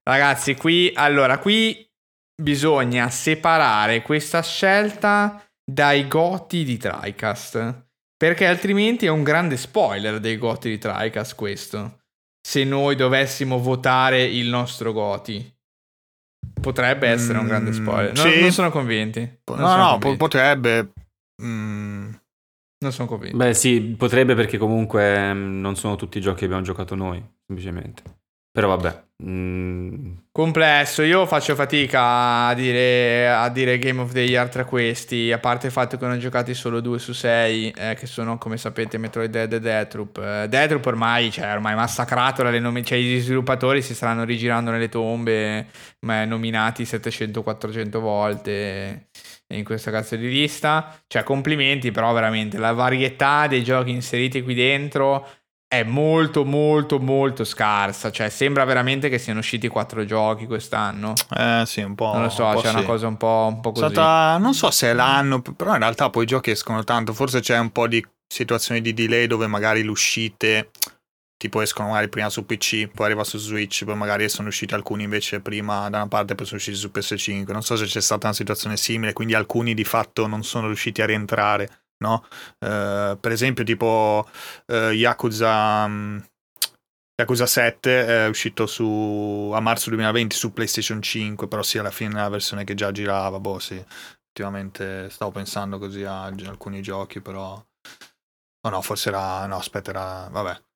Ragazzi, qui, allora, qui bisogna separare questa scelta dai goti di TriCast, perché altrimenti è un grande spoiler dei goti di TriCast questo. Se noi dovessimo votare il nostro goti. Potrebbe essere un grande Mm, spoiler. Non, sì. non sono convinti. Non No, sono no, convinti. potrebbe. mm, Non sono convinto. beh sì potrebbe perché comunque mm, non sono tutti i giochi che abbiamo giocato noi semplicemente però vabbè mm, Complesso, io faccio fatica a dire, a dire Game of the Year tra questi, a parte il fatto che ne ho giocati solo 2 su 6, che sono come sapete Metroid Dead e Deathloop. Eh, Deathloop ormai, cioè, ormai massacrato, nomi- cioè, gli sviluppatori si staranno rigirando nelle tombe, ma nominati 700-400 volte in questa cazzo di lista. Cioè, complimenti, però veramente la varietà dei giochi inseriti qui dentro è molto molto molto scarsa cioè sembra veramente che siano usciti quattro giochi quest'anno eh, sì, un po'. non lo so un c'è una sì. cosa un po', un po' così stata, non so se è l'anno, però in realtà poi i giochi escono tanto. Forse c'è un po' di situazioni di delay dove magari le uscite tipo escono magari prima su PC, poi arriva su Switch, poi magari sono usciti alcuni invece prima da una parte, poi sono usciti su PS5. Non so se c'è stata una situazione simile, quindi alcuni di fatto non sono riusciti a rientrare, no? Eh, per esempio, tipo eh, Yakuza. mm, Yakuza 7 è uscito su, a marzo 2020 su PlayStation 5, però sì, alla fine la versione che già girava, boh sì, effettivamente stavo pensando così a alcuni giochi, però... No, no, forse era... No, aspetta, era... Vabbè.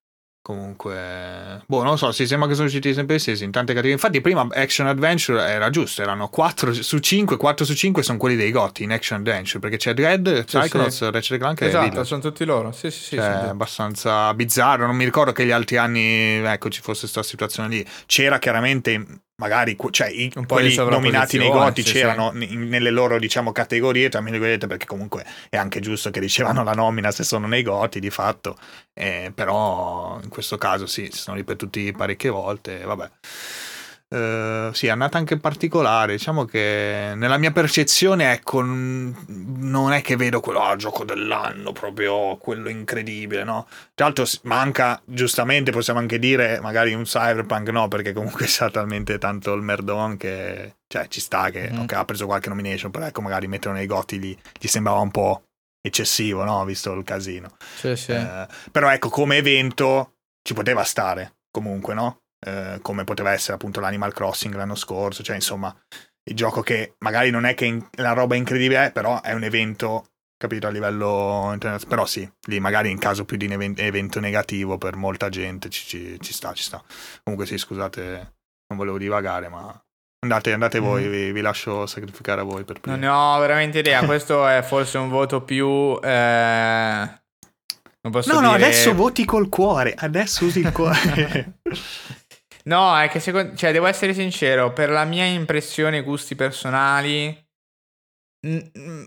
Comunque... Boh, non lo so, si sembra che sono usciti sempre gli stessi in tante categorie. Infatti prima Action Adventure era giusto, erano 4 su 5, 4 su 5 sono quelli dei gotti in Action Adventure, perché c'è Dread, Psychonauts, sì. Ratchet Clank e esatto sono tutti loro sì sì sì, Cioè, tutti. abbastanza bizzarro. Non mi ricordo che gli altri anni, ecco, ci fosse questa situazione lì. C'era chiaramente magari cioè, i, quelli nominati nei goti sì, c'erano n- nelle loro diciamo categorie tra virgolette perché comunque è anche giusto che ricevano la nomina se sono nei goti di fatto. Eh, però in questo caso sì si sono ripetuti parecchie volte vabbè Uh, sì, è andata anche particolare. Diciamo che nella mia percezione, ecco, non è che vedo quello oh, gioco dell'anno, proprio quello incredibile, no? Tra l'altro manca, giustamente possiamo anche dire, magari un Cyberpunk no, perché comunque sa talmente tanto il merdon che, cioè, ci sta che mm. okay, ha preso qualche nomination, però ecco, magari metterlo nei goti lì gli sembrava un po' eccessivo, no? Visto il casino. Sì, sì. Uh, però ecco, come evento ci poteva stare, comunque, no? Eh, come poteva essere appunto l'Animal Crossing l'anno scorso, cioè insomma il gioco che magari non è che in- la roba incredibile, però è un evento, capito, a livello internazionale, però sì, lì magari in caso più di un evento negativo per molta gente ci, ci, ci, sta, ci sta. Comunque sì, scusate, non volevo divagare, ma andate, andate voi, mm. vi, vi, lascio sacrificare a voi per prima. Non ho veramente idea, questo è forse un voto più... Eh... no, dire... no, adesso voti col cuore, adesso usi il cuore. No, è che secondo... Cioè, devo essere sincero, per la mia impressione e gusti personali...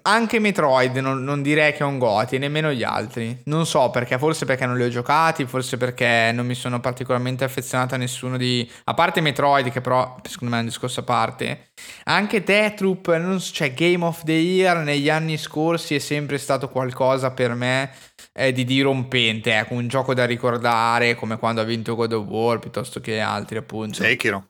Anche Metroid non, non, direi che è un Goti, nemmeno gli altri. Non so perché, forse perché non li ho giocati, forse perché non mi sono particolarmente affezionato a nessuno di... A parte Metroid, che però secondo me è un discorso a parte. Anche Deathloop, non cioè Game of the Year negli anni scorsi è sempre stato qualcosa per me eh, di dirompente, ecco, un gioco da ricordare come quando ha vinto God of War piuttosto che altri appunto. Sekiro.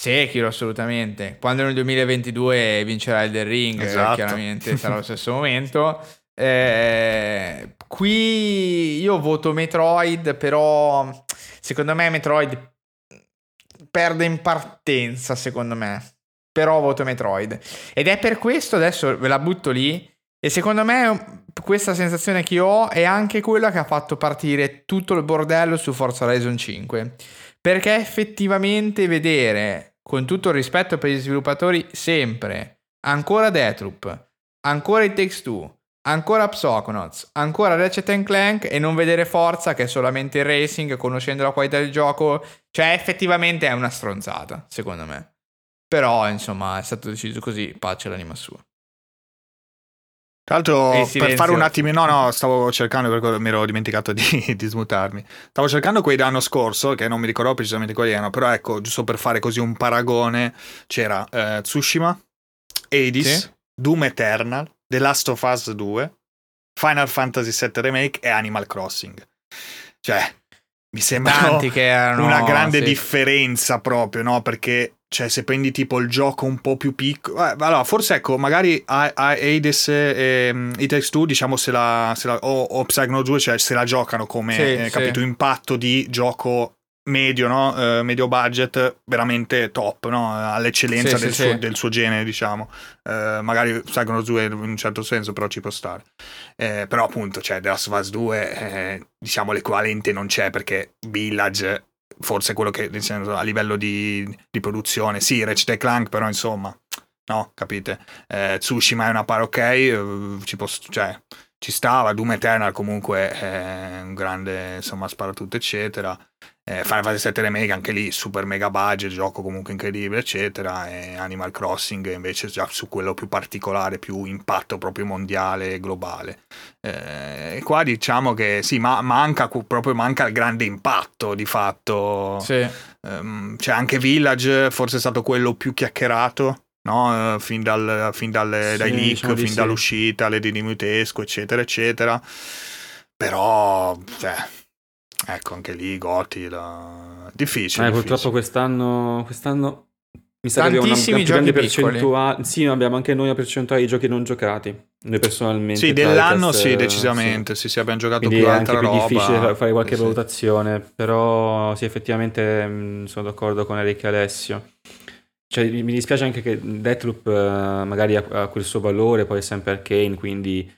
Sekiro assolutamente. Quando nel 2022 vincerà il The Ring, esatto. chiaramente sarà lo stesso momento. Eh, qui io voto Metroid, però secondo me Metroid perde in partenza, secondo me. Però voto Metroid. Ed è per questo, adesso ve la butto lì, e secondo me questa sensazione che ho è anche quella che ha fatto partire tutto il bordello su Forza Horizon 5. Perché effettivamente vedere, con tutto il rispetto per gli sviluppatori, sempre ancora Deathloop, ancora It Takes Two, ancora Psychonauts, ancora Ratchet Clank e non vedere Forza che è solamente il racing, conoscendo la qualità del gioco, cioè effettivamente è una stronzata, secondo me. Però, insomma, è stato deciso così, pace l'anima sua. Tra l'altro, per fare un attimo, no, no, stavo cercando perché mi ero dimenticato di, di, smutarmi. Stavo cercando quelli dell'anno scorso, che non mi ricordo precisamente quali erano, però ecco, giusto per fare così un paragone, c'era eh, Tsushima, Hades, sì? Doom Eternal, The Last of Us 2, Final Fantasy VII Remake e Animal Crossing. Cioè, mi sembra una grande sì. differenza proprio, no? Perché cioè, se prendi tipo il gioco un po' più piccolo, eh, allora forse ecco, magari Hades e um, It Takes Two, diciamo, se la, se la o, o Psychonauts 2, cioè se la giocano come sì, eh, sì. capito impatto di gioco medio, no? Uh, medio budget, veramente top, no? all'eccellenza sì, del, suo, del, suo, genere, diciamo. Uh, magari Psychonauts 2 in un certo senso, però ci può stare. Eh, però appunto, cioè, The Last of Us 2, eh, diciamo, l'equivalente non c'è perché Village forse quello che senso, a livello di, di, produzione, sì, Ratchet Clank, però insomma, no, capite? Eh, Tsushima è una par ok, eh, ci, posso, cioè, ci stava, Doom Eternal comunque è un grande, insomma, sparatutto, eccetera. Eh, Final Fantasy VII Remake anche lì super mega budget, gioco comunque incredibile eccetera e Animal Crossing invece già su quello più particolare, più impatto proprio mondiale e globale. Eh, e qua diciamo che sì, ma manca proprio manca il grande impatto di fatto. Sì. Um, c'è anche Village, forse è stato quello più chiacchierato. No? Uh, fin, dal, fin dalle, sì, dai leak, diciamo fin dall'uscita, le di Mutesco, eccetera, eccetera. Però, cioè, Ecco, anche lì Goti, la... difficile. Eh, difficile. purtroppo quest'anno, quest'anno mi sa che abbiamo una, una percentuale. Sì, abbiamo anche noi una percentuale di giochi non giocati. Noi personalmente. Sì, dell'anno sì, decisamente. Sì. sì, sì, abbiamo giocato Quindi più altra roba. È difficile fare qualche sì, valutazione, però sì, effettivamente mh, mm, sono d'accordo con Eric e Alessio. Cioè, mi dispiace anche che Deathloop uh, magari ha, ha, quel suo valore, poi è sempre arcane, quindi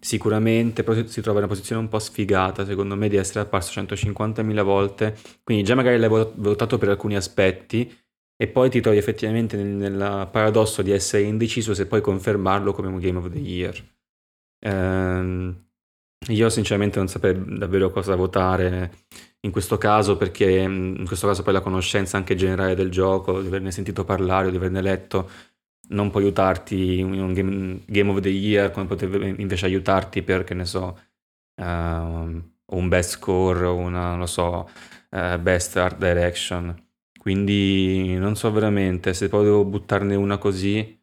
sicuramente però si trova in una posizione un po' sfigata secondo me di essere apparso 150.000 volte. Quindi già magari l'hai votato per alcuni aspetti e poi ti trovi effettivamente nel, nel paradosso di essere indeciso se poi confermarlo come un Game of the Year. Ehm, io sinceramente non saprei davvero cosa votare in questo caso perché in questo caso poi la conoscenza anche generale del gioco, di averne sentito parlare o di averne letto, non può aiutarti in un game, game of the year come potrebbe invece aiutarti per, che ne so, uh, un best score o una, non lo so, uh, best art direction. Quindi non so veramente, se poi devo buttarne una così,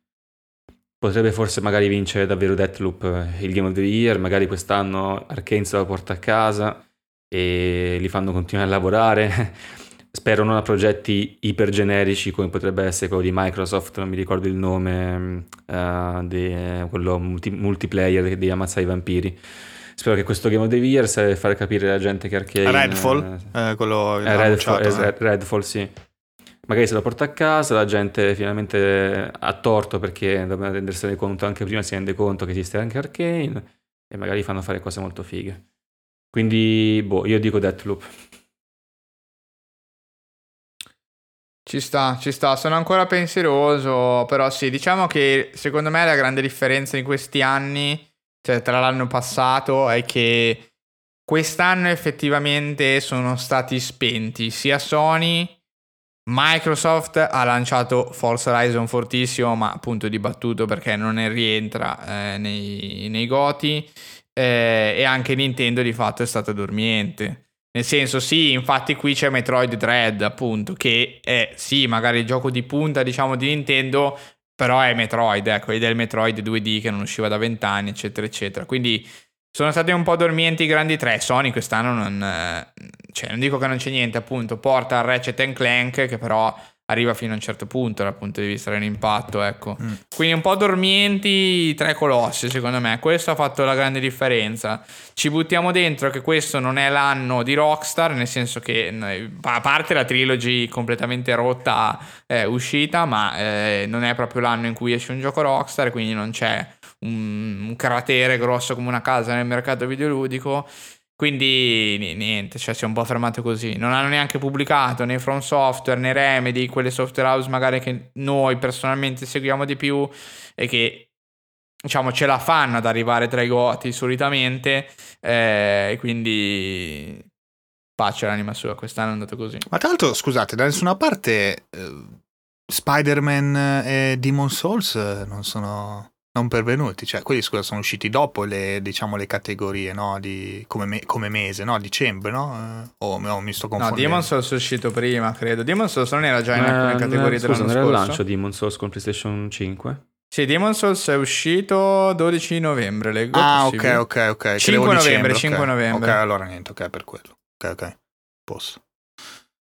potrebbe forse magari vincere davvero Deathloop eh, il Game of the Year, magari quest'anno Arkane se la porta a casa e li fanno continuare a lavorare. Spero non a progetti ipergenerici come potrebbe essere quello di Microsoft, non mi ricordo il nome, uh, di, quello multi, multiplayer di Ammazzare i vampiri. Spero che questo Game of the Year serve fare capire alla gente che Arcane... Redfall? Eh, eh, quello eh, Redfall, eh. Redfall, sì. Magari se la porta a casa, la gente finalmente ha torto perché dovrebbe rendersene conto, anche prima si rende conto che esiste anche Arcane e magari fanno fare cose molto fighe. Quindi, boh, io dico Deathloop. Ci sta, ci sta, sono ancora pensieroso, però sì, diciamo che secondo me la grande differenza in questi anni, cioè tra l'anno passato, è che quest'anno effettivamente sono stati spenti sia Sony, Microsoft ha lanciato Forza Horizon fortissimo, ma appunto dibattuto perché non ne rientra eh, nei, nei goti, eh, e anche Nintendo di fatto è stata dormiente. Nel senso, sì, infatti qui c'è Metroid Dread, appunto, che è sì, magari il gioco di punta, diciamo, di Nintendo, però è Metroid, ecco, ed è il Metroid 2D che non usciva da vent'anni, eccetera, eccetera. Quindi sono stati un po' dormienti i grandi tre. Sony quest'anno non... Cioè, non dico che non c'è niente, appunto, porta Ratchet Clank, che però arriva fino a un certo punto dal punto di vista dell'impatto, ecco. Mm. Quindi un po' dormienti tre colossi, secondo me. Questo ha fatto la grande differenza. Ci buttiamo dentro che questo non è l'anno di Rockstar, nel senso che a parte la trilogy completamente rotta è uscita, ma eh, non è proprio l'anno in cui esce un gioco Rockstar, quindi non c'è un, un cratere grosso come una casa nel mercato videoludico quindi niente, cioè si è un po' fermato così. Non hanno neanche pubblicato né From Software né Remedy, quelle software house magari che noi personalmente seguiamo di più e che diciamo ce la fanno ad arrivare tra i goti solitamente. Eh, quindi pace l'anima sua, quest'anno è andato così. Ma tra l'altro, scusate, da nessuna parte eh, Spider-Man e Demon Souls non sono non pervenuti, cioè quelli scusa, sono usciti dopo le, diciamo, le categorie no? di, come, me, come, mese, no? dicembre, no? Eh, o oh, mi sto confondendo? No, Demon Souls è uscito prima, credo. Demon Souls non era già in alcune eh, categorie scusa, dell'anno non era il lancio Demon Souls con PlayStation 5? Sì, Demon Souls è uscito 12 novembre, leggo. Ah, ok, ok, ok. 5 novembre, 5 okay. novembre. Ok, allora niente, ok, per quello. Ok, ok, posso.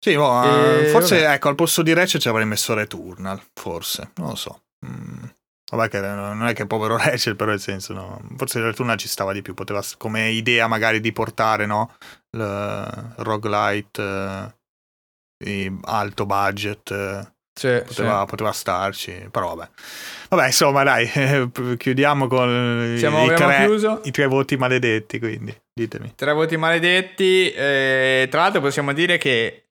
Sì, boh, e... forse, vabbè. ecco, al posto di Ratchet ci avrei messo Returnal, forse, non lo so. Mm. Vabbè, che non è che povero Rachel, però nel senso, no? forse il Returnal ci stava di più, poteva, come idea magari di portare, no? Il roguelite eh, alto budget, eh, sì, poteva, sì. poteva, starci, però vabbè. Vabbè, insomma, dai, chiudiamo con Siamo, i, tre, i, tre, voti maledetti, quindi ditemi. Tre voti maledetti, eh, tra l'altro possiamo dire che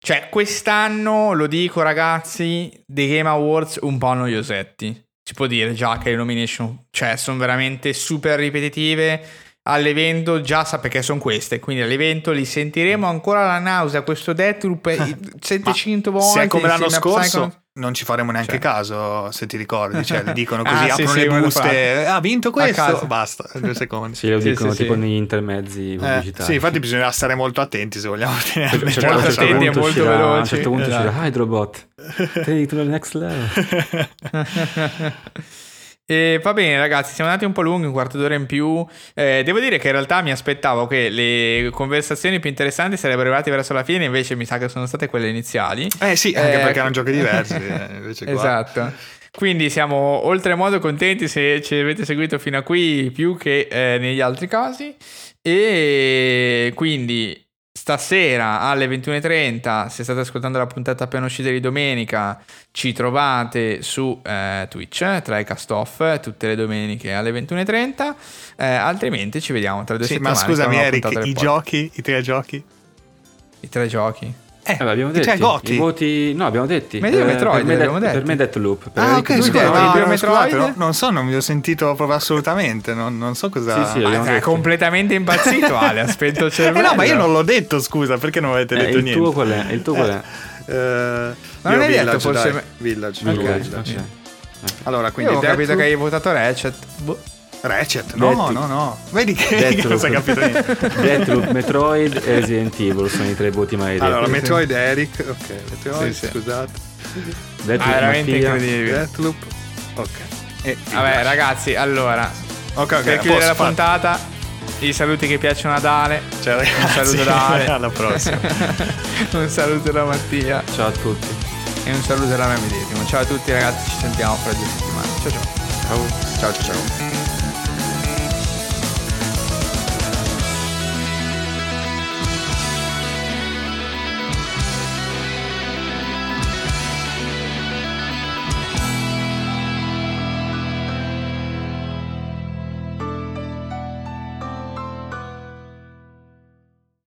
cioè, quest'anno, lo dico ragazzi, The Game Awards un po' noiosetti. Si può dire già che le nomination, cioè, sono veramente super ripetitive. All'evento già sa perché sono queste, quindi all'evento li sentiremo ancora la nausea, questo Deathloop 700 volte. Se è come l'anno scorso, non ci faremo neanche cioè. caso se ti ricordi, cioè le dicono così, ah, aprono sì, le sì, buste, ha vinto questo, basta, due secondi. Sì, lo dicono sì, tipo negli intermezzi pubblicitari. Eh, sì, infatti bisogna stare molto attenti se vogliamo tenere cioè, cioè, molto attenti e molto uscirà, veloci. A un certo punto uscirà esatto. Hydrobot, take to the next level. E va bene ragazzi, siamo andati un po' lunghi, un quarto d'ora in più. Eh, devo dire che in realtà mi aspettavo che le conversazioni più interessanti sarebbero arrivate verso la fine, invece mi sa che sono state quelle iniziali. Eh sì, anche eh, perché erano giochi diversi. Eh, esatto. Quindi siamo oltremodo contenti se ci avete seguito fino a qui più che eh, negli altri casi. E quindi Stasera alle 21.30, se state ascoltando la puntata appena uscita di domenica, ci trovate su eh, Twitch, tra i cast off, tutte le domeniche alle 21.30, eh, altrimenti ci vediamo tra due sì, settimane. Ma scusami Eric, i giochi, i tre giochi? I tre giochi? Eh, Eh, abbiamo cioè, detto Gotti. i voti. No, abbiamo detti. Medio Metroid, per me, abbiamo per detti. me Deathloop. Per Ah, ok, scusa, hai detto detto- primo no, Metroid? scusate, no, non so, non vi ho sentito proprio assolutamente, non, non so cosa... Sì, sì, Ah, È detto. completamente impazzito Ale, ha spento il eh cervello. no, ma io non l'ho detto, scusa, perché non avete Eh, detto il niente? tuo qual è? Il tuo qual è? Eh, Ma non io hai detto Village, forse dai, Village, Ok, Village, ok. dai. Allora, Io quindi ho capito che hai votato Ratchet. Boh. Ratchet, no, Deathloop. no, no. Vedi che Deathloop. non si è capito niente. Deathloop, Metroid e Resident Evil sono i tre voti maledetti. Allora, sì. Metroid Eric, ok, Metroid, Sì, sì. scusate. Deathloop, Ah, veramente Mattia. incredibile. Deathloop, ok. E Vabbè, ragazzi, allora, ok, ok, per chiudere la fatto. puntata, i saluti che piacciono ad Ale. Ciao ragazzi, Un saluto da Ale. alla prossima. un saluto da Mattia Ciao a tutti. e un saluto da me medesimo. Ciao a tutti ragazzi, ci sentiamo fra due settimane. Ciao ciao. Ciao. ciao ciao.